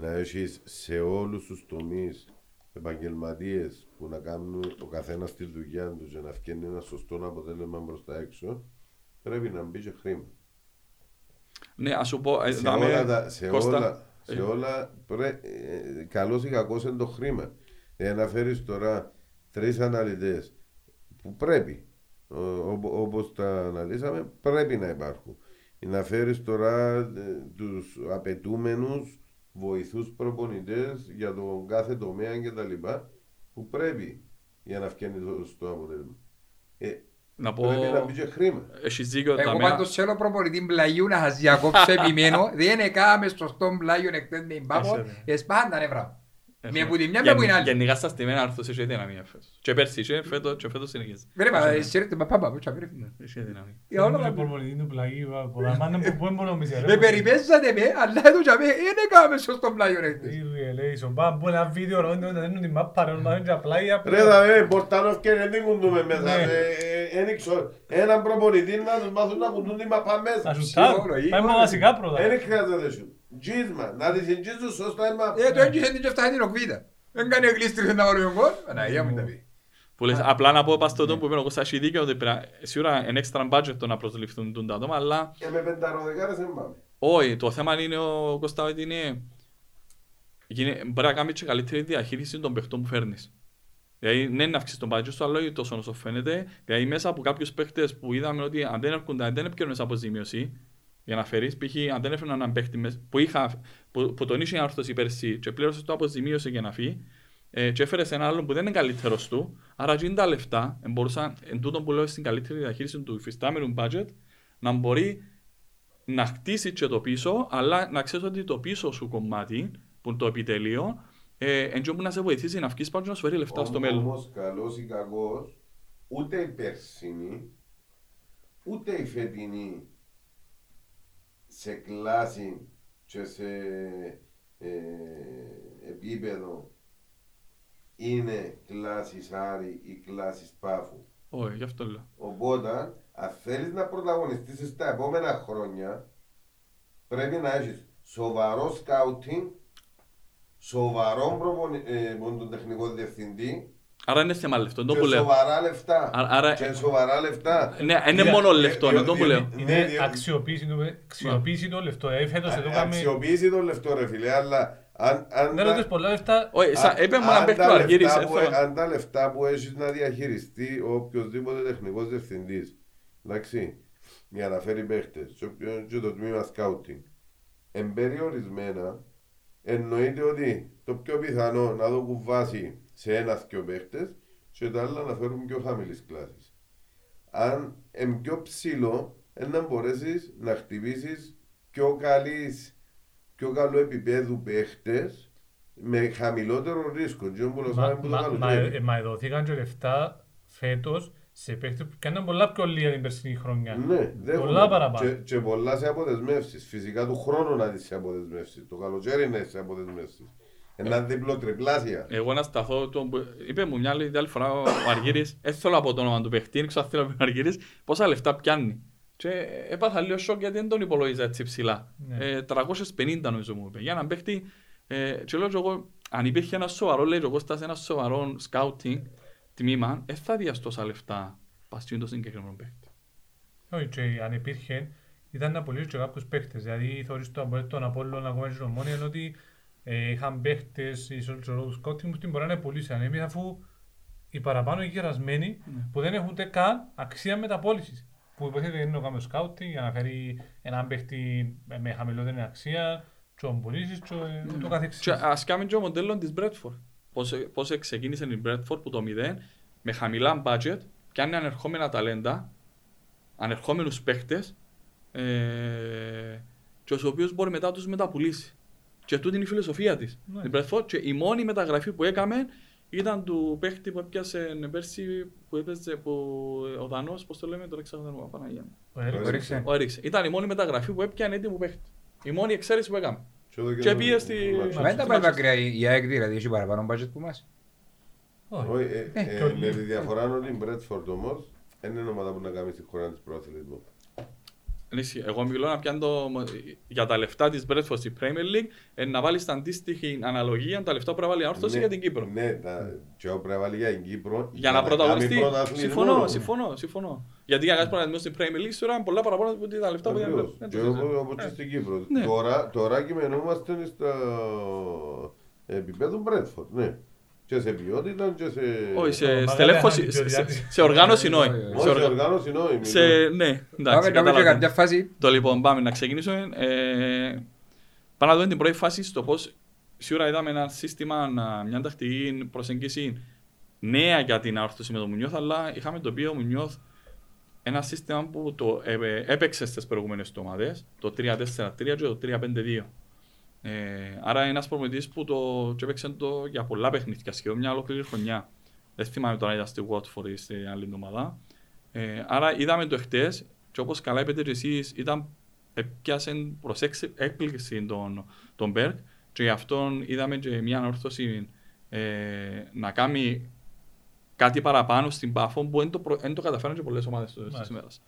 να έχεις σε όλους τους τομείς επαγγελματίες που να κάνουν ο καθένας τη δουλειά του και να φτιάχνει ένα σωστό αποτέλεσμα μπροστά έξω πρέπει να μπει και χρήμα. Ναι, ας σου πω, ε, σε δάμε, όλα, τα, σε Κώστα, όλα, σε ε, όλα πρέ, ε, καλώς ή κακώς είναι το χρήμα. Ε, να φέρεις τώρα τρεις αναλυτές που πρέπει, ο, ο, όπως τα αναλύσαμε, πρέπει να υπάρχουν. Ή Να φέρεις τώρα ε, τους απαιτούμενους βοηθούς προπονητές για τον κάθε τομέα κτλ. που πρέπει για να φτιάχνει το σωστό αποτέλεσμα. Ε, να πω, πρέπει να μπει και χρήμα. έχεις δίκιο, Εγώ δάμε, πάντως θέλω προπονητή πλαγιού να σας διακόψω επιμένω. Δεν έκαμε σωστό πλάγιο εκτός με μπάπο. Έσαι, Εσπάνε τα νεύρα. Έχουμε- Μια που τη μια, μια που είναι άλλη. Γενικά στα στημένα άρθρος έχει δυναμία φέτος. Και πέρσι είχε, φέτος, και φέτος συνεχίζει. Βρε μα, εσύ ρε, μα πάμε, πάμε, πάμε. Ναι, έχει δυναμία. Για όλα Είναι τα προπονητή του πλαγίου, πολλά μάνα που δεν μπορούμε να Με μισερεύουμε. περιπέσατε με, αλλά εδώ και δεν έκαμε σωστό πλάγιο εκτός. Η relation. Πάμε από ένα βίντεο ρόντο να δίνουν την μάπα ρε, να δίνουν και απλά για Ρε θα με, πορτάνο και δεν κουντούμε μέσα. Ναι. Ε, ε, Εν ξέρω, έναν προπονητή να τους μάθουν να κουντούν τη μαπά Να μέσα. σου Σίγουρο, τάρουν. ή- Πάμε με βασικά πρώτα. Δεν χρειάζεται σου. Τζίσμα, να τις εγγίζουν σωστά η μαπά. Ε, το έγγισε την και φτάνει την οκβίδα. Δεν κάνει εγκλήστρι να βάλει τον κόλ. Αναγία μου τα πει. Που λες, απλά να πω πας στο που είπε ο Κώστας, έχει δίκιο ότι πρέπει να- σίγουρα είναι extra budget το να προσληφθούν τα άτομα, αλλά Και με πενταροδεκάρες δεν πάμε. όχι, το θέμα είναι ο Κώστα ότι είναι γίνει- μπορεί να κάνει και καλύτερη διαχείριση των παιχτών που φέρνεις. Δηλαδή, ναι, να αυξήσει τον budget σου, αλλά όχι τόσο όσο φαίνεται. Δηλαδή, μέσα από κάποιους παίχτες που είδαμε ότι αν δεν έρχονται, αν δεν έπαιρνε αποζημίωση για να φέρεις, π.χ. αν δεν έφερε έναν παίχτη μες- που, είχα, που, που τον είχε η άρθρωση πέρσι και πλήρωσε το αποζημίωση για να φύγει, ε, και έφερες έναν άλλον που δεν είναι καλύτερος του, άρα γίνει τα λεφτά, ε, μπορούσαν, εν τούτο που λέω στην καλύτερη διαχείριση του υφιστάμενου budget, να μπορεί να χτίσει και το πίσω, αλλά να ξέρεις ότι το πίσω σου κομμάτι, που είναι το επιτελείο, ε, εν τω που να σε βοηθήσει να βγει πάνω και να σου φέρει λεφτά στο μέλλον. Όμως καλός ή κακός, ούτε η περσινή, ούτε η φετινή σε κλάση και σε ε, επίπεδο είναι κλάσης Άρη ή κλάσης Πάφου. Όχι, γι' αυτό λέω. Οπότε, αν θέλεις να πρωταγωνιστήσεις στα επόμενα χρόνια, πρέπει να έχεις σοβαρό σκάουτινγκ, σοβαρό προπονη- ε, μόνο τον τεχνικό διευθυντή Άρα είναι θέμα λεφτό, το και που λέω. σοβαρά λεφτά. Άρα- άρα- και σοβαρά λεφτά. Ναι, είναι Δια- μόνο λεφτό, είναι διότι- το που λέω. Ναι, Είναι διότι- αξιοποίηση το- αξιοποίηση το λεφτό. Δηλαδή φέτος εδώ Α- κάμε... Αξιοποιήσει το λεφτό ρε φίλε, αλλά αν, αν, Δεν τα- ρωτήσεις πολλά λεφτά. Όχι, σαν- αν- είπε μου αν να παίξει τα το Αργύρης, λεφτά ε, που- θέλω. Αν τα λεφτά που έχεις να διαχειριστεί ο οποιοδήποτε τεχνικός διευθυντής, εντάξει, για να φέρει παίχτες, και όποιο- και το τμήμα σκάουτινγκ, εμπεριορισμένα, εννοείται ότι το πιο πιθανό να δω βάση σε ένα-δυο παίχτες και τα άλλα να φέρουν πιο χαμηλής κλάσης. Αν είναι πιο ψηλό, ε, να μπορέσεις να χτυπήσεις πιο καλής, πιο καλό επίπεδου παίχτες με χαμηλότερο ρίσκο. Και όπως Μα- λέμε που το μα- μα- καλοκαίρι. ε, Μα δόθηκαν και λεφτά φέτος σε παίχτες που κάναν πολλά πιο λίγα την περσινή χρονιά. Ναι, δέχομαι. Πολλά παραπάνω. Και, και πολλά σε αποδεσμεύσεις. Φυσικά του χρόνου να δεις σε αποδεσμεύσεις. Το καλοκαίρι να είσαι σε αποδεσμεύσεις. Ένα διπλό τριπλάσια. Εγώ να σταθώ, το, που- είπε μου μια άλλη, άλλη φορά ο Αργύρης, δεν θέλω από το όνομα του παιχτή, δεν ξέρω αν θέλω να πει ο Αργύρης, πόσα λεφτά πιάνει. Και έπαθα λίγο σοκ γιατί δεν τον υπολόγιζα έτσι ψηλά. Ναι. Ε, 350 νομίζω μου είπε. Για έναν παίχτη, ε, και λέω και εγώ, αν υπήρχε ένα σοβαρό, λέει και εγώ στάσει ένα σοβαρό σκάουτινγκ τμήμα, δεν θα διας τόσα λεφτά παστιούν το συγκεκριμένο παίχτη. Όχι, και αν υπήρχε, ήταν να απολύσει και κάποιους παίχτες. Δηλαδή, θεωρείς το από τον Απόλλωνα ακόμα και τον Ομόνια είναι ότι ε, είχαν παίχτες ίσως και του σκότεινγκ που την μπορεί να πουλήσαν. Εμείς αφού οι παραπάνω γερασμένοι Ναι. που δεν έχουν ούτε καν αξία μεταπόλησης. Που υποθέτει είναι ο κάμιο σκάουτινγκ για να φέρει έναν παίχτη με- με χαμηλότερη αξία, και τον πουλήσεις και ε, ούτω καθεξής. Και ας κάνουμε και το μοντέλο της Bradford. Πώς, πώς ξεκίνησε η Bradford που το 0 με χαμηλά budget, πιάνει ανερχόμενα ταλέντα, ανερχόμενους παίχτες ε, και τους οποίους μπορεί μετά τους μεταπουλήσει. Και τούτη είναι η φιλοσοφία της. Ναι. Η Bradford και η μόνη μεταγραφή που έκαμε ήταν του παίχτη που έπιασε πέρσι που έπαιζε που, ο Δανός, πώς το λέμε, τώρα ξέχασα Παναγία. μου. Ο Έριξ. Ορίξε. Ο Έριξε. Ήταν η μόνη μεταγραφή που έπιανε έτοιμο παίχτη. Η μόνη εξαίρεση που έκαμε. εδώ Και το- πήγε στη- το- Μα δεν τα πάει μακριά η η ΑΕΚ δηλαδή έχει παραπάνω budget που μας. Όχι. Όχι, ε, Ε, ε, και ο- με τη διαφορά ότι η Μπρέτφορντ όμως δεν είναι ομάδα που να κάνει στη χώρα της προαθλητισμού. Ισχύει. Εγώ μιλώ να πιάνω το, για τα λεφτά της Bradford στη Premier League ε, να βάλεις στην αντίστοιχη αναλογία τα λεφτά που πρέπει να βάλει η όρθωση Ναι, για την Κύπρο. Ναι, τα- και ο πρέπει να βάλει για την Κύπρο Για να κάνει πρωταγωνιστεί. πρωταθλητισμό. Συμφωνώ, συμφωνώ, συμφωνώ. Γιατί για να κάνει πρωταγωνισμό στην Premier League τώρα είναι πολλά παραπάνω από τα λεφτά που δεν Ακριβώς. δεν Και το ξέρω. όπως- όπως και στην Κύπρο. Ναι. Τώρα, τώρα κειμενούμαστε στα επίπεδο Μπρέτφορντ, ναι. Και σε ποιότητα και σε... Όχι, Το σε μεγάλο στελέχωση, είναι σε- σε- ιδιωτικά. σε οργάνωση Όχι, όχι. όχι. Όχι, Σε σε οργα- οργάνωση νόημη. Σε, ναι, εντάξει, Πάμε να σε καταλαβαίνω. κάποια φάση. Το λοιπόν, πάμε να ξεκινήσουμε. Ε, πάμε να δούμε την πρώτη φάση στο πώς σίγουρα είδαμε ένα σύστημα, να- μια τακτική προσέγγιση νέα για την αόρθωση με το Μουνιώθ, αλλά είχαμε το οποίο Μουνιώθ ένα σύστημα που το ε, έπαιξε στις προηγούμενες του ομάδε, το 3-4-3 και το 3-5-2. Ε, άρα ένας προπονητή που το και έπαιξε το για πολλά παιχνίδια, σχεδόν μια ολόκληρη χρονιά. Δεν θυμάμαι τώρα ήταν στη Watford ή στην άλλη ομάδα. Ε, άρα είδαμε το χτες και όπως καλά είπετε και εσείς ήταν πιάσε προς έξι- έκπληξη τον, τον Μπέρκ και γι' αυτόν είδαμε και μια ανόρθωση ε, να κάνει κάτι παραπάνω στην Πάφο που δεν το, προ- δεν το καταφέραν και πολλές ομάδες της Μάλιστα. ημέρας.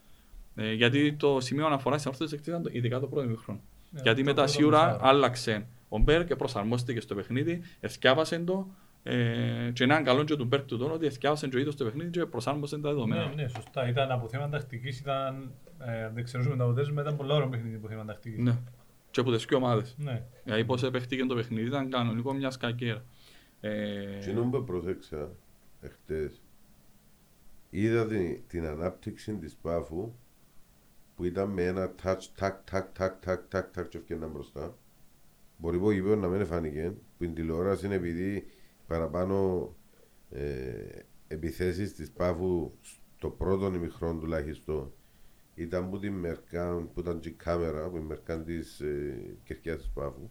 Ε, γιατί το σημείο αναφοράς στην ανόρθωση ήταν το- ειδικά το πρώτο ημίχρονο. Ναι, γιατί το μετά πρώτο σίγουρα μισάωρο. άλλαξε ο Μπέρκ και προσαρμόστηκε στο παιχνίδι, εθιάβασε το ε, και έναν καλό και του Μπέρκ του τόνο ότι εθιάβασε το ίδιος στο παιχνίδι και προσάρμοσε τα δεδομένα. Ναι, ναι, σωστά. Ήταν από θέμα τακτικής, ήταν, ε, αν δεν ξέρουμε τα αποτέλεσμα, ήταν πολλά ώρα παιχνίδι από θέμα τακτικής. Ναι. Και από τις δύο ομάδες. Ναι. Δηλαδή πώς επέχτηκε το παιχνίδι ήταν κανονικό μιας κακέρας. Ε, Εκείνο που προσέξα εχθές, είδα την, την ανάπτυξη της Πάφου που ήταν με ένα touch, τάκ, τάκ, τάκ, τάκ, τάκ, τάκ και έφτιαναν μπροστά. Μπορεί που είπε να μην φάνηκε, που την τηλεόραση είναι επειδή παραπάνω ε, επιθέσεις της Πάφου στο πρώτο ημιχρόν τουλάχιστον ήταν που την Μερκάν, που ήταν και η κάμερα, που η Μερκάν της ε, Κερκιάς της Πάφου.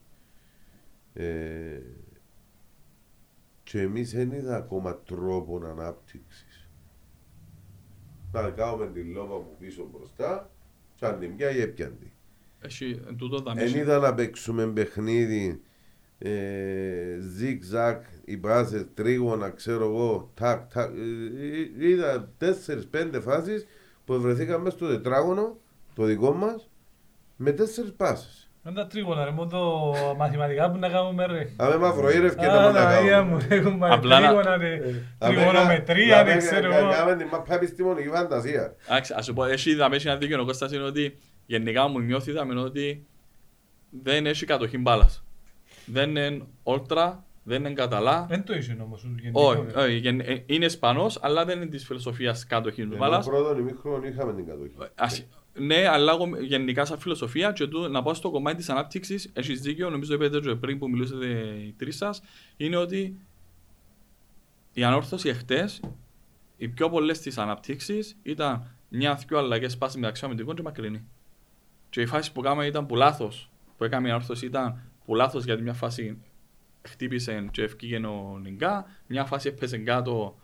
Ε, και εμείς δεν είδα ακόμα τρόπο ανάπτυξης. Να κάνουμε τη λόβα που πίσω μπροστά, και αν την πιάει έπιαν τη. Έχει τούτο τα Δεν μέσα. είδα να παίξουμε παιχνίδι ε, ζικ-ζακ, οι πάσες, τρίγωνα, ξέρω εγώ, τάκ, τάκ. Ε, ε, είδα τέσσερις-πέντε φάσεις που βρεθήκαμε στο τετράγωνο, το δικό μας, με τέσσερις πάσες. Με τα τρίγωνα ρε, μόνο το μαθηματικά που να κάνουμε ρε. Άμε μαυροήρευκε να Α, μην τα τα ίδια κάνουμε. μου, έχουμε Απλά να- τρίγωνα ρε, τριγωνομετρία, δεν ξέρω εγώ. Κάμε την μάπα επιστημονική φαντασία. Εντάξει, ας σου πω, έχει δάμε ένα δίκαιο ο Κώστας είναι ότι γενικά μου νιώθει δάμε ότι δεν έχει κατοχή μπάλας. Δεν είναι όλτρα, δεν είναι καταλά. Δεν το είσαι όμως γενικό. Όχι, ρε. όχι, γεν- ε, είναι Ισπανός, αλλά δεν είναι της φιλοσοφίας κατοχής του Ενώ μπάλας. πρώτον ημίχρονο είχαμε την κατοχή. Ας- Ναι, αλλά εγώ γενικά σαν φιλοσοφία και του, να πάω στο κομμάτι της ανάπτυξης, έχεις δίκιο, νομίζω είπατε και πριν που μιλούσατε οι τρεις σας, είναι ότι η ανόρθωση εχθές, οι πιο πολλές της αναπτύξεις ήταν μια-δυο αλλαγές πάση μεταξύ αμυντικών και μακρινή. Και η φάση που κάναμε ήταν που λάθος, που έκαμε η ανόρθωση ήταν που λάθος γιατί μια φάση χτύπησε και ευκήγε ο Νιγκά, μια φάση έπαιζε κάτω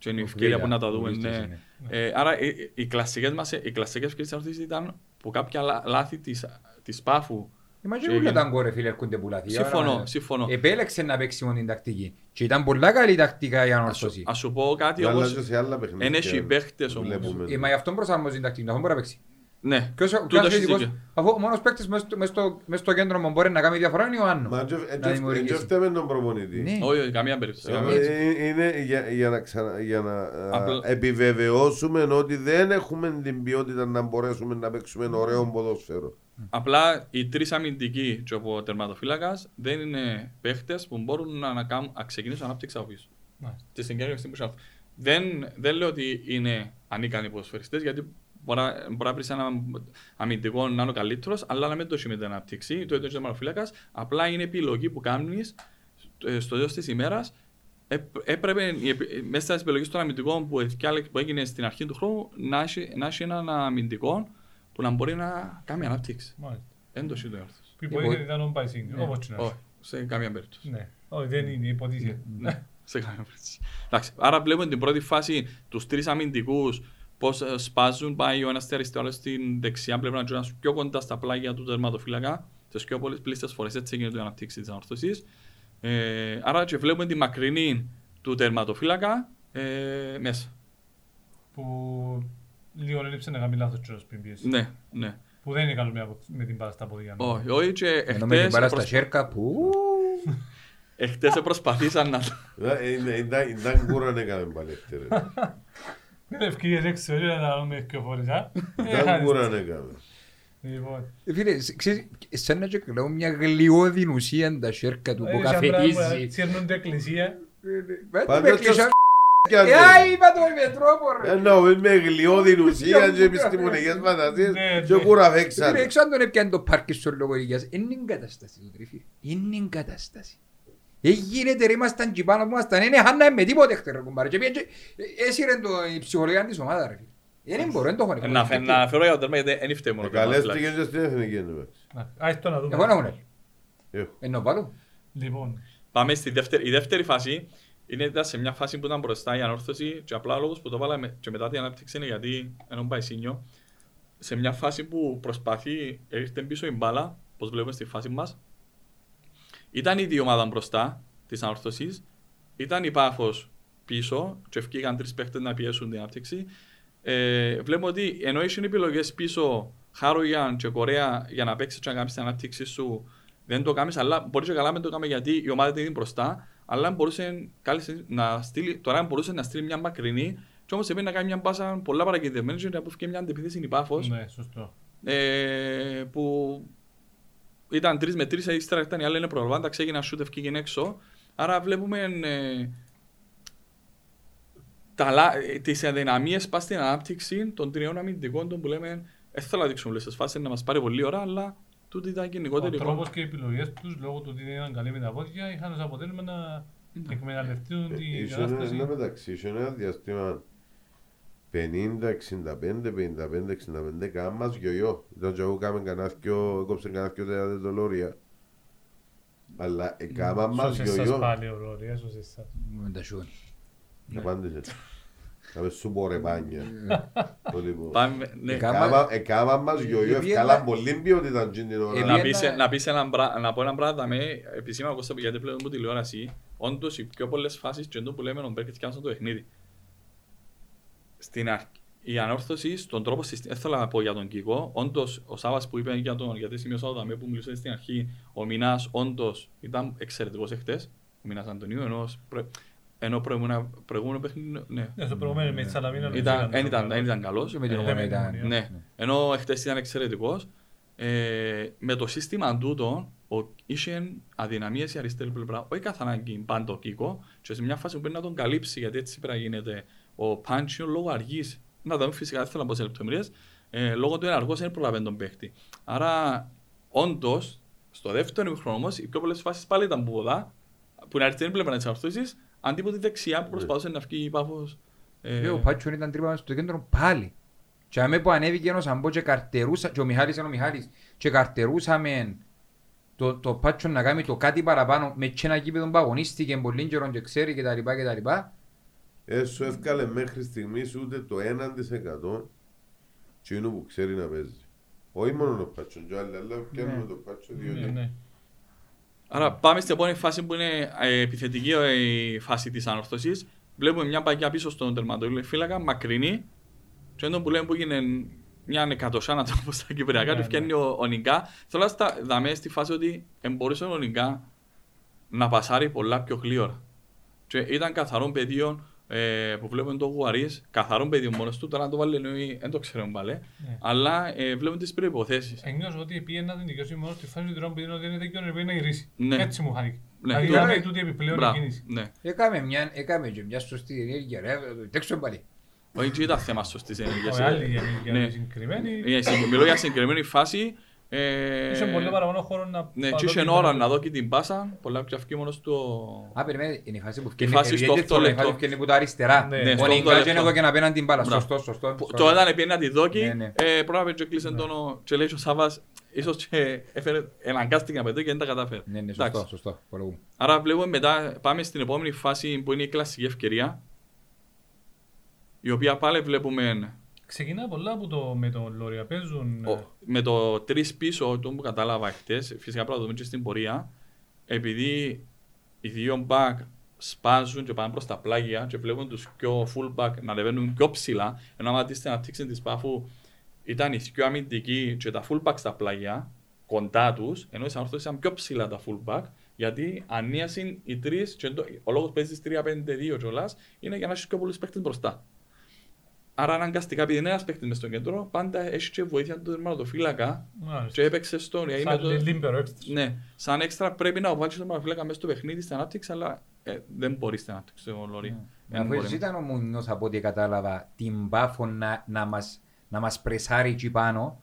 και είναι η ευκαιρία που να τα δούμε. Βουλίστης Ναι. είναι. Ε, άρα ε, ε, οι κλασικές μας, οι κλασικές ευκαιρίες της ανόρθωσης ήταν που κάποια λά- λάθη της, της Πάφου. Ε, Μα Και και όλα έγινε. τα γκόρε φίλε έρχονται που λάθη. Συμφωνώ, Άρα, συμφωνώ. Επέλεξε να παίξει μόνο την τακτική. Και ήταν πολλά καλή τακτικά η Ας σου- ανόρθωση. Ας σου πω κάτι Αλλά όμως, και σε άλλα παιχνίδια. Εν έχει παίχτες όμως. βλέπουμε. Ε, Μα γι' αυτό προσαρμόζει την τακτική, να μπορεί να παίξει. Ναι, Ποιος, τούτο ποιος έχεις ειδικός, δίκιο. αφού ο μόνος παίκτης μες στο- μες στο- μες στο κέντρο μου μπορεί να κάνει διαφορά είναι ο Άννο. Μα και- Να ε, και- δημιουργήσει. και φταίμε τον προπονητή. Ναι. Όχι, όχι, καμία περίπτωση. Ε, καμία περίπτωση. ε, Είναι για, για να, ξανα, για να α, Απλά- επιβεβαιώσουμε ότι δεν έχουμε την ποιότητα να μπορέσουμε να παίξουμε ωραίο ποδόσφαιρο. Απλά οι τρεις αμυντικοί και ο τερματοφύλακας δεν είναι παίχτες που μπορούν να, να, κάνουν, να ξεκινήσουν ανάπτυξη από πίσω. Μάλιστα. Τη συγκεκριμένη στιγμή που σου έρθω. δεν, δεν λέω ότι είναι ανίκανοι ποδοσφαιριστές, γιατί μπορεί, να- μπορεί να βρεις έναν αμυντικό να είναι ο καλύτερος, αλλά να μην το έχει με την ανάπτυξη. Το ίδιο και ο τερματοφύλακα. Απλά είναι επιλογή που κάνεις στο τέλο της ημέρας. Έπρεπε η επι- μέσα στις επιλογές των αμυντικών που, ευκάλε- που έγινε στην αρχή του χρόνου να έχει, να έχει έναν αμυντικό που να μπορεί να κάνει ανάπτυξη. Μάλιστα. Δεν το σύντο έρθος. Που υποτίθεται ήταν ο Μπαϊσίνγκ, Ναι. όπως και να Όχι, είναι. σε καμία περίπτωση. Ναι. Όχι, δεν είναι, υποτίθεται. Ναι, σε καμία περίπτωση. Εντάξει, άρα βλέπουμε την πρώτη φάση τους τρεις αμυντικούς πώς ε, σπάζουν, πάει ο ένας στη αριστερά, ο άλλος στην δεξιά πλευρά και ο ένας πιο κοντά στα πλάγια του τερματοφύλακα. Τις πιο πολλές πλήστες φορές έτσι γίνεται η αναπτύξη της ανορθωσής. Ε, άρα και βλέπουμε τη μακρινή του τερματοφύλακα ε, μέσα. Που λίγο έλειψε να κάνει λάθος και ο Σπίμπιες. Ναι, ναι. Που δεν είναι καλό με, απο- με την μπάλα στα πόδια. ναι. Όχι, όχι και Ενώ με την εχθές μπάλα στα προσ- σέρκα που... εχθές προσπαθήσαν να... Ε, είναι- Ήταν ήταν κούρα να έκαμε πάλι χτες, ρε. Είναι ευκαιρίες έξω, δεν θα τα δούμε δύο φορές, α. Ε, Ήταν χάνεις. κούρα να έκαμε. Λοιπόν, Ε, Φίλε, σ- ξέρεις, σαν να και κλαίω μια γλιώδη ουσία τα σέρκα του που ε, σαν πράγμα, καφετίζει. τσέρνονται εκκλησία. Μα Πάντα το με το κλεισά- Κι αν Ε, δεν- α, είπα το με τρόπο ρε. Εννοώ, με γλιώδη ουσία και επιστημονικές φαντασίες Ναι, και ναι. κούρα Φίλε, φέξαν. έξω αν τον έπιανε το πάρκινσον λόγω ηλικίας. Είναι εγκατάσταση του τρέφει. Είναι εγκατάσταση. Ε, γίνεται ρε, ήμασταν εκεί πάνω που ήμασταν. Είναι χάναμε με τίποτε χτες ρε κουμπάρε. Και πήγαινε και ε, έσυρε το η ψυχολογία της ομάδας ρε. φίλε. Ε, Δεν μπορώ, δεν το έχω Να φε- να φέρω για το τέρμα γιατί δεν φταίει μόνο ο τερματοφύλακας. Καλέστηκε και στην εθνική εννοήξη. Να, Ας το να δούμε. Εγώ να έχω ναι. Έχω. Ενώ βάλω. Λοιπόν, Πάμε στη δεύτερη. Η δεύτερη φάση είναι ήταν σε μια φάση που ήταν μπροστά η ανόρθωση και απλά ο λόγος που το βάλαμε και μετά την ανάπτυξη είναι γιατί ενώ πάει σύνιο σε μια φάση που προσπαθεί, έρχεται πίσω η μπάλα, όπως βλέπουμε στη φάση μας. Ήταν η δύο ομάδα μπροστά της ανόρθωσης, ήταν η Πάφος πίσω και ευκήγαν τρεις παίχτες να πιέσουν την ανάπτυξη. Ε, βλέπουμε ότι ενώ έχουν επιλογές πίσω Χάρογιαν και Κορέα για να παίξεις και να κάνεις την ανάπτυξη σου δεν το κάνεις, αλλά μπορεί και καλά να το κάνεις γιατί η ομάδα είναι μπροστά, αλλά μπορούσε κάλεσε να στείλει, τώρα μπορούσε να στείλει μια μακρινή και όμως έπρεπε να κάνει μια μπάσα πολλά παρακεντεμένη και να αποφύγει μια αντιπίθεση η Πάφος ναι, σωστό. ε, που ήταν τρεις με τρεις, ύστερα ήταν οι άλλοι είναι προλαμβάντα, ξεκίνησε να σούτ, ευκήγε έξω. Άρα βλέπουμε ε, τα, λα- ε, τις αδυναμίες πας στην ανάπτυξη των τριών αμυντικών των που λέμε δεν θέλω να δείξουμε όλες τις φάσεις, να μας πάρει πολλή ώρα, αλλά τούτη ήταν Ο γενικότερη εικόνα. τρόπος και οι επιλογές τους, λόγω του ότι δεν ήταν καλοί με τα πόδια, είχαν ως αποτέλεσμα να εκμεταλλευτούν την Είχε ένα κατάσταση. ένα μεταξύ, είχε ένα διαστήμα 50, 65, 55, 65, κάμα μας γιογιό. Ήταν και εγώ κάμε κανένα δυο, έκοψε κανένα δυο τα δολόρια. Αλλά κάμα μας Σώσες σας γιογιό. πάλι ο Ρόρι, έσωσες σας. Με τα σιόνι. Απάντησε. Κάμε σου πω ρε πάνια. Το λοιπόν. Πάμε, ναι. Κάμα- Κάμα- Εκάμα μας γιογιό, Επειδή ευκάλα ένα- πολύ ποιότητα εκείνη την ώρα. Επειδή να, ένα- πεις, να, πεις έναν πρά- να πω ένα πράγμα με επισήμα Κώστα γιατί πλέον από τηλεόραση όντως οι πιο πολλές φάσεις και εντό που λέμε ο Μπέρκετς κάνουν το παιχνίδι. Στην αρχ... Η ανόρθωση στον τρόπο συστήματος, δεν θέλω να πω για τον Κικό, όντως ο Σάβας που είπε για τον, γιατί σημείωσα το ταμείο που μιλούσε στην αρχή, ο Μινάς όντως ήταν εξαιρετικός εχθές, ο Μινάς Αντωνίου, ενώ, προ... ενώ προηγούμενα, προηγούμενο παιχνίδι, ναι, Ναι, στο προηγούμενο με τη Σαλαμίνα ήταν, δεν ήταν, τόσο δεν ήταν καλός. Και με την Ε, ομάδα με την ήταν. ομονία. ναι, ενώ εχθές ήταν εξαιρετικός. Ε, με το σύστημα τούτο, ο, είχε αδυναμίες η αριστερή πλευρά, όχι καθ' ανάγκη πάντα ο Κίκο, και σε μια φάση που πρέπει να τον καλύψει, γιατί έτσι πρέπει να γίνεται ο Πάντσιο λόγω αργής. Να δούμε φυσικά, δεν θέλω να πω σε λεπτομέρειες, ε, λόγω του εναργός δεν προλαβαίνει τον παίχτη. Άρα, όντως, στο δεύτερο χρόνο όμως, οι πιο πολλές φάσεις πάλι ήταν που ποδά, που είναι αριστερή πλευρά της αρθούσης, αντί από τη δεξιά που προσπαθούσε να βγει η Πάφος. ε, Και ο Πάτσον ήταν τρύπα στο κέντρο πάλι. Και αμέ που ανέβηκε ένας αμπό και καρτερούσα, και ο Μιχάλης είναι ο Μιχάλης, και καρτερούσαμε το, το Πάτσον να κάνει το κάτι παραπάνω με και ένα κήπεδο που αγωνίστηκε πολύ καιρό και ξέρει κτλ. κτλ. Ε, σου εύκαλε μέχρι στιγμής ούτε το 1% τσίνου που ξέρει να παίζει. Όχι μόνο ο Πάτσον, και άλλοι, αλλά πιάνουμε το Πάτσον Ναι, διότι ναι. Άρα πάμε στην επόμενη φάση που είναι ε, επιθετική ε, η φάση της ανορθώσης. Βλέπουμε μια παγιά πίσω στον τερματολόγιο φύλακα, μακρινή. Και έντον που λέμε που έγινε μια εκατοσάνα όπως στα κυπριακά, Ναι, του φτιάχνει ο, ο Νιγκά. Θέλω να στα δαμε στη φάση ότι μπορούσε ο Νιγκά να πασάρει πολλά πιο γλύωρα. Και ήταν καθαρό πεδίο ε, που βλέπουμε το Γουαρίς, καθαρό πεδίο μόνος του, τώρα να το βάλει εννοεί, δεν το ξέρουμε πάλι, Ναι. αλλά ε, βλέπουμε τις προϋποθέσεις. Ένιωσα ότι πήγε να την δικαιώσει μόνος στη φάση του τρόπου που ότι είναι δικαιώνει να γυρίσει. Ναι. Έτσι μου φάνηκε. Ναι, Δηλαδή το- ήταν τούτη επιπλέον Μπράβο, κίνηση. ναι. Έκαμε μια, έκαμε και μια σωστή ενέργεια ρε, το τέξω πάλι. Όχι, δεν ήταν θέμα σωστής ενέργειας. Ο ε. άλλη για την- για Ναι. τη συγκεκριμένη. Ε, συγκ- Μιλώ για συγκεκριμένη φάση. Ε, Είχε πολύ παραπάνω χώρο να Ναι, πάρω και είχε την- ώρα να δω και την πάσα. Πολλά πιο αυκεί μόνος του. ο- Α, περιμένετε, είναι η φάση που Η φτιάχνει, φάση ε, στο γιατί οκτώ θέλω, η λεπτό. φάση που φτιάχνει που το αριστερά. Ναι, Ναι, Ο στο Νιγκά οκτώ και λεπτό. είναι και απέναντι την μπάλα. Μπράβο. Σωστό, σωστό. που- σωστό. Το όταν πήγαινε να τη δόκει, Ναι, ναι. ε, πρόλαβε και κλείσε τον ο- και λέει ο Σάβας, ίσως και έφερε, εναγκάστηκε να πετώ και δεν τα κατάφερε. Ναι, ναι, Εντάξει. σωστό, σωστό. Απολογούμε. Άρα βλέπουμε μετά, πάμε στην επόμενη φάση που είναι η κλασική ευκαιρία, η οποία πάλι βλέπουμε Ξεκινά πολλά από το, με τον Λόρια. Παίζουν. ε, Ο- με το τρεις πίσω, το που κατάλαβα χτες, φυσικά πρέπει να το δούμε και στην πορεία, επειδή οι δύο μπακ σπάζουν και πάνε προς τα πλάγια και βλέπουν τους πιο full back να ανεβαίνουν πιο ψηλά, ενώ άμα δείτε στην αναπτύξη τη πάφου ήταν οι πιο αμυντικοί και τα full back στα πλάγια, κοντά τους, ενώ οι ανόρθωσες ήταν πιο ψηλά τα full back, γιατί ανίασαν οι τρεις, και το- ο λόγος που παίζει 3-5-2 κιόλας είναι για να έχεις πιο πολλούς παίχτε μπροστά. Άρα αναγκαστικά επειδή είναι ένας παίχτης μες στο κέντρο, πάντα έχει και βοήθεια του τερματοφύλακα μάλιστα. και έπαιξε στον είναι Σαν το... λίμπερο έξτρα. Ναι, σαν έξτρα πρέπει να βάλεις τον τερματοφύλακα μέσα στο παιχνίδι στην ανάπτυξη, αλλά ε, δεν μπορεί στην ανάπτυξη ο Λόρι. Δεν Αφού μπορεί. έτσι ήταν ο Μουνιός από ό,τι κατάλαβα την πάφο να, να, μας, να μας πρεσάρει εκεί πάνω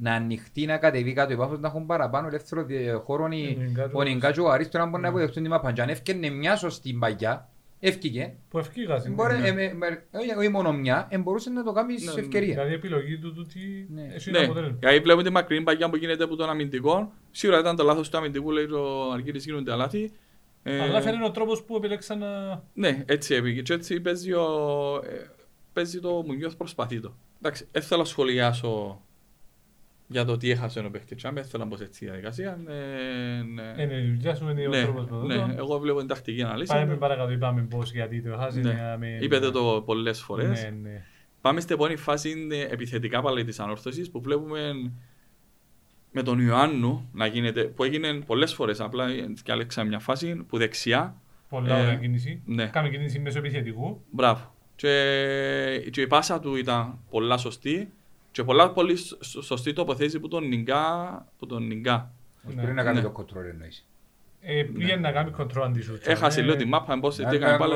να ανοιχτεί να κατεβεί κάτω η πάφος να έχουν παραπάνω ελεύθερο διε- χώρο οι- Ο Νιγκάτζο- ο Νιγκάτζο ο Αρίστο να μπορούν να αποδεχτούν την μάπα. Και αν έφτιανε μια σωστή μπαγιά, έφυγε. Που ευκήγα στην Μπορεί, ναι. ε, με- με- όχι- Όχι μόνο μια, ε, μπορούσε να το κάνει σε Ναι, ευκαιρία. Δηλαδή η επιλογή του τούτη Ναι. έχει Ναι, ένα αποτέλεσμα. γιατί βλέπουμε τη μακρινή παγιά που γίνεται από τον αμυντικό. Σίγουρα ήταν το λάθος του αμυντικού, λέει ο Αργύρης γίνονται λάθη. Ε, Αλλά φαίνεται ο τρόπος που επιλέξαν να... Ναι, έτσι έπαιγε. Και έτσι παίζει, ο, ε, παίζει το Μουνιώθ προσπαθεί το. Εντάξει, δεν θέλω να σχολιάσω για το τι έχασε ο παίχτης. Δεν θέλω να μπω σε έτσι διαδικασία. Ε, ναι. Είναι η δουλειά σου, είναι ο ναι, τρόπος με ναι, αυτό. εγώ βλέπω την τακτική αναλύση. Πάμε παρακάτω, είπαμε πώς γιατί το χάσει. Ναι. Είπετε το πολλές φορές. Ναι, ναι. Πάμε στην επόμενη φάση, είναι επιθετικά πάλι της ανόρθωσης, που βλέπουμε με τον Ιωάννου να γίνεται, που έγινε πολλές φορές, απλά διάλεξα μια φάση που δεξιά, Πολλά Ε, ωραία κίνηση. ναι. Κάμε κίνηση μέσω επιθετικού. μπράβο. Και, και η πάσα του ήταν πολλά σωστή και πολλά πολύ σ- σωστή τοποθέτηση που τον Νιγκά, που τον Νιγκά. Ναι. Πριν να κάνει Ναι. το κοντρόλ εννοείς. Ε, πήγε να κάνει control αντισούτ. Έχασε Ε, λίγο τη μάπα, πώς τι Να- έκανε να- πάλι.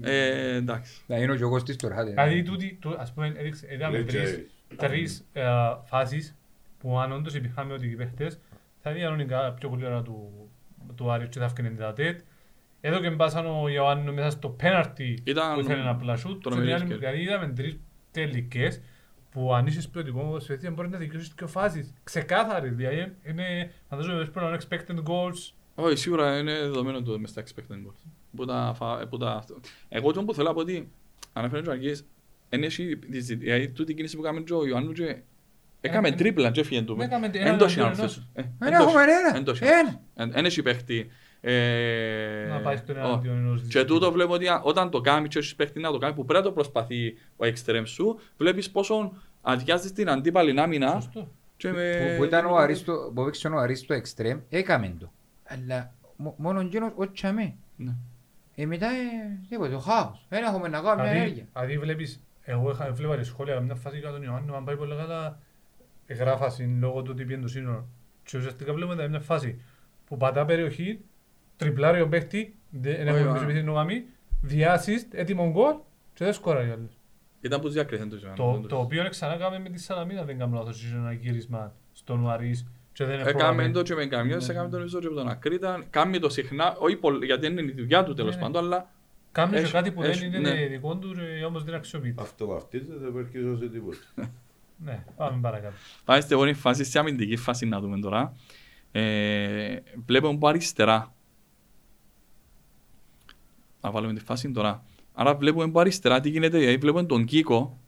να- Ε, εντάξει. Να είναι ο Γιώργος της τώρα. άντε. Δηλαδή, τούτη, του- ας πούμε, έδειξε- είδαμε Λέει τρεις, Jerry. τρεις ε, φάσεις που αν όντως υπήρχαμε ότι οι παίχτες θα δει κανονικά πιο πολύ ώρα του, του Άρης και θα έφυγε την τετέτ. Εδώ και μπάσαν ο Ιωάννου μέσα στο πέναρτι Ήταν που ήθελε να πλασούτ. τρομερή Και την άλλη- ευκαιρία. Δηλαδή είδαμε τρεις τελικές που αν είσαι ποιοτικό ποδοσφαιριστή μπορεί να δικαιώσεις και φάσεις. Ξεκάθαρη, δηλαδή είναι, φαντάζομαι, ότι πρέπει να expected goals. Όχι, σίγουρα είναι δεδομένο το μες στα expected goals. Που τα, φα- που τα... Εγώ το που θέλω να πω ότι αναφέρω και ο Αργής, εν έχει τη- δηλαδή τούτη κίνηση που έκαμε και ο Ιωάννου και έκαμε Ε, τρίπλα και έφυγε του. ναι, έκαμε Εν ένα το έχει εναντίον άνθρωπος. Ε, Δεν εν το έχουμε έχει. ένα. Εν το έχει. Ένα. Εν- Εν έχει παίχτη. Ε, Να πάει στον ω. εναντίον ενός Και διαιτητή. τούτο βλέπω ότι α- όταν το κάνει και έχεις παίχτη να το κάνει που πρέπει να το προσπαθεί ο εξτρέμ σου, βλέπεις πόσο αδειάζεις την αντίπαλη άμυνα Σωστό. και με... Που- Που ήταν ο Αρίστο, που έπαιξε ο Αρίστο εξτρέμ, έκαμε το. Αλλά μο- μόνο εκείνος όχι αμέ. Ναι. Ε, μετά, ε, τίποτε, το χάος. Δεν έχουμε να κάνουμε Δηλαδή, ενέργεια. δηλαδή βλέπεις, εγώ είχα, βλέπα τις σχόλια μια φάση για τον Ιωάννη, αν πάει πολύ καλά, εγγράφαση λόγω του ότι πήγαινε το σύνορο. Και ουσιαστικά βλέπουμε δηλαδή μια φάση που πατά περιοχή, τριπλάρει ο παίχτη, δεν Ο έχουμε Ιωάννη. πίσω την νογαμή, διάσυστ, έτοιμο γκολ και δεν σκόραρε άλλος. Ήταν που διάκρισαν το Το, Ιωάννη. το οποίο ξανά κάναμε με τη Σαλαμίνα, δεν κάνω λάθος, είχε ένα γύρισμα στον Ουαρίς και δεν Έκαμε πρόλαβε. το και με καμιός, έκαμε τον Ιζό και με τον Ακρίτα. Κάμει το συχνά, όχι πολύ, γιατί δεν είναι η δουλειά του τέλος Ναι, πάντων, αλλά Κάνει και έχει- κάτι που δεν έχει- είναι ναι. δικό του και όμως δεν αξιοποιείται. Αυτό βαφτίζεται, δεν περκίζω σε τίποτα. Ναι, πάμε παρακάτω. πάμε στην επόμενη φάση, στην αμυντική φάση να δούμε τώρα. Ε, βλέπουμε από αριστερά. Να βάλουμε τη φάση τώρα. Άρα βλέπουμε από αριστερά τι γίνεται, δηλαδή βλέπουμε τον Κίκο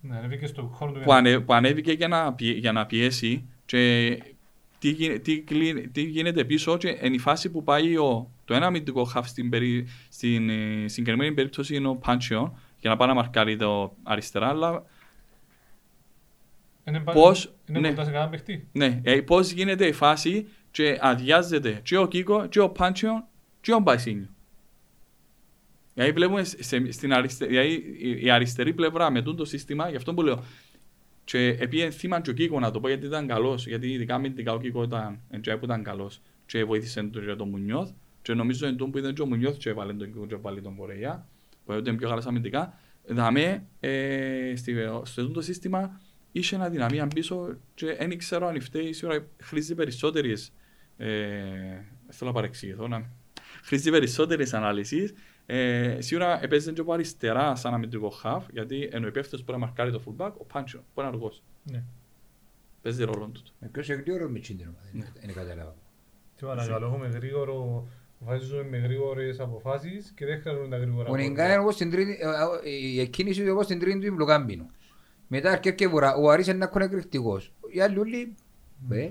Ναι, ανέβηκε στο χώρο του που, ανε, που ανέβηκε για να, πιε- για να πιέσει και τι, γι- τι, κλει- τι γίνεται πίσω και είναι η φάση που πάει ο, το ένα αμυντικό χαφ στην, περι, στην ε, συγκεκριμένη περίπτωση είναι ο Πάντσιο για να πάει να μαρκάρει το αριστερά αλλά Είναι πα- Πώς- Είναι ναι. κοντά σε κανένα παιχτή. ναι, ε, πώς γίνεται η φάση και αδειάζεται και ο Κίκο και ο Πάντσιο και ο Μπασίνιο. Δηλαδή βλέπουμε σε- σε- στην αριστε, δηλαδή η- η αριστερή πλευρά με τούτο το σύστημα, γι' αυτό που λέω. Και επειδή θύμα και ο Κίκο να το πω γιατί ήταν καλός, γιατί ειδικά αμυντικά ο Κίκο ήταν, εντζάι που ήταν καλός και βοήθησε τον και τον Μουνιώθ και νομίζω εν τόν που ήταν και ο Μουνιώθ και έβαλε τον Κίκο και έβαλε τον Κορέα που ήταν πιο καλός αμυντικά δαμε ε, στη- στο τούτο σύστημα είχε ένα δυναμία πίσω και δεν ξέρω αν φταίει σίγουρα χρήζει περισσότερες ε, θέλω να παρεξηγηθώ να χρήζει περισσότερες ανάλυσεις ε, σίγουρα έπαιζε και από αριστερά σαν αμυντικό χαφ γιατί ενώ ο υπεύθυνος που να μαρκάρει το fullback ο Πάντσο που είναι αργός Ναι. παίζει ρόλο του Με ποιος εκδίωρο με τσίντινο, Ναι. δεν κατάλαβα. Τι παρακαλώ, έχουμε γρήγορο, αποφασίζουμε με γρήγορες αποφάσεις και δεν χρειάζονται τα γρήγορα. Ο πόδια. Νιγκά είναι όπως στην τρίτη, ε, ε, η εκκίνηση του όπως στην τρίτη του Ιμπλοκάμπινου. Μετά αρκεύει και βουρά, ο Αρής είναι να είναι εκρηκτικός. Οι άλλοι όλοι, ε,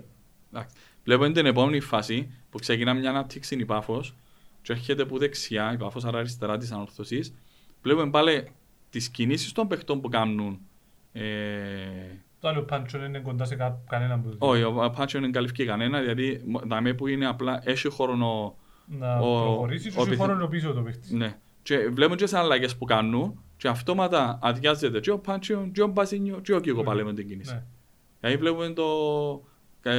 Εντάξει. Βλέπουμε την επόμενη φάση που ξεκινά μια ανάπτυξη η Πάφος και έρχεται που δεξιά, η Πάφος άρα αριστερά της ανορθωσής. Βλέπουμε πάλι τις κινήσεις των παιχτών που κάνουν. Ε, Το άλλο πάντσο δεν είναι κοντά σε κα- κανέναν που όχι, ο Πάτσο δεν καλύφθηκε κανένα, δηλαδή δαμέ που είναι απλά έχει χρόνο ο, να ο- προχωρήσεις ο και όχι επιθυ- χώρο πίσω το παίχτη. ναι. Και βλέπουμε και τις αλλαγές που κάνουν και αυτόματα αδειάζεται και ο Πάτσο και ο Μπασίνιο και ο Κίκο πάλι με την κίνηση. Ναι. Δηλαδή βλέπουμε το ε,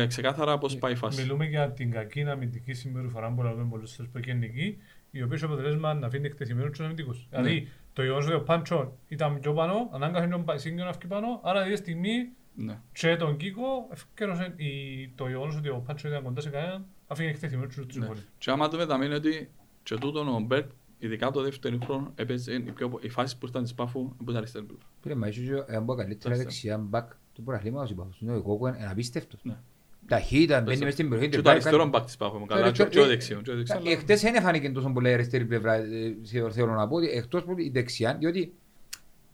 ξεκάθαρα πώς πάει η φάση. Μιλούμε για την κακή αμυντική συμπεριφορά που λέμε πολλές φορές που έγινε εκεί, η οποία έχει αποτελέσμα να αφήνει εκτεθειμένους τους αμυντικούς. Ναι. Δηλαδή, το γεγονός ότι ο Πάντσο ήταν πιο πάνω, ανάγκασε τον Πασίνιο να φύγει πάνω, άρα τη στιγμή Ναι. και τον Κίκο ευκαιρώσε η- το γεγονός ότι ο Πάντσο ήταν κοντά σε κανέναν, αφήνει εκτεθειμένους τους Ναι. βολείς. Και άμα δούμε τα μήνυμα ότι και τούτον ο Μπέρκ, ειδικά το δεύτερο χρόνο, έπαιζε οι, πιο, οι φάσεις που ήταν της Πάφου από την αριστερή πλευρά. Πήρε μα ίσως αν πω καλύτερα Δέστε. δεξιά μπακ του προαθλήματος υπάρχουν. Είναι ο Κόκο είναι απίστευτος. Ναι. Ταχύτητα, μπαίνει Δέστε. μες στην περιοχή. Και το τριπλάρει αριστερό κάτι. μπακ της Πάφου μου Το καλά, και αριστερό- και ο δεξιό. και ο δεξιό, αλλά- Εχθές δεν έφανηκε τόσο πολλά η αριστερή πλευρά, ε, θέλω- θέλω να πω, ότι εκτός που η δεξιά, διότι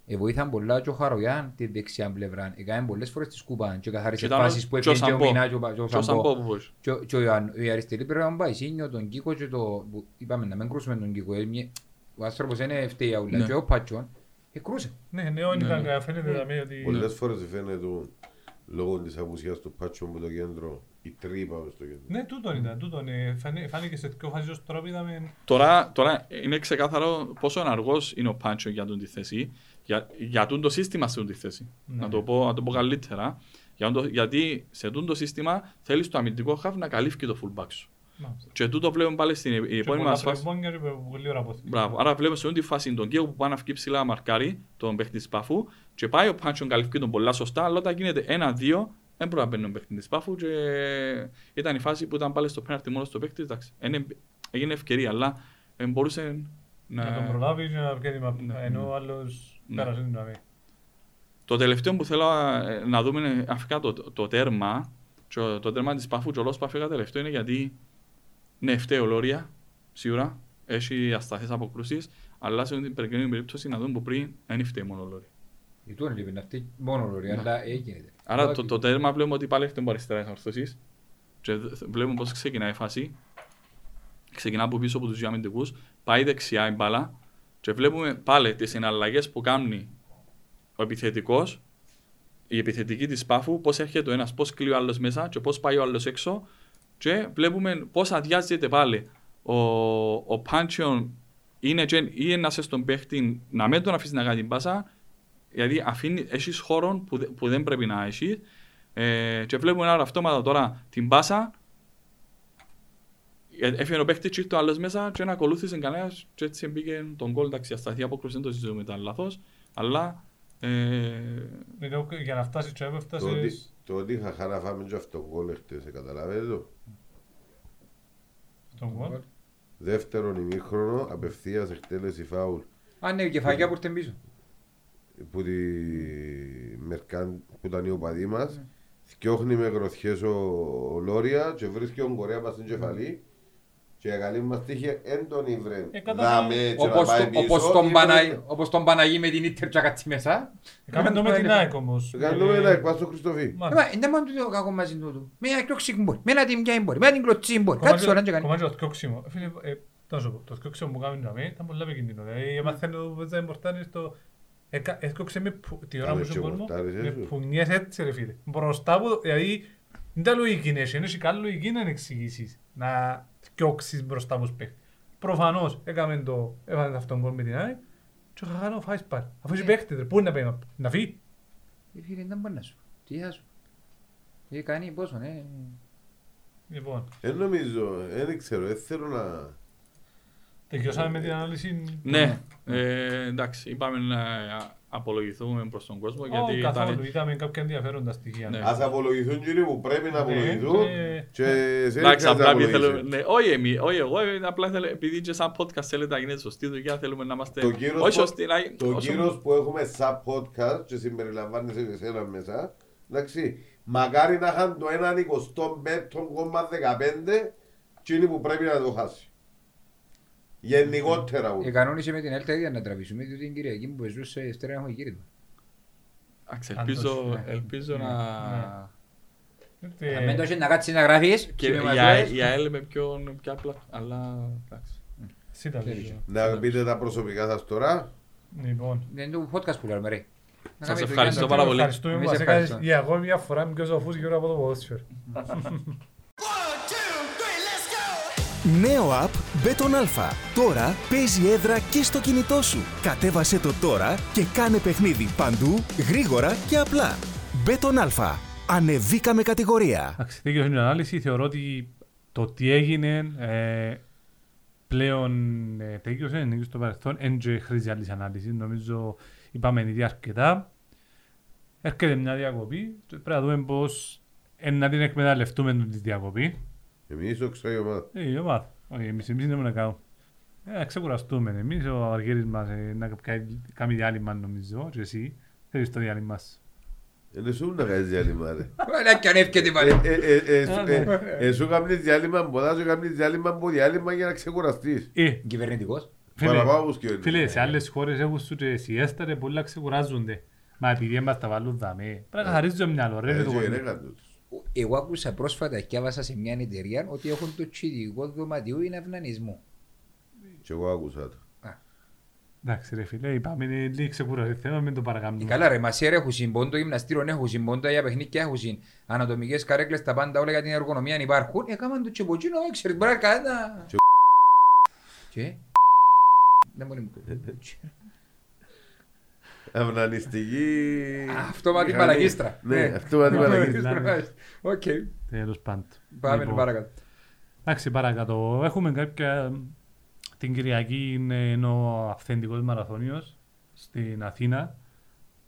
ε, βοήθαν πολλά και ο Χαρογιάν τη δεξιά πλευρά. Έκαμε πολλές φορές τη σκούπα και Και καθάρισε ήταν φάσεις που και ο έπιανε και ο Σαμπό. Μινά και ο Πα- και ο Και ο Σαμπό. Σαμπό που μπορούσε. Και ο- και ο Ιωάννου. η αριστερή πλευρά πάει Σίνιο, τον Κίκο και το... που Είπαμε να μην κρούσουμε τον Κίκο. ε, μια- Ο άνθρωπος είναι ευθεία ούλα Ναι. και ο Πατσόν εκρούσε. Ναι, ναι, όχι, Ναι, ήταν- ναι. φαίνεται δηλαδή ότι... Πολλές φορές φαίνεται λόγω της απουσίας του Πάτσο από το κέντρο η τρύπα μες στο κέντρο. Ναι, τούτον ήταν, τούτον. ε, φανεί- Φάνηκε σε δύο φάσεις ως τώρα που είδαμε... Τώρα, τώρα είναι ξεκάθαρο πόσο αργός είναι ο Πάντσο για τον τη θέση, για, για τον το σύστημα σε τον τη θέση. Ναι. Να, το πω, να το πω καλύτερα. Για το- γιατί σε τούτο το σύστημα θέλεις το αμυντικό χαφ να καλύφει και το fullback σου. Μάλιστα. Και τούτο βλέπουμε πάλι στην Και επόμενη πολλά μας φάση. πρεμόνια και πολύ ώρα αποθήκη. Μπράβο. Άρα βλέπουμε σε αυτή τη φάση τον Κέο που πάει να βγει ψηλά μαρκάρει τον παίχτη της Πάφου και πάει ο Πάντσον καλυφθεί τον πολλά σωστά, αλλά όταν γίνεται ένα-δύο δεν μπορεί να μπαίνει ο παίχτη της Πάφου και ήταν η φάση που ήταν πάλι στο πέναρτι μόνος στο παίχτης, εντάξει. Είναι- Έγινε ευκαιρία, αλλά ε, μπορούσε να... Να τον προλάβει και να βγαίνει μα- Ναι. ενώ ο άλλος Ναι. πέρασε την γραμμή. Το τελευταίο που θέλω ε, να δούμε είναι αφικά το, το τέρμα. Και ο- το τέρμα της Πάφου, και ο λόγος που αφήκα τελευταίο είναι γιατί ναι, φταίει ο Λόρια, σίγουρα. Έχει ασταθές αποκρούσεις, αλλά σε την περικαιρινή περίπτωση να δούμε που πριν δεν φταίει μόνο ο Λόρια. Η του είναι να αυτή μόνο λόρι, αλλά έγινε. Άρα το, το τέρμα βλέπουμε ότι πάλι έχει από αριστερά τη ορθωσή. Και δ- βλέπουμε πώς ξεκινάει η φάση. Ξεκινά από πίσω από τους δύο αμυντικού, πάει δεξιά η μπάλα και βλέπουμε πάλι τις εναλλαγέ που κάνει ο επιθετικός, η επιθετική της πάφου, πώς έρχεται ο ένας, πώς κλείει ο άλλος μέσα και πώς πάει ο άλλος έξω. Και βλέπουμε πώς αδειάζεται πάλι. Ο, ο Πάντσιον είναι και- ή ένας στον παίχτη να μην τον αφήσει να κάνει την πάσα, γιατί αφήνει, έχεις χώρο που, δε- που δεν πρέπει να έχεις. Ε, και βλέπουμε άρα αυτόματα τώρα την πάσα. Ε, Έφυγε ο παίχτης και ήρθε ο άλλος μέσα και να ακολούθησε κανένας και έτσι μπήκε τον γκολ. Εντάξει, η ασταθή απόκρουση δεν το συζητούμε, ήταν λάθος. Αλλά ε, Δηλαδή, Για να φτάσεις και Το ότι- έφτασες Το ότι είχα χαρά φάμε και αυτό γκολ χτες, καταλαβαίνετε το. τον γκολ. Δεύτερον ημίχρονο, απευθείας εκτέλεση φάουλ Αν ναι, η κεφαλιά που ήρθε πίσω. που, τη Μερκάν, που ήταν οι οπαδοί μας θκιώχνει με γροθιές ο, ο Λόρια και βρίσκει τον Κορέα μας στην κεφαλή και η καλή μας τύχη έντονη βρε Ε, κατά δάμε και να Όπως πάει το- πίσω όπως τον ή Παναγί- βρε- Όπως τον Παναγί με την Ίτερ και κάτι μέσα. Κάμε το με την ΑΕΚ όμως. Κάνουμε Ε, ένα εκπάς στο Χριστοφί μάλιστα. Ε, μα, Δεν μόνο το κακό μαζί του. Με ένα κλωξί μπορεί, με ένα τιμιά μπορεί, με ένα κλωτσί μπορεί. Κάτι ώρα και κάνει. Κομμάτι το θκιόξιμο. Ε, Φίλε, ε, να σου πω, το θκιόξιμο που κάνουν για μένα ήταν πολύ επικίνδυνο. Δηλαδή, έμαθαίνω που παίζανε πορτάρι στο... Έκα- Έθκιόξε με που- τη ώρα Κάμε που και στον κόσμο, πορτάρις, με έτσι. πουνιές έτσι ρε φίλε. Μπροστά από, δηλαδή, δεν τα λογική είναι, είναι και καλή λογική να εξηγήσεις, να θκιόξεις μπροστά από τους παίκτες. Προφανώς έκαμε το, έβαλε αυτόν γκολ με την ΑΕΚ και ο Χαχάνο φάεις πάλι. Αφού είσαι παίκτες, ρε, πού είναι να πάει, να φύγει. Ε, Φίλε, δεν μπορεί να σου. Τι θα σου. Ε, κάνει πόσο, ναι. Λοιπόν, Δεν νομίζω, δεν ξέρω, δεν θέλω να... τελειώσαμε με την ανάλυση. ναι, ε, εντάξει, είπαμε να απολογηθούμε προς τον κόσμο γιατί Όχι καθόλου, ήταν, είδαμε κάποια ενδιαφέροντα στοιχεία. Ναι. Ας απολογηθούν κύριοι που πρέπει να Ναι, απολογηθούν και- και σε Εντάξει, δεν απλά επειδή απολογήσεις. θέλουμε. Ναι, όχι εμείς, όχι εγώ, ε, απλά θέλω, επειδή και σαν podcast θέλετε να γίνεται σωστή δουλειά, θέλουμε να είμαστε. Το κύρος όχι που- σωστή, να Το όσο- κύρος που έχουμε σαν podcast και συμπεριλαμβάνεσαι και εσένα μέσα, εντάξει, μακάρι να είχαν το 1,25,15 εκείνοι που πρέπει να το χάσει. Γενικότερα Ε, ούτε. κανόνισε με την ΕΛΤΑ ίδια να τραβήσουμε, διότι την Κυριακή που παίζούσε στέρα έχουμε γύρισμα. Εντάξει, Πάντως, ελπίζω, ναι. ελπίζω να. Ε, Αν μην το έχεις να κάτσεις να γράφεις, Και και με η μας ΑΕ- λες, η ΑΕΛ με πιο πιο απλά. Αλλά εντάξει. εσύ τα Ξέρεις. λέω. Να πείτε τα προσωπικά σας τώρα. Λοιπόν. δεν είναι το podcast που λέμε ρε. Να Σας κάνουμε το ευχαριστώ Γιάννη. πάρα πολύ. Ευχαριστούμε που Εμείς μας έκανες ευχαριστούμε. για ακόμη μια φορά με πιο σοφούς γύρω από το ποδόσφαιρο. Νέο app Beton Alpha. Τώρα παίζει έδρα και στο κινητό σου. Κατέβασε το τώρα και κάνε παιχνίδι παντού, γρήγορα και απλά. Beton Alpha. Ανεβήκαμε κατηγορία. Εντάξει, δίκαιος στην ανάλυση. Θεωρώ ότι το τι έγινε ε, πλέον ε, τέκειωσε, είναι στο παρελθόν, δεν και χρήζει άλλης ανάλυσης. Νομίζω είπαμε ήδη αρκετά. Έρχεται μια διακοπή και πρέπει να δούμε πώς ε, να την εκμεταλλευτούμε τη διακοπή. Εμείς το ξέρω η ομάδα. Ε, η ομάδα. Όχι, εμείς, εμείς δεν μπορούμε να κάνουμε. Ε, να ξεκουραστούμε. Εμείς ο Αργύρης μας ε, να κάνει- κάνει διάλειμμα νομίζω και εσύ θέλεις το διάλειμμα σου. Είναι σου να κάνεις διάλειμμα ρε. Έλα κι αν εύκαιται Ε, πάλι. ε, ε, ε, σου- ε, ε, Σου κάνεις διάλειμμα ποδά, σου κάνεις διάλειμμα από διάλειμμα για να ξεκουραστείς. Ε, Κυβερνητικός. Φίλε, Παραπάνω από σκιόνι. Φίλε, σε άλλες χώρες έχουν σου και σιέστα ρε, πολλά ξεκουράζονται. Μα επειδή μας τα βάλουν δαμέ. Πρέπει να χαρίζει το μυαλό ρε. Εγώ άκουσα πρόσφατα και άβασα σε μια εταιρεία ότι έχουν το τσιδικό δωματίου είναι αυνανισμό. Και εγώ άκουσα το. Εντάξει ρε φίλε, είπαμε είναι λίγο ξεκουράζει. Θέμα μην το Ε, παρακάμνουμε. Καλά ρε, μασέρα έχουν συμπόντο, γυμναστήριο έχουν συμπόντο, για παιχνίδια έχουν συν. Ανατομικές καρέκλες, τα πάντα όλα για την εργονομία υπάρχουν. Έκαναν το τσεποτζίνο, ξέρεις, μπορεί να κάνει ένα... Και- Και... Δεν μπορεί να μου πει. Αυνανιστική. Αυτόματη μηχανή. μαλακίστρα. Ναι, αυτόματη μαλακίστρα. Μάλιστα. Οκ. Τέλος πάντων. Πάμε Λοιπόν, παρακάτω. Εντάξει, παρακάτω. Έχουμε κάποια. Την Κυριακή είναι είναι ο αυθεντικός μαραθώνιος στην Αθήνα.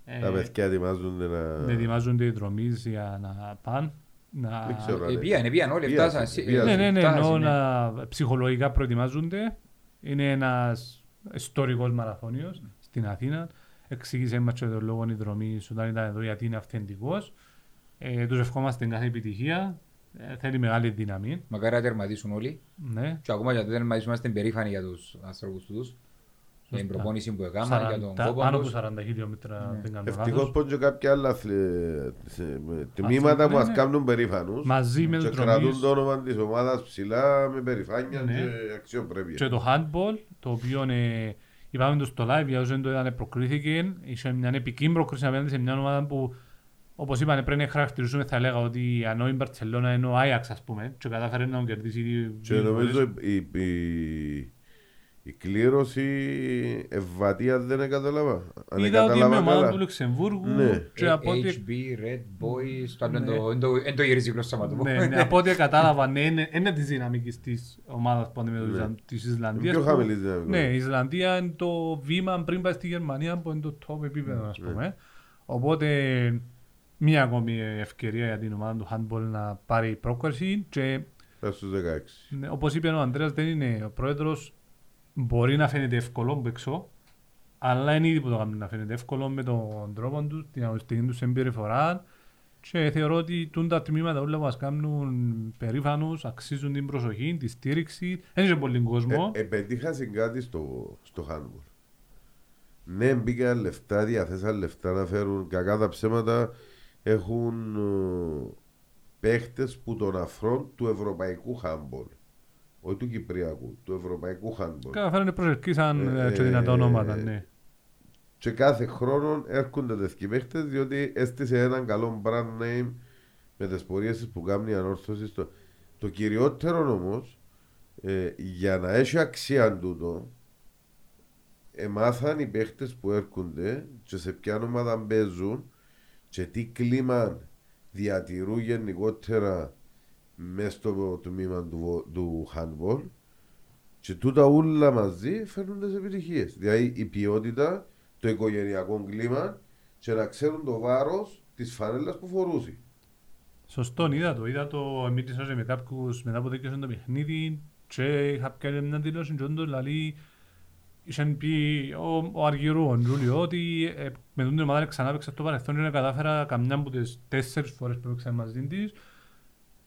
Ε, Τα παιδιά ετοιμάζονται να. ετοιμάζονται οι δρομείς για να πάνε. Να... Δεν ξέρω. Ε, Πήγαν, πήγαν όλοι, Πήγαν, φτάσαν. Σι- πήγαν. Ναι, ναι, ναι, φτάσαν, εννοώ ναι. να ψυχολογικά προετοιμάζονται. Είναι ένας ιστορικός μαραθώνιος στην Αθήνα. Εξήγησε μας και τον λόγο η δρομή όταν ήταν εδώ γιατί είναι αυθεντικός. Ε, τους ευχόμαστε κάθε επιτυχία. Ε, θέλει μεγάλη δύναμη. Μακάρι να τερματίσουν όλοι. Ναι. Και ακόμα για το τερματίσουν είμαστε περήφανοι για τους ανθρώπους τους. Για την Σωστά. προπόνηση που έκαναν, για τον 40 κόπο Πάνω από τους. 40 χιλιόμετρα δεν κάνω Ευτυχώς λάθος. πω και κάποια άλλα αθλη- σε- με τμήματα που ναι, μας ναι. κάνουν περήφανους Μαζί με και τους κρατούν δρομείς. το όνομα της ομάδας ψηλά με περηφάνεια Ναι. και Και αξιοπρέπεια. το handball, το οποίο ε, είπαμε το στο live, για όσοι δεν το είδαν, προκρίθηκε. Είχε μια επική προκρίση απέναντι σε μια ομάδα που, όπως είπαν, πρέπει να χαρακτηρίζουμε, θα έλεγα ότι ενώ η Μπαρτσελώνα είναι ο Άιαξ, ας πούμε, και κατάφερε να τον κερδίσει δύο Και δύο νομίζω φορές. η, η, η κλήρωση ευβατία δεν κατάλαβα. Αν Είδα ότι είναι κατάλαβα ομάδα καλά. του Λουξεμβούργου Ναι. και από ό,τι HB, Red Boys, το άλλο Ναι. είναι το- είναι το- είναι το γυρίζει γλώσσα μα το πω. ναι, ναι, από ό,τι κατάλαβα, ναι, είναι, είναι της δυναμικής της ομάδας που αντιμετωπίζαν της Ισλανδίας. Πιο που- χαμηλής δυναμική. Ναι, η Ισλανδία είναι το βήμα πριν πάει στη Γερμανία που είναι το top επίπεδο, ας πούμε. Οπότε, μία ακόμη ευκαιρία για την ομάδα του handball να πάρει πρόκριση και Πες στους 16. ναι, όπως είπε ο Ανδρέας δεν είναι ο πρόεδρος μπορεί να φαίνεται εύκολο από έξω αλλά είναι ήδη που το κάνουν να φαίνεται εύκολο με τον τρόπο τους, την αγωνιστική τους συμπεριφορά και θεωρώ ότι τούν τα τμήματα όλα που μας κάνουν περήφανους αξίζουν την προσοχή, τη στήριξη δεν είναι πολύ κόσμο Ε, επετύχασαν κάτι στο, στο handball. Ναι, μπήκαν λεφτά, διαθέσαν λεφτά να φέρουν κακά τα ψέματα. Έχουν ε, παίχτες που τον αφρόν του ευρωπαϊκού handball. Όχι του κυπριακού, του ευρωπαϊκού handball. Καταφέρανε προσελκύσαν Ε, ε, και δυνατά ε, ονόματα, ναι. Και κάθε χρόνο έρχονται τέτοιοι παίχτες διότι έστησε έναν καλό brand name με τις πορείες της που κάνει η ανόρθωση. Στο... Το κυριότερο όμως, ε, για να έχει αξία τούτο, εμάθαν οι παίχτες που έρχονται και σε ποια ομάδα παίζουν και τι κλίμα διατηρούν γενικότερα μέσα στο τμήμα του, βο- του handball και τούτα όλα μαζί φέρνουν τις επιτυχίες. Δηλαδή η ποιότητα, το οικογενειακό κλίμα και να ξέρουν το βάρος της φανέλας που φορούσε. Σωστό, είδα το. Είδα το μίλησα με κάποιους μετά που δίκαισαν το παιχνίδι και είχα πιάσει μια δηλώση και όντως δηλαδή είχαν πει ο, ο Αργυρού, ο Τζούλιο, ότι ε, με τον ομάδα ξανά έπαιξα στο παρελθόν και να κατάφερα καμιά από τις τέσσερις φορές που έπαιξα μαζί της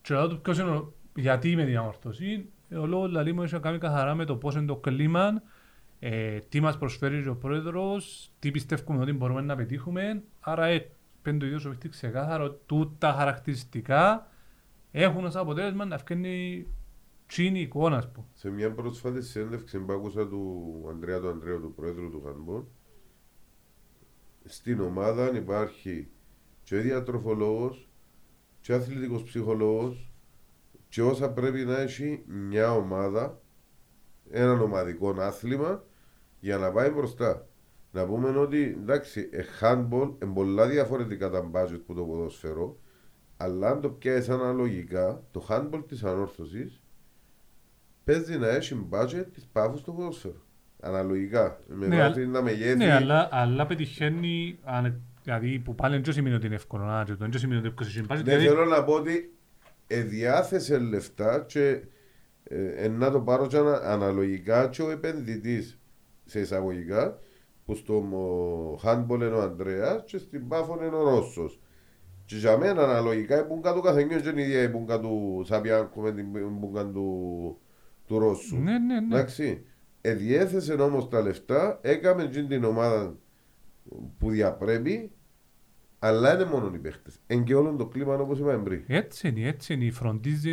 και ρωτάω του ποιος είναι ο, γιατί είμαι διαμορφωσή. Ε, Ο λόγος δηλαδή μου είχε κάνει καθαρά με το πώς είναι το κλίμα, ε, τι μας προσφέρει ο πρόεδρος, τι πιστεύουμε ότι μπορούμε να πετύχουμε. Άρα ε, πέντε το ίδιο σου έχει ξεκάθαρο τούτα χαρακτηριστικά έχουν ως αποτέλεσμα να φτιάχνει τσίνη εικόνα, ας πούμε. Σε μια πρόσφατη συνέντευξη που άκουσα του Ανδρέα του Ανδρέου, του πρόεδρου του Χανμπορ, στην ομάδα υπάρχει και ο διατροφολόγος και ο αθλητικός ψυχολόγος και όσα πρέπει να έχει μια ομάδα, έναν ομαδικό άθλημα για να πάει μπροστά. Να πούμε ότι εντάξει, ε, handball είναι πολλά διαφορετικά τα budget που το ποδόσφαιρο, αλλά αν το πιάσεις αναλογικά, το handball της ανόρθωσης παίζει να έχει budget της πάφους στο ποδόσφαιρο. Αναλογικά. Με Ναι, βάση αλλά- τα μεγέθη. Ναι, αλλά, αλλά πετυχαίνει, αν, δηλαδή που πάλι δεν σημαίνει ότι είναι εύκολο να το, δεν σημαίνει ότι εύκολο είναι Ναι, δηλαδή, θέλω να πω ότι εδιάθεσε λεφτά και ε, ε, να το πάρω και ανα- αναλογικά και ο επενδυτής σε εισαγωγικά που στο μο- handball είναι ο Ανδρέας και στην Πάφο είναι ο Ρώσος. Και για μένα αναλογικά η μπούγκα του καθενιού δεν είναι η ίδια η μπούγκα του Σαπιάνκου με την μπούγκα του, του Ρώσου. ναι, ναι, ναι. Εντάξει. Εδιέθεσε όμως τα λεφτά, έκαμε την την ομάδα που διαπρέπει, αλλά είναι μόνο οι παίχτες. Εν και όλο το κλίμα όπως είπαμε πριν. Έτσι είναι, έτσι είναι. Φροντίζει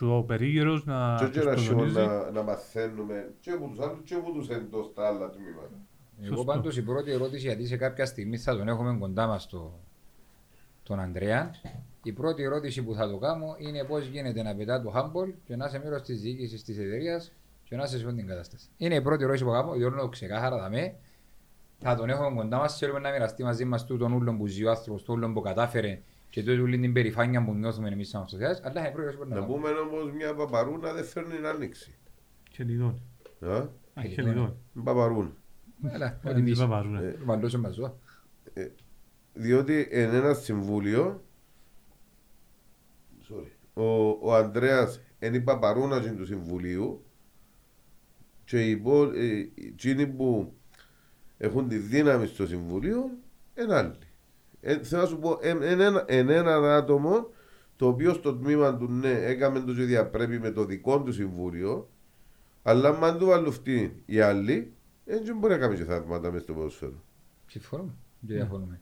ο περίγυρος να Και τους όχι να προτονίζει. να, να μαθαίνουμε και από τους άλλους και από τους εντός τα άλλα τμήματα. Εγώ Σωστό. πάντως η πρώτη ερώτηση, γιατί σε κάποια στιγμή θα τον έχουμε κοντά μας το, τον Ανδρέα, η πρώτη ερώτηση που θα το κάνω είναι πώς γίνεται να πετά το handball και να είσαι μέρος της διοίκησης της εταιρείας και να είσαι σε όλη την κατάσταση. Είναι η πρώτη ερώτηση που κάνω, διότι ξεκάθαρα δαμέ. Θα τον έχουμε κοντά μας, θέλουμε να μοιραστεί μαζί μας τούτον ούλον που ζει ο άνθρωπος, το ούλον που κατάφερε και τούτη ούλη την περηφάνεια που νιώθουμε εμείς σαν αυτοσιάς, αλλά είναι πρόεδρος που να Να κάνουμε. πούμε όμως μια παπαρούνα δεν φέρνει την άνοιξη. Χελιδόν. Α, Α, χελιδόν. Παπαρούνα. Έλα, Ε, ό,τι τι μισή. παπαρούνα. Ε, Βαλούσε μας ζώα. διότι εν ένας συμβούλιο sorry, ο, ο Ανδρέας είναι η παπαρούνα του συμβουλίου και οι υπό, ε, εκείνοι που έχουν τη δύναμη στο συμβουλίο είναι άλλοι. Ε, θέλω να σου πω, εν, εν, ένα- εν έναν άτομο το οποίο στο τμήμα του ναι έκαμε το και διαπρέπει με το δικό του συμβούλιο αλλά αν του βάλουν αυτοί οι άλλοι δεν μπορεί να κάνει και θαύματα μες στο ποδοσφαίρο. Συμφωνούμε. Δεν διαφωνούμε.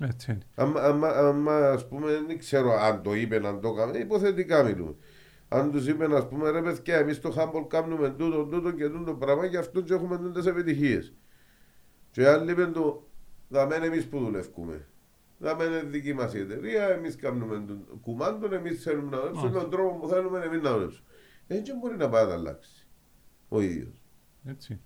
Έτσι είναι. Άμα, άμα, άμα ας πούμε, δεν ξέρω αν το είπε, αν το έκανε, υποθετικά μιλούμε. Αν τους είπε, ας πούμε, ρε παιδιά, εμείς στο Χάμπολ κάνουμε τούτο, τούτο και τούτο πράγμα και αυτό και έχουμε τούτε επιτυχίες. Και οι άλλοι είπαν του, θα μένει εμείς που δουλεύουμε. Θα μένει δική μας η εταιρεία, εμείς κάνουμε τον κουμάντον, εμείς θέλουμε να δουλέψουμε με τον τρόπο που θέλουμε εμείς να δουλέψουμε. Έτσι δεν μπορεί να πάει να αλλάξει ο ίδιος. Έτσι.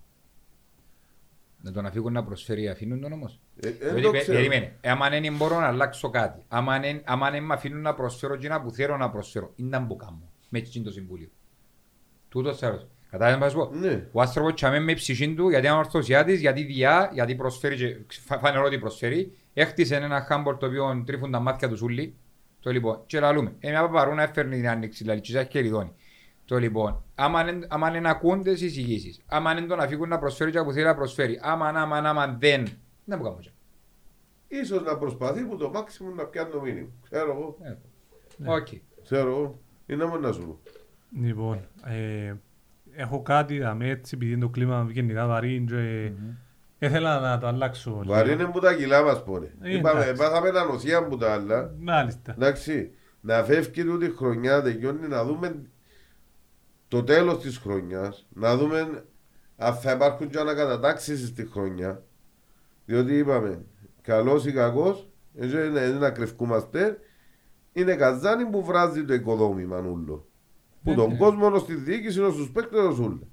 Να τον αφήγουν να προσφέρει αφήνουν τον όμως. Ε, δεν Διότι το πε- ξέρω. Περίμενε. Άμα δεν μπορώ να αλλάξω κάτι. Άμα δεν- άμα δεν με αφήνουν να προσφέρω εκείνα που θέλω να προσφέρω. Είναι να μπω κάνω. Με εκείνο το συμβούλιο. Τούτος θέλω. Κατάλαβες να σου πω. Ναι. Ο άνθρωπος τσάμε με ψυχή του γιατί είναι ορθωσιάτης, γιατί διά, γιατί προσφέρει και φα- φανερό ότι προσφέρει. Έχτισε ένα χάμπορ το οποίο τρίφουν τα μάτια τους σούλοι. Το λοιπόν, και λαλούμε. Ε, μια παπαρούνα έφερνε την άνοιξη, δηλαδή και και ριδώνει. Το λοιπόν, άμα δεν- άμα δεν ακούνται τις εισηγήσεις, άμα δεν τον αφήκουν να προσφέρει και που θέλει να προσφέρει, άμα, άμα, άμα δεν, δεν μπορούμε να Ίσως να προσπαθεί που το μάξιμο να πιάνει το μήνυμα. Ξέρω εγώ. κάνουμε. Οκ. Ξέρω εγώ. Είναι μόνος να σου πω. Λοιπόν, ε, έχω κάτι να με έτσι επειδή το κλίμα γενικά βαρύ και ήθελα να το αλλάξω. λίγο. Βαρύ είναι που τα κιλά μας πόνε. Ε, Είπαμε, εντάξει. πάθαμε ένα νοσία που τα άλλα. Μάλιστα. Εντάξει, να φεύγει τούτη χρονιά, τελειώνει, να δούμε το τέλος της χρονιάς, να δούμε αν θα υπάρχουν και ανακατατάξεις στη χρονιά. Διότι είπαμε, καλός ή κακός, έτσι είναι, είναι να κρυφκούμαστε, είναι καζάνι που βράζει το οικοδόμημα ούλο. Που Ναι, τον ναι. κόσμο στη διοίκηση, στους παίκτες ούλο.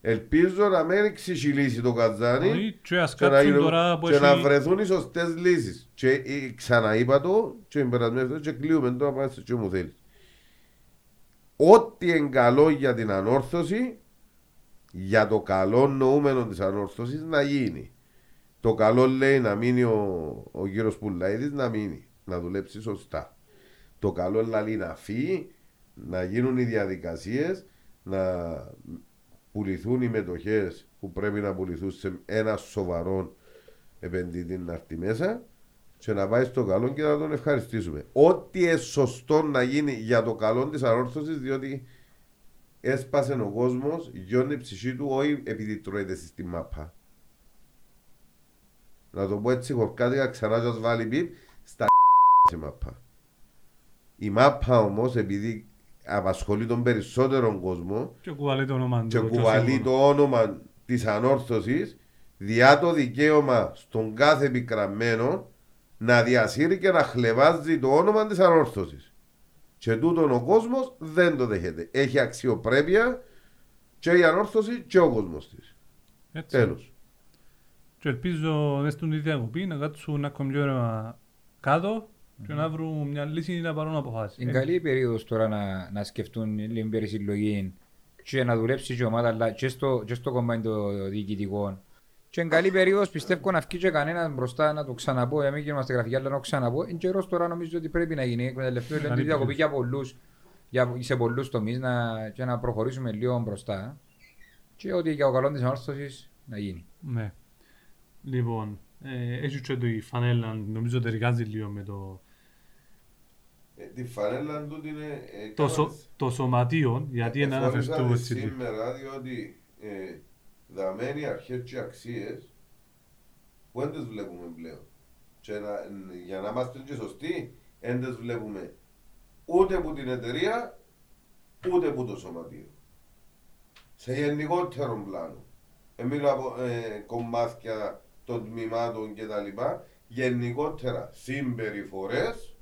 Ελπίζω να μην ξεχυλήσει το καζάνι Όχι, Και ας και να, κάτσουν γίνουν- τώρα που και να έχει... βρεθούν οι σωστές λύσεις. Και ε, ξαναείπα το, και την περασμένη φορά, και κλείουμε το να πάει στο τι μου θέλεις. Ό,τι είναι καλό για την ανόρθωση, για το καλό νοούμενο της ανόρθωσης να γίνει. Το καλό λέει να μείνει ο, ο κύριος Πουλαίδης, να μείνει, να δουλέψει σωστά. Το καλό λέει να φύγει, να γίνουν οι διαδικασίες, να πουληθούν οι μετοχές που πρέπει να πουληθούν σε ένα σοβαρό επενδυτή να έρθει μέσα και να πάει στο καλό και να τον ευχαριστήσουμε. Ό,τι είναι σωστό να γίνει για το καλό της ανόρθωσης, διότι έσπασε ο κόσμος, γιώνει η ψυχή του, όχι επειδή τρώεται στη μάπα. Να το πω έτσι χορκάτικα ξανά σας βάλει πιπ στα σε μάπα. Η μάπα όμως επειδή απασχολεί τον περισσότερο κόσμο Και κουβαλεί το όνομα και του, το κουβαλεί σύμβολο. το όνομα της ανόρθωσης διά το δικαίωμα στον κάθε επικραμμένο να διασύρει και να χλεβάζει το όνομα της ανόρθωσης. Και τούτον ο κόσμος δεν το δέχεται. Έχει αξιοπρέπεια και η ανόρθωση και ο κόσμος της. Έτσι. Τέλος. Και ελπίζω δεν στον ίδια διακοπή να κάτσουν να κομμιό ώρα κάτω και να βρουν μια λύση να πάρουν αποφάσεις. Είναι Ε, καλή η περίοδος τώρα να, να σκεφτούν λίγο περισυλλογή και να δουλέψει και η ομάδα αλλά και στο, και στο κομμάτι των διοικητικών. Και είναι καλή περίοδος πιστεύω να βγει και κανένας μπροστά να το ξαναπώ, για μην γίνομαστε γραφικοί αλλά να το ξαναπώ. Είναι καιρός τώρα νομίζω ότι πρέπει να γίνει. Εκμεταλλευτούμε Καλή τη διακοπή περίοδος. για πολλούς, για, σε πολλούς τομείς να, και να προχωρήσουμε λίγο μπροστά. Και ότι για ο καλός της ανόρθωσης να γίνει. Ναι. Λοιπόν, ε, έχει και το η φανέλα, νομίζω ταιριάζει λίγο με το, Ε, τη φανέλα τούτη είναι... ε, το, κάναμε- σω, το σωματείο, γιατί είναι να Εφορήσα αναφερθώ τη έτσι. λίγο. σήμερα διότι ε, δαμένοι αρχές και αξίες που δεν τις βλέπουμε πλέον. Και να, για να είμαστε και σωστοί, δεν τις βλέπουμε ούτε από την εταιρεία, ούτε από το σωματείο. Σε γενικότερο πλάνο. Δεν μιλώ από ε, κομμάτια των τμήματων κτλ. Γενικότερα συμπεριφορές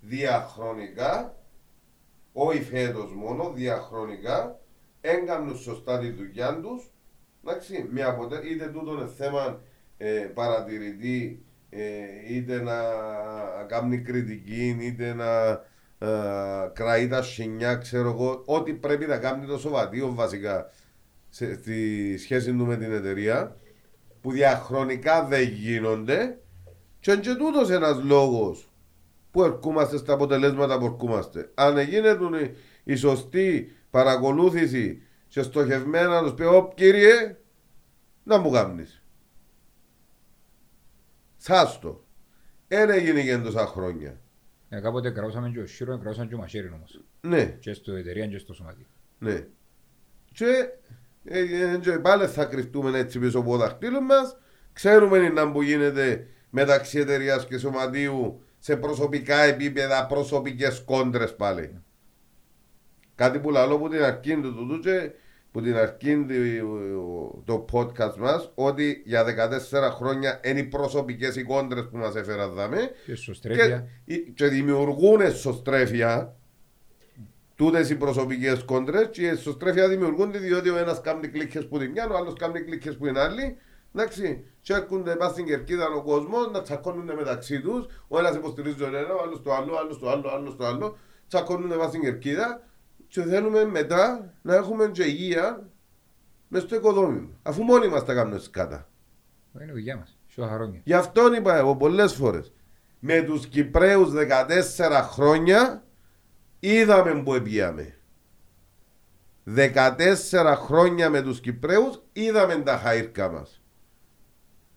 διαχρονικά όχι φέτος μόνο, διαχρονικά, έγκανουν σωστά τη δουλειά τους. Εντάξει, με αποτε... είτε τούτο είναι θέμα ε, παρατηρητή ε, είτε να κάνει κριτική είτε να ε, κραεί τα σινιά, ξέρω εγώ, ό,τι πρέπει να κάνει το σοβατείο βασικά σε, στη σχέση του με την εταιρεία που διαχρονικά δεν γίνονται και είναι και τούτος ένας λόγος που ερχόμαστε στα αποτελέσματα που ερχόμαστε. Αν γίνεται η, η σωστή παρακολούθηση και στοχευμένα να τους πει «Ω κύριε, να μου κάνεις». Σάστο. Ένα έγινε για τόσα χρόνια. Ε, κάποτε κραούσαμε και ο Σύρο, κραούσαμε και ο Μασέριν όμως. Ναι, Και στο εταιρεία και στο σωματείο. ναι. Και, ε, ε, και πάλι θα κρυφτούμε έτσι πίσω από το δαχτύλο μας. Ξέρουμε να που γίνεται μεταξύ εταιρείας και σωματείου σε προσωπικά επίπεδα, προσωπικές κόντρες πάλι. Κάτι που λαλώ που την αρχή του τούτου και που την αρχή του- το podcast μας ότι για 14 χρόνια είναι οι προσωπικές οι κόντρες που μας έφεραν δάμε Και στο και, στρέφεια. και δημιουργούν εσωστρέφεια τούτες οι προσωπικές κόντρες και οι εσωστρέφεια δημιουργούνται διότι ο ένας κάνει κλίκες που την μια, ο άλλος κάνει κλίκες που την άλλη εντάξει, και έρχονται πας στην κερκίδα ο κόσμος να τσακώνουν μεταξύ τους ο ένας υποστηρίζει τον ένα, ο άλλος το άλλο, ο άλλος το άλλο, ο άλλος το άλλο τσακώνουν πας στην κερκίδα και θέλουμε μετά να έχουμε και υγεία μες στο οικοδόμημα αφού μόνοι μας τα κάνουμε σκάτα Είναι δουλειά μας. Στο χρόνια. Γι' αυτό είπα εγώ πολλές φορές. Με τους Κυπρέους 14 χρόνια είδαμε που επίαμε. 14 χρόνια με τους Κυπρέους είδαμε τα χαΐρκα μας.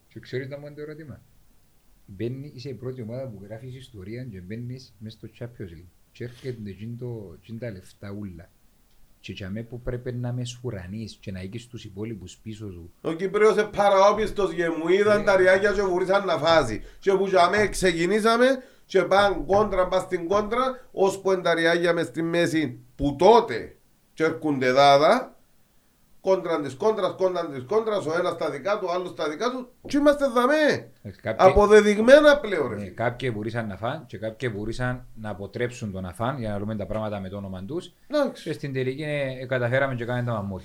Και ξέρεις να μου είναι το ερώτημα; Μπαίνεις, είσαι η πρώτη ομάδα που γράφεις ιστορία και μπαίνεις μέσα στο Champions League. Και έρχεται εκείνο το- εκείνα τα λεφτά ούλα. Και για μέ που πρέπει να με σουρανείς και να έχεις τους υπόλοιπους πίσω σου. Ο Κυπρέος είναι παραόπιστος και μου είδαν Ναι. τα ριάκια και βουρήσαν να φάζει. Και που για μέ ξεκινήσαμε και πάνε κόντρα, πάνε στην κόντρα, ώσπου είναι τα ριάκια μες στη μέση που τότε και έρχονται δάδα, κόντρα της κόντρας, κόντρα της κόντρας, ο ένας στα δικά του, ο άλλος στα δικά του και είμαστε δαμέ. Εντάξει, Κάποιοι, Αποδεδειγμένα πλέον ρε. ναι, κάποιοι μπορούσαν να φάνε και κάποιοι μπορούσαν να αποτρέψουν το να φάνε για να λέμε τα πράγματα με το όνομα τους. Εντάξει. Και στην τελική ε, καταφέραμε και κάναμε τα μαμμούδι.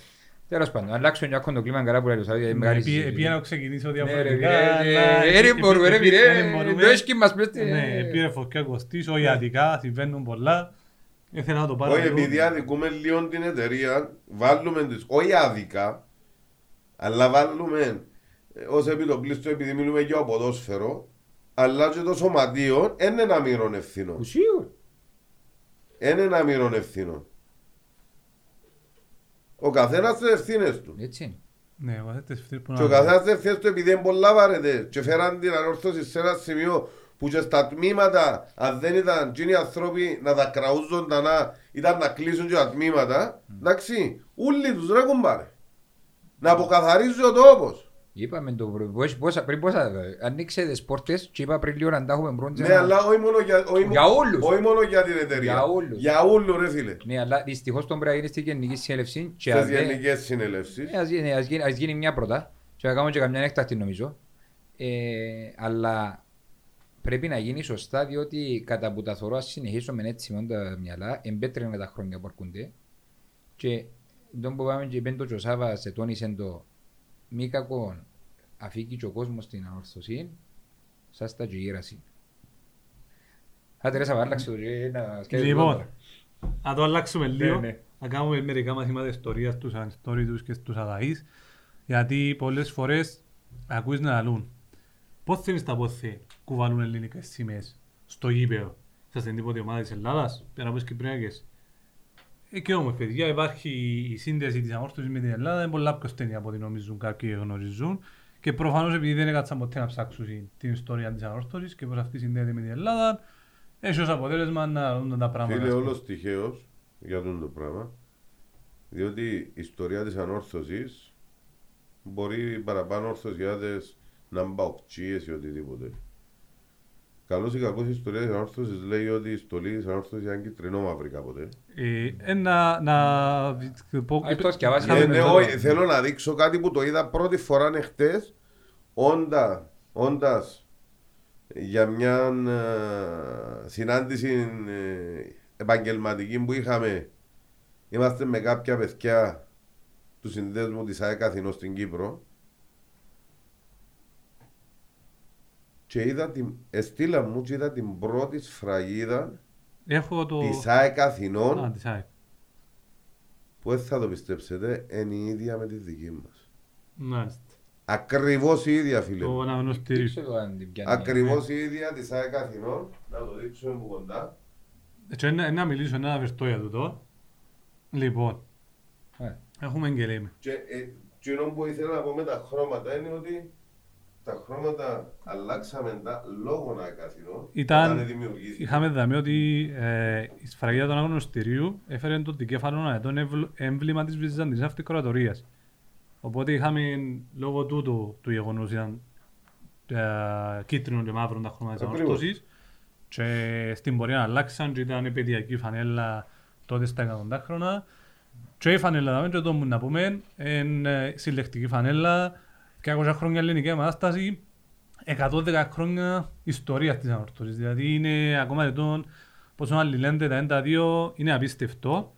Τέλος πάντων, αλλάξουμε και το κλίμα καλά που λέει ο Σαββίδη, είναι μεγάλη συζήτηση. Επειδή να ξεκινήσω Ναι, ρε, διαφορετικά. ρε, αλλά ε, ε, μπορούμε, ρε, επί- ρε, δεν μπορούμε. το έσκι μας πες, ε, Ναι, πήρε φωτιά κοστής, όχι αδικά, συμβαίνουν πολλά. Ήθελα να το πάρω. Όχι, λίγο. επειδή αδικούμε λίγο την εταιρεία, βάλουμε τις, όχι άδικα, αλλά βάλουμε ε, ως επιτοπλίστο επειδή μιλούμε για ποδόσφαιρο, αλλά και το σωματείο είναι ένα μοίρον ευθύνο. Που σίγουρα. Είναι ένα μοίρον ευθύνο. Ο καθένας τις ευθύνες του. Έτσι είναι. Ναι, ο καθένας ευθύνες που Και ο να- καθένας τις ευθύνες του επειδή είναι πολλά βαρετές και φέραν την ανόρθωση σε ένα σημείο που και στα τμήματα αν δεν ήταν εκείνοι οι άνθρωποι να τα κραούζονταν να ήταν να κλείσουν και τα τμήματα εντάξει, όλοι τους ρε κουμπάρε. Να αποκαθαρίζει ο τόπος. Είπαμε το πρωί, πώς- πόσα- πριν πόσα, ανοίξε τις πόρτες και είπα πριν λίγο να τα έχουμε μπρόντζα. Ναι, αλλά όχι μόνο για, όχι, μο- Για όλους. όχι μόνο για την εταιρεία. Για όλους. Για όλους ρε φίλε. Ναι, αλλά δυστυχώς τον πρέπει να γίνει στη γενική συνέλευση και Στις αν δεν- γενικές συνελεύσεις. Ε, ας γίνει, ας γίνει, ας γίνει μια πρώτα και να κάνουμε και καμιά έκτακτη νομίζω. Ε, αλλά πρέπει να γίνει σωστά διότι κατά που τα θωρώ ας συνεχίσουμε έτσι με τα μυαλά εμπέτρενα τα χρόνια που έρχονται και τον που πάμε και πέντο και ο Σάββας σε τόνισε το μη κακόν αφήκει και ο κόσμος στην ανορθωσή σας τα και γύραση. Α, Τερέσα, βάλαξε το και να σκέφτεσαι Λοιπόν, τώρα. να το αλλάξουμε λίγο. ναι. Να κάνουμε μερικά μαθήματα ιστορίας στους ανιστόριτους και στους αδαείς. Γιατί πολλές φορές ακούεις να λαλούν. Πώς θέλεις τα πόθε κουβαλούν ελληνικές σημαίες στο γήπεδο. Σας είναι τίποτε ομάδα της Ελλάδας, πέρα από τις Κυπριακές. Ε, και όμως παιδιά υπάρχει η σύνδεση της αμόρφωσης με την Ελλάδα είναι πολλά πιο στενή από ό,τι νομίζουν κάποιοι γνωρίζουν και προφανώς επειδή δεν έκατσαν ποτέ να ψάξουν την ιστορία της ανόρθωσης και πώς αυτή συνδέεται με την Ελλάδα έχει ως αποτέλεσμα να δουν τα πράγματα. Φίλε ας πούμε. όλος τυχαίος για αυτό το πράγμα. Διότι η ιστορία της ανόρθωσης μπορεί παραπάνω ορθωσιάδες να μπαουκτσίες ή οτιδήποτε. Καλώς ή κακώς η ιστορία της ανόρθωσης λέει ότι η στολή της ανόρθωσης ήταν κυτρινό μαύρη κάποτε. Ε, ε, να, να πω... Α, το σκευάσει. Ε, Είχαμε ναι, το- όχι, θέλω να δείξω κάτι που το είδα πρώτη φορά εχθές όντα, όντας για μια ε, συνάντηση ε, επαγγελματική που είχαμε είμαστε με κάποια παιδιά του συνδέσμου της ΑΕΚ Αθηνός στην Κύπρο και είδα την, εστήλα μου και είδα την πρώτη σφραγίδα Έχω το... της ΑΕΚ Αθηνών Α, της ΑΕΚ. που δεν θα το πιστέψετε, είναι η ίδια με τη δική μας. Μάλιστα. Ακριβώς η ίδια φίλε Το μου. αναγνωστήριο. Δείξε το αν την πιάνει. Ακριβώς η ίδια της ΑΕΚ Αθηνών. Να το δείξουμε από κοντά. Έτσι, να, να μιλήσω, να βερτώ για τούτο. Λοιπόν, Ε, έχουμε και λέμε. Και ε, εκείνο που ήθελα να πω με τα χρώματα είναι ότι τα χρώματα αλλάξαμε τα λόγω ΑΕΚ Αθηνών. Ήταν- όταν δημιουργήθηκε. Είχαμε δει ότι ε, η σφραγίδα του αναγνωστηρίου έφερε το δικέφαλο αετών ευλ- έμβλημα της Βυζαντινής Αυτοκρατορίας. Οπότε είχαμε λόγω τούτου του γεγονός ήταν ε, κίτρινο και μαύρο τα χρώματα της Ακριβώς. ανορθώσης και στην πορεία αλλάξαν και ήταν παιδιακή φανέλα τότε στα εκατοντάχρονα και η φανέλα δάμε και το μου να πούμε είναι συλλεκτική φανέλα 200 χρόνια ελληνική επανάσταση 110 χρόνια ιστορίας της ανορθώσης δηλαδή είναι ακόμα ετών πόσο άλλοι λένε τα ένα τα δύο είναι απίστευτο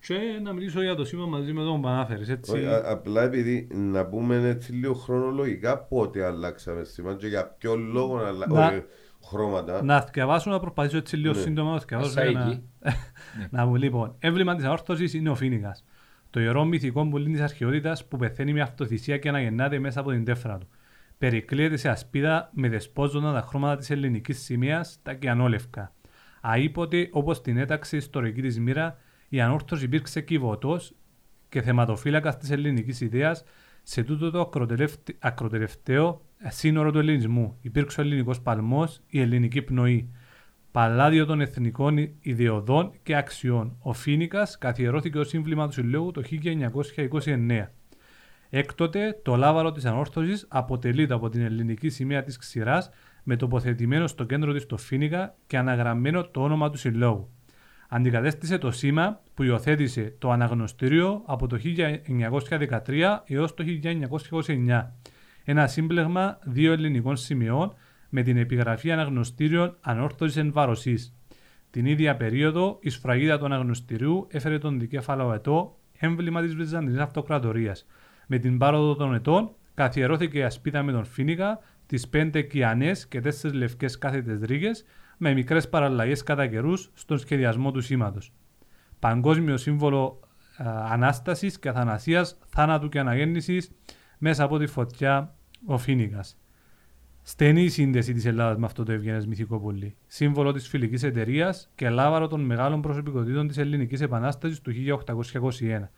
και να μιλήσω για το σήμα μαζί με τον που ανάφερες έτσι Όχι, α- απλά επειδή να πούμε έτσι λίγο χρονολογικά πότε αλλάξαμε σήμα και για ποιο λόγο να αλλάξαμε Να- όχι, χρώματα. Να θυκευάσω, να προσπαθήσω έτσι λίγο Ναι. σύντομα να θυκευάσω για να... Ασαίκη. να μου λοιπόν, έμβλημα της αόρθωσης είναι ο Φίνικας. Το ιερό μυθικό πουλί της αρχαιότητας που πεθαίνει με αυτοθυσία και αναγεννάται μέσα από την τέφρα του. Περικλείεται σε ασπίδα με δεσπόζοντα τα χρώματα της ελληνικής σημαίας, τα κιανόλευκα. Αήποτε, όπως την έταξε η ιστορική της μοίρα, η ανόρθωση υπήρξε κυβωτός και θεματοφύλακας της ελληνικής ιδέας σε τούτο το ακροτελευτε- ακροτελευταίο σύνορο του ελληνισμού. Υπήρξε ο ελληνικός παλμός, η ελληνική πνοή. Παλάδιο των εθνικών ι- ιδεωδών και αξιών. Ο Φίνικας καθιερώθηκε ως σύμβλημα του Συλλόγου το 1929. Έκτοτε, το λάβαρο της ανόρθωσης αποτελείται από την ελληνική σημαία της ξηράς με τοποθετημένο στο κέντρο της το Φίνικα και αναγραμμένο το όνομα του Συλλόγου. Αντικατέστησε το σήμα που υιοθέτησε το αναγνωστήριο από το 1913 έως το 1929. Ένα σύμπλεγμα δύο ελληνικών σημειών με την επιγραφή αναγνωστήριων ανόρθωσης εν βαροσής. Την ίδια περίοδο η σφραγίδα του αναγνωστηρίου έφερε τον δικέφαλο ετώ έμβλημα της Βυζαντινής Αυτοκρατορίας. Με την πάροδο των ετών καθιερώθηκε η ασπίδα με τον Φίνικα, τις πέντε κιανές και τέσσερις λευκές κάθετες ρίγες με μικρές παραλλαγές κατά καιρούς στον σχεδιασμό του σήματος. Παγκόσμιο σύμβολο α, Ανάστασης και Αθανασίας, θάνατου και αναγέννησης μέσα από τη φωτιά ο Φίνικας. Στενή η σύνδεση της Ελλάδας με αυτό το ευγενές μυθικό πουλί. Σύμβολο της φιλικής εταιρείας και λάβαρο των μεγάλων προσωπικότητων της Ελληνικής Επανάστασης του 1821.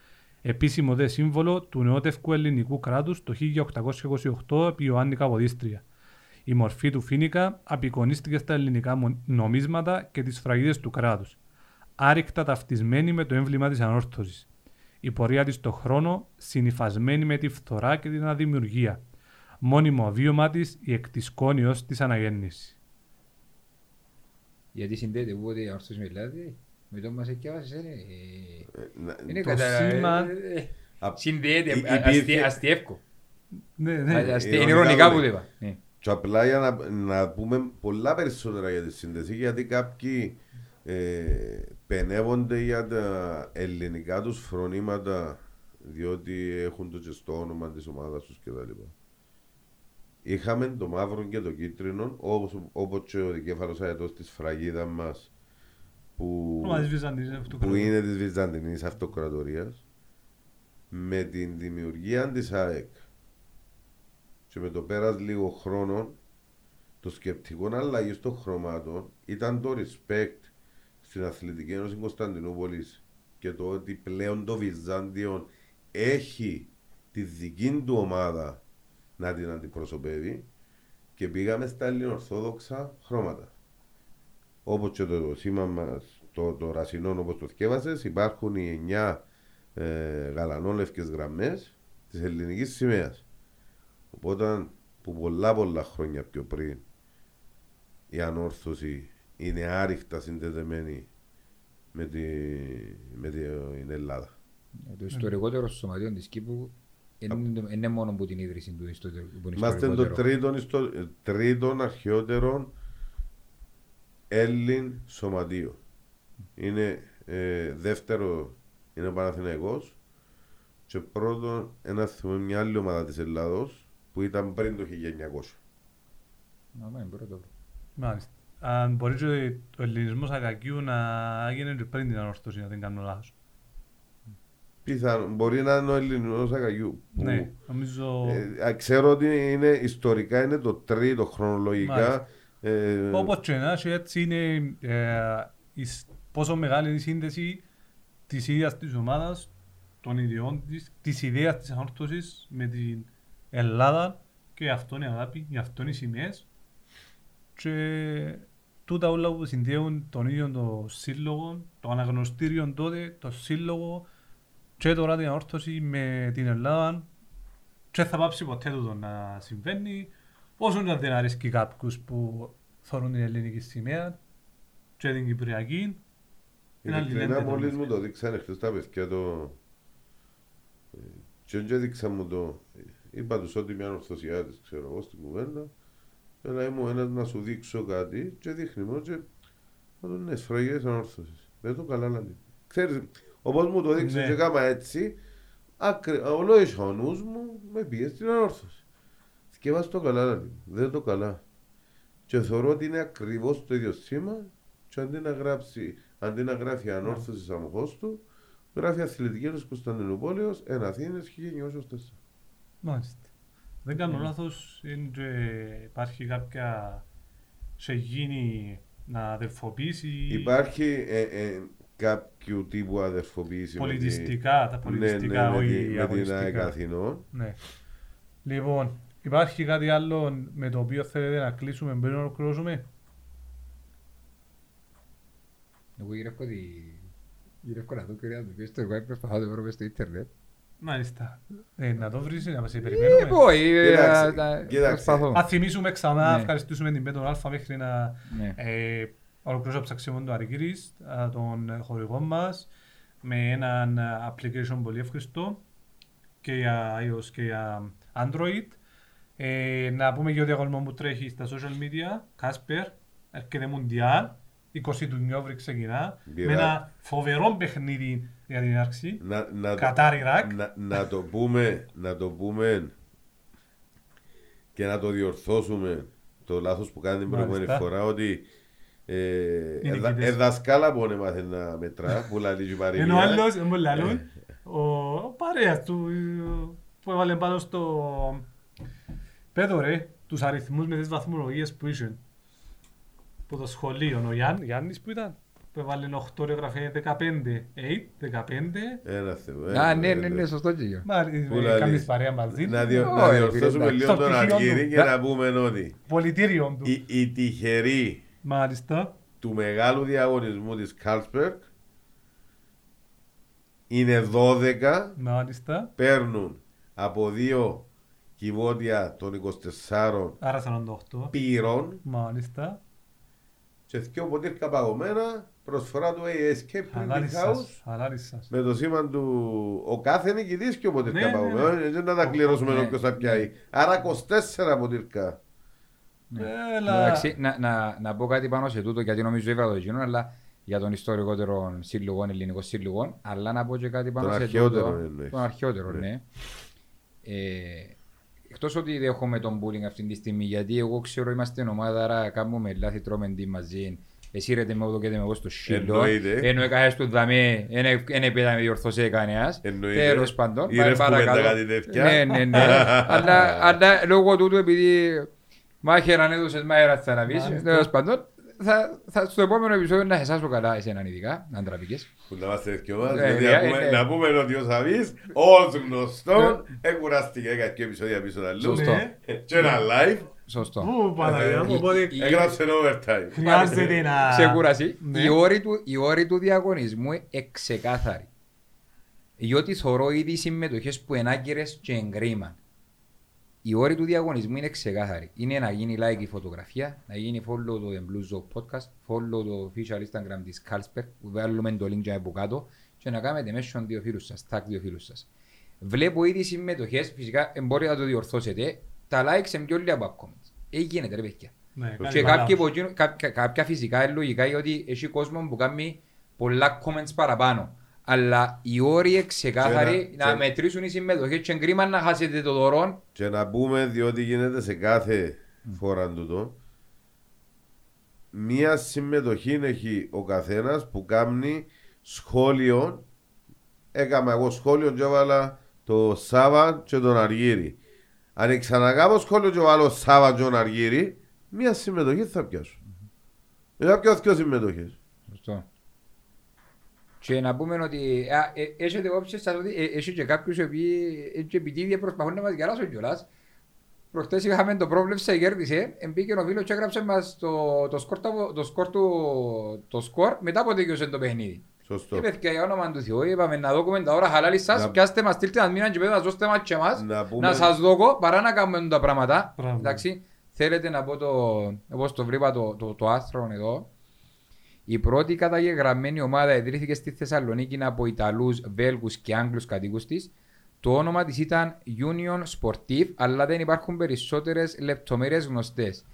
Επίσημο δε σύμβολο του νεότευκου ελληνικού κράτους το 1828 επί Ιωάννη Καποδίστρια. Η μορφή του Φίνικα απεικονίστηκε στα ελληνικά μο- νομίσματα και τις φραγίδες του κράτους. Άρρηκτα ταυτισμένη με το έμβλημα της ανόρθωσης. Η πορεία της στο χρόνο συνυφασμένη με τη φθορά και την αδημιουργία μόνιμο βίωμα της η εκτισκόνη ως της αναγέννησης. Γιατί συνδέεται οπότε η όρθωση με Ελλάδα. Με το μας εκκιάβασες, ρε. ε, Ε, να- Είναι Το κατά... σήμα- ε, ε, Α- Συνδέεται, Υ- α- υπήρχε- αστι- αστιεύκο. Ναι, Α- ναι. αστι- ειρωνικά Είναι ειρωνικά το που το λέω. είπα. Ναι. Και απλά για να, να πούμε πολλά περισσότερα για τη σύνδεση, γιατί κάποιοι ε, πενεύονται για τα ελληνικά τους φρονήματα, διότι έχουν το και στο όνομα της ομάδας τους κτλ. Είχαμε το μαύρο και το κίτρινο, όπως, όπως και ο δικέφαλος αετός της φραγίδας μας, που, Χρώμα της Βυζαντινής που Αυτοκρατορίας. είναι της Βυζαντινής Αυτοκρατορίας, με την δημιουργία της ΑΕΚ και με το πέρας λίγο χρόνο το σκεπτικό αλλαγή των χρωμάτων ήταν το respect στην Αθλητική Ένωση Κωνσταντινούπολης και το ότι πλέον το Βυζάντιο έχει τη δική του ομάδα να την αντιπροσωπεύει και πήγαμε στα ελληνοορθόδοξα χρώματα. Όπως και το σήμα μας, το, το ρασινό όπως το θκεύασες, υπάρχουν οι εννιά ε, γαλανόλευκες γραμμές της ελληνικής σημαίας. Οπότε που πολλά πολλά χρόνια πιο πριν η ανόρθωση είναι άρρηκτα συνδεδεμένη με, τη, με την Ελλάδα. Το ιστορικότερο σωματείο της Κύπρου είναι το- είναι μόνο που την ίδρυση του ιστο- που είναι Είμαστε το ιστορικότερο. τρίτον, ιστο, τρίτον αρχαιότερο Έλλην σωματείο. Είναι ε, δεύτερο είναι ο Παναθηναϊκός και πρώτον ένα θυμάμαι μια άλλη ομάδα της Ελλάδος που ήταν πριν το 1900. Να πάμε πρώτο. Μάλιστα. Αν μπορεί και ο ελληνισμός ακακίου να έγινε και πριν την ανόρθωση, να δεν κάνω λάθος. Πιθανό, μπορεί να είναι ο ελληνικός Ακαγιού. που, Ναι, νομίζω... ε, α, ξέρω ότι είναι, ιστορικά είναι το τρίτο χρονολογικά. Μάλιστα. Ε, Όπως και να έχει, έτσι είναι ε, η σ- πόσο μεγάλη είναι η σύνδεση της ίδιας της ομάδας, των ιδιών της, της ιδέας της ανόρθωσης με την Ελλάδα και γι' αυτό είναι η αγάπη, γι' αυτό είναι οι σημαίες και τούτα όλα που συνδέουν τον ίδιο το σύλλογο, το αναγνωστήριο τότε, το σύλλογο και τώρα την ανόρθωση με την Ελλάδα και θα πάψει ποτέ τούτο να συμβαίνει όσο να δεν αρέσκει κάποιους που θεωρούν την ελληνική σημαία και την κυπριακή είναι άλλη Ειλικρινά λένε μόλις το μου το δείξανε χτες τα παιδιά το... ε, Και δεν έδειξα μου το... Είπα τους ότι μια ορθωσιάτης ξέρω εγώ στην κουβέντα Έλα ήμουν ένας να σου δείξω κάτι και δείχνει μου και να τον ναι, σφραγές ανόρθωσης. Δεν το καλά να λέει. Ξέρεις, όπως μου το δείξε Ναι. και κάμα έτσι, άκρη, ολόισα ο νους μου με πήγες στην ανόρθωση. Σκεφάς το καλά να λέει. Δεν το καλά. Και θεωρώ ότι είναι ακριβώς το ίδιο σήμα και αντί να γράψει, αντί να γράφει ανόρθωση σαμοχώς του, γράφει αθλητική ενός Κωνσταντινούπολεως εν Αθήνες 1904. Μάλιστα. Δεν κάνω λάθος, είναι και υπάρχει κάποια σε γίνει να αδερφοποιήσει Υπάρχει ε, ε, κάποιο τύπου αδερφοποίηση με τη- πολιτιστικά, τα πολιτιστικά, ναι, ναι, με, όχι τη- με την αγωνιστικά. ΑΕΚ Αθηνών. Ναι. Λοιπόν, υπάρχει κάτι άλλο με το οποίο θέλετε να κλείσουμε πριν να ολοκληρώσουμε; Εγώ γυρεύω τη... Γυρεύω να δω κυρία του πες το εγώ προσπαθώ να το βρω μες στο ίντερνετ. Μάλιστα. Ε, να το βρεις, να σε περιμένουμε. Ε, όχι, ε, Κοίταξε, τα- κοίταξε. προσπαθώ. Να θυμίσουμε ξανά, Ναι. ευχαριστήσουμε την Πέτρο Αλφα μέχρι να Ναι. ε, ολοκληρώσω ψαξιμόν του Αρικύρης, α, τον χορηγό μας, με έναν α, application πολύ εύχριστο και για iOS και για Android. Ε, να πούμε για ο διαγωνισμό που τρέχει στα social media, Κάσπερ, έρχεται Μουντιάλ, 20 του Νιόβρη ξεκινά, με Μπήρα. ένα φοβερό παιχνίδι για την άρξη. Να, να, το, Κατάρ Ιράκ. να, να το πούμε, να το πούμε και να το διορθώσουμε το λάθος που κάνει την προηγούμενη Μάλιστα. φορά ότι ε, Είναι εδα, νικητές. εδασκάλα που έμαθε να μετρά που λαλείς και η παροιμία. Ενώ ο άλλος, δεν μπορεί να λαλούν, ο ο παρέας του ε, που έβαλε πάνω στο πέδο ρε, τους αριθμούς με τις βαθμολογίες που είχε. Που το σχολείο, ο Γιάννη, Γιάννης που ήταν, που έβαλε 8 ρε γραφέ 15, 8, 15. Ένα θεό. Α, ένα, ναι, ναι, ένα. ναι, σωστό και εγώ. Μα Που ε, λαλείς. κάνεις παρέα μαζί. Να, διο, Ω, να ρε, διορθώσουμε φίλε, λίγο στο τον πτυχίο Αργύρι του. και να πούμε ότι Πολιτήριο του. η, η τυχερή Μάλιστα. του μεγάλου διαγωνισμού της Carlsberg είναι 12 Μάλιστα. παίρνουν από δύο κυβότια των 24 Άρα 48. πύρων Μάλιστα. και δυο ποτήρκα παγωμένα προσφορά του ASK Printing Χαλάρις House σας. Χαλάρις σας. με το σήμα του ο κάθε νικητής και ο Ναι, ποτήρκα ναι, παγωμένα ναι. έτσι να τα κληρώσουμε Ναι. όποιος θα πιάει άρα 24 ποτήρκα Έλα. Εντάξει, να, να, να πω κάτι πάνω σε τούτο γιατί νομίζω είπα το εκείνο, αλλά για τον ιστορικότερο σύλλογο, ελληνικό σύλλογο, αλλά να πω και κάτι πάνω Τον σε αρχαιότερο τούτο. εννοείς. Τον αρχαιότερο, Ναι. ναι. Ε, εκτός ότι δέχομαι τον bullying αυτή τη στιγμή, γιατί εγώ ξέρω είμαστε ομάδα, άρα κάνουμε λάθη, τρώμε τι μαζί. Εσύ ρε με ούτω και με εγώ στο σύλλο. Εννοείται. Ενώ έκανες του δαμέ, δεν πέτα με διορθώσει κανένας. Εννοείται. Τέλος πάντων. Είδες Πάμε κουβέντα παρακάτω. κάτι τέτοια. Ναι, ναι, ναι. αλλά, αλλά λόγω τούτου επειδή μάχεραν έδωσες μάχερα θα να πεις, Μάλιστα. τέλος πάντων, θα, θα, στο επόμενο επεισόδιο να σε εσάσω καλά εσέναν ειδικά, να τραβήκες. που να είμαστε δυο μας Ε, δηλαδή ε, να πούμε- ε, να πούμε ότι ο Σαβής ως γνωστό εκουράστηκε κάποια επεισόδια πίσω τα αλλού Σωστό. Ναι. και ένα live Σωστό. Πού Παναγία μου, Ε, οπότε η- έγραψε overtime χρειάζεται να... Ξεκούραση. Ναι. Οι όροι του, οι όροι του διαγωνισμού είναι εξεκάθαροι. Διότι θωρώ ήδη συμμετοχές που είναι άκυρες και εγκρίμαν. Οι όροι του διαγωνισμού είναι ξεκάθαροι. Είναι να γίνει like η φωτογραφία, να γίνει follow το The Blue Zone Podcast, follow το official Instagram της Carlsberg, που βάλουμε το link για από κάτω και να κάνετε mention δύο φίλους σας, tag δύο φίλους σας. Βλέπω ήδη συμμετοχές, φυσικά ε, μπορείτε να το διορθώσετε, τα likes είναι πιο λίγα από comments. Ε, γίνεται ρε παιδιά. Ναι, κάνει Και παρά. κάποιοι από εκείνο- κάποια, κάποια φυσικά είναι λογικά γιατί έχει κόσμο που κάνει πολλά comments παραπάνω. Αλλά οι όροι είναι ξεκάθαροι Και να, να- και- μετρήσουν οι συμμετοχές και κρίμα να χάσετε το δωρό. και να πούμε διότι γίνεται σε κάθε φορά τούτο μία συμμετοχή έχει ο καθένας που κάνει σχόλιο. Έκανα εγώ σχόλιο και έβαλα το Σάβα και τον Αργύρι. Αν ξανακάμω σχόλιο και βάλω Σάβα και τον Αργύρι, μία συμμετοχή θα πιάσω. Δεν θα πιάσω δύο συμμετοχές. Σωστό. Και να πούμε ότι α, ε, έχετε υπόψη σας ότι ε, έχει και κάποιους οι οποίοι ε, και επιτίδια προσπαθούν να μας γελάσουν κιόλας. Προχτές είχαμε το πρόβλεψε, κέρδισε, εμπήκε ο Βίλος και έγραψε μας το, το, σκορ, τα- το, σκορ του, το σκορ μετά από τελειώσε το παιχνίδι. Σωστό. Και παιδιά για όνομα του Θεού είπαμε να δώκουμε τα ώρα χαλάλης σας, Να- πιάστε μας, στείλτε μας μήναν και πέτε μας, δώστε μας και εμάς, Να πούμε- να σας δώκω παρά να κάνουμε τα πράγματα. Μπράβο. Εντάξει, θέλετε να πω το, όπως το βρήκα το, το, το άστρο εδώ, η πρώτη καταγεγραμμένη ομάδα ιδρύθηκε στη Θεσσαλονίκη από Ιταλούς, Βέλγους και Άγγλους κατοίκους της. Το όνομα της ήταν Union Sportive, αλλά δεν υπάρχουν περισσότερες λεπτομέρειες γνωστές.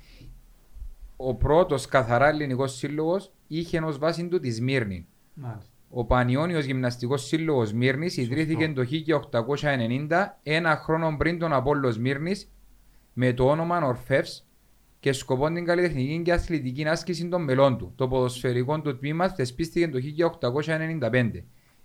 Ο πρώτος καθαρά ελληνικός σύλλογος είχε ως βάση του τη Σμύρνη. Μάλιστα. Ο Πανιόνιος Γυμναστικός Σύλλογος Μύρνης ιδρύθηκε το 1890, ένα χρόνο πριν τον Απόλλω Μύρνης, με το όνομα Ορφεύς και σκοπό την καλλιτεχνική και αθλητική άσκηση των μελών του. Το ποδοσφαιρικό του τμήμα θεσπίστηκε το 1895.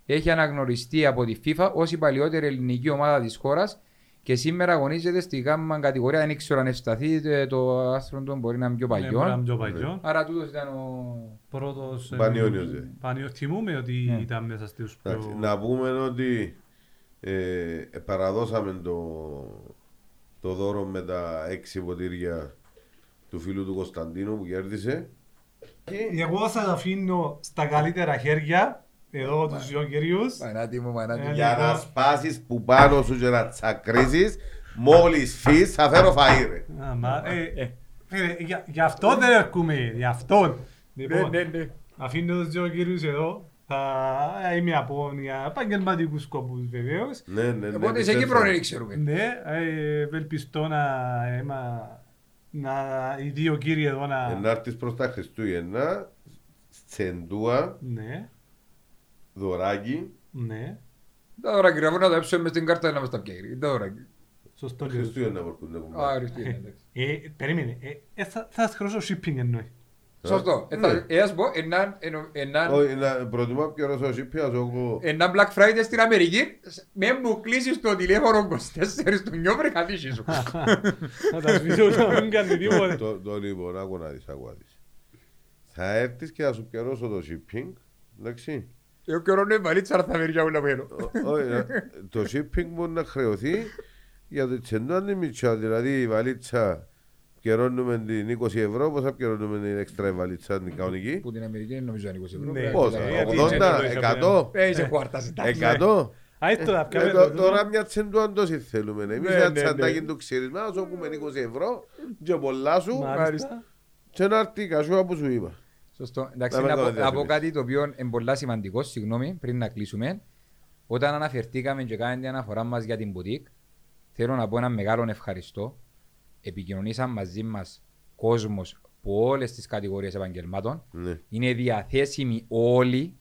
Έχει αναγνωριστεί από τη FIFA ως η παλιότερη ελληνική ομάδα της χώρας και σήμερα αγωνίζεται στη γάμμα κατηγορία. Δεν ήξερα αν ευσταθεί ε, το άστρο του, μπορεί να είναι πιο Ναι, μπορεί να παλιό. είναι πιο παλιό. Άρα τούτος ήταν ο... Πρώτος... ε, Πανιόνιος, ε. Πανιόνιος. Θυμούμαι ότι Ναι. ήταν μέσα στους Εντάξει, πιο... Να πούμε ότι ε, παραδώσαμε το, το δώρο με τα έξι ποτήρια του φίλου του Κωνσταντίνου που κέρδισε. Εγώ θα τα αφήνω στα καλύτερα χέρια, εδώ τους δύο κυρίους. Μανάτι μου, μανάτι Ε, μου. Για να σπάσεις που πάνω σου και να τσακρίσεις, μόλις φύς θα φέρω φαΐρε. Α, μα, ε, φίλε, για- Γι' αυτό δεν έρχομαι, γι' αυτό. Ναι, Λοιπόν, ναι, ναι. αφήνω τους δύο κυρίους εδώ. Θα είμαι από για επαγγελματικούς σκοπούς βεβαίως. Ναι, ναι, ναι. Οπότε σε πιστεύω. Κύπρο δεν ξέρουμε. Ναι, ε, ευελπιστώ να, έμα, να οι δύο κύριοι εδώ Ε, να... Να έρθεις προς τα Χριστούγεννα, τσεντούα, Ναι, δωράκι, ναι, Τα δώρα κύριε, να τα έψουμε μες στην κάρτα να μας τα πιέρει. Τα δώρα κύριε. σωστό λέω. Χριστούγεννα μπορούν να Α, κουμπάρουν. αριστεί, εντάξει. Ε, περίμενε, ε, ε, θα, θα σας χρώσω shipping εννοεί. Σωστό. Ε, θα- ε, ας πω, έναν- ενο- έναν- Όχι, να προτιμώ πιο ρωσό σύπιας εγώ. έναν Black Friday στην Αμερική, με μου κλείσεις το τηλέφωνο 24 του νιώβρε καθίσεις σου. Θα τα σβήσω να μην κάνει τίποτε. Το, το λοιπόν, άκου να δεις, άκου να δεις. Θα έρθεις και θα σου πιερώσω το shipping, εντάξει. Εγώ καιρό είναι βαλίτσα, αλλά θα βρει για όλα πέρα. Ο- όχι, ε, το shipping μπορεί να χρεωθεί για το τσεντό αν είναι μητσά, δηλαδή η βαλίτσα πιερώνουμε την 20 ευρώ, πόσα πιερώνουμε την έξτρα βαλίτσα την κανονική; Που την Αμερική είναι νομίζω είναι 20 ευρώ. Ναι. Πρέπει Πόσα, να- γιατί 80, τσεντό το 100, Ε, είσαι χουάρτας, εντάξει. 100. Α, ήρθε να Ε, πιάμε τω- το Τώρα μια τσεντούαν τόση θέλουμε. Εμείς Ναι, ένα ναι, τσαντάκι ναι. του ξύρισμα, να σου πούμε 20 ευρώ και πολλά σου Μάλιστα. και να έρθει η κασούα που σου είπα. Σωστό. Εντάξει, Να να, μην πω, κάνω να πω διαφήμιση. κάτι το οποίο είναι πολύ σημαντικό, συγγνώμη, πριν να κλείσουμε. Όταν αναφερθήκαμε και κάνετε την αναφορά μας για την μπουτίκ, θέλω να πω ένα μεγάλο ευχαριστώ. Επικοινωνήσαν μαζί μας κόσμος από όλες τις κατηγορίες επαγγελμάτων. Ναι. Είναι διαθέσιμοι όλοι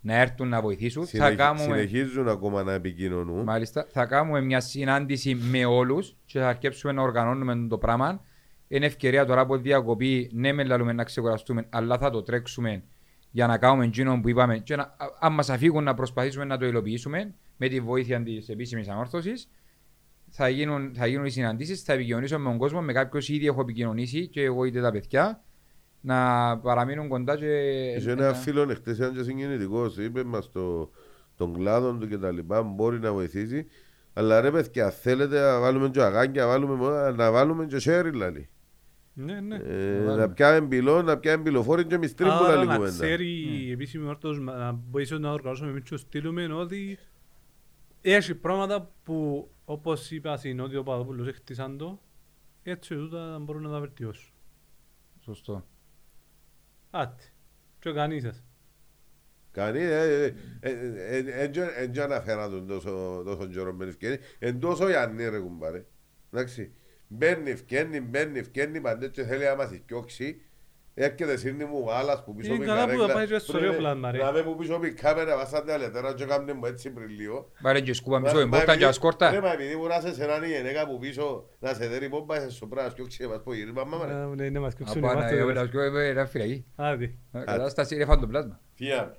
να έρθουν να βοηθήσουν. Θα Συνεχι- κάνουμε, Συνεχίζουν ακόμα να επικοινωνούν. μάλιστα, θα κάνουμε μια συνάντηση με όλους και θα αρκέψουμε να οργανώνουμε το πράγμα. Είναι ευκαιρία τώρα από διακοπή, ναι με λαλούμε να ξεκουραστούμε, αλλά θα το τρέξουμε για να κάνουμε εκείνο που είπαμε και να, α- αν μας αφήγουν να προσπαθήσουμε να το υλοποιήσουμε με τη βοήθεια της επίσημης ανόρθωσης. Θα γίνουν, θα γίνουν οι συναντήσεις, θα επικοινωνήσω με τον κόσμο, με κάποιους ήδη έχω επικοινωνήσει και εγώ είτε τα παιδιά να παραμείνουν κοντά και... Είχε ένας φίλος εχθές ήταν και συγκινητικός, είπε μας το, τον κλάδο του και τα λοιπά, μπορεί να βοηθήσει. Αλλά ρε παιδιά, θέλετε να βάλουμε και αγάκια, να βάλουμε, μόνο- να βάλουμε και σέρι λαλή. Ναι, ναι. Ε, βάλουμε. να πιάμε πυλό, να πιάμε πυλοφόρη και μιστρή που Άρα λαλή να κουβέντα. ξέρει η επίσημη όρθος να βοηθήσει να οργανώσουμε εμείς και στείλουμε ότι έχει πράγματα που όπως είπα στην Νότιο Παδόπουλος έχτισαν το έτσι τούτα μπορούν να τα βελτιώσουν. Σωστό. Άτε. Και κανείς σας. Κανεί, ε, ε, ε, ε, ε, δεν αναφέρα τον τόσο τόσο καιρό με ευκαιρία. Εν τόσο Ιαννή ρε κουμπάρε. Εντάξει. Μπαίνεις, ευκαινεί, μπαίνεις, ευκαινεί, παντές και θέλει να μας διώξει. Έρχεται σύρνη μου άλλας που πίσω Είναι με καλά που καρέκλα. θα πάει και στο Πρέπει αεροπλάνο, ρε. Να με που πίσω με κάμερα βάσαν τα λετέρα και κάμνε μου έτσι πριν λίγο. Πάρε και σκούπα μισό Μα- η μα πόρτα και επειδή- Ρε, ασκόρτα. μα επειδή μπορεί να σε σεράνει η γυναίκα που πίσω να σε δέρει πόμπα σε σοπρά να σκιώξει μας πω γύρισμα μάμα ρε. Ναι, ναι, μας Από κόψουν να είμαστε. να φυλακή. Άντε. Κατάσταση είναι φαντοπλάσμα. Φία,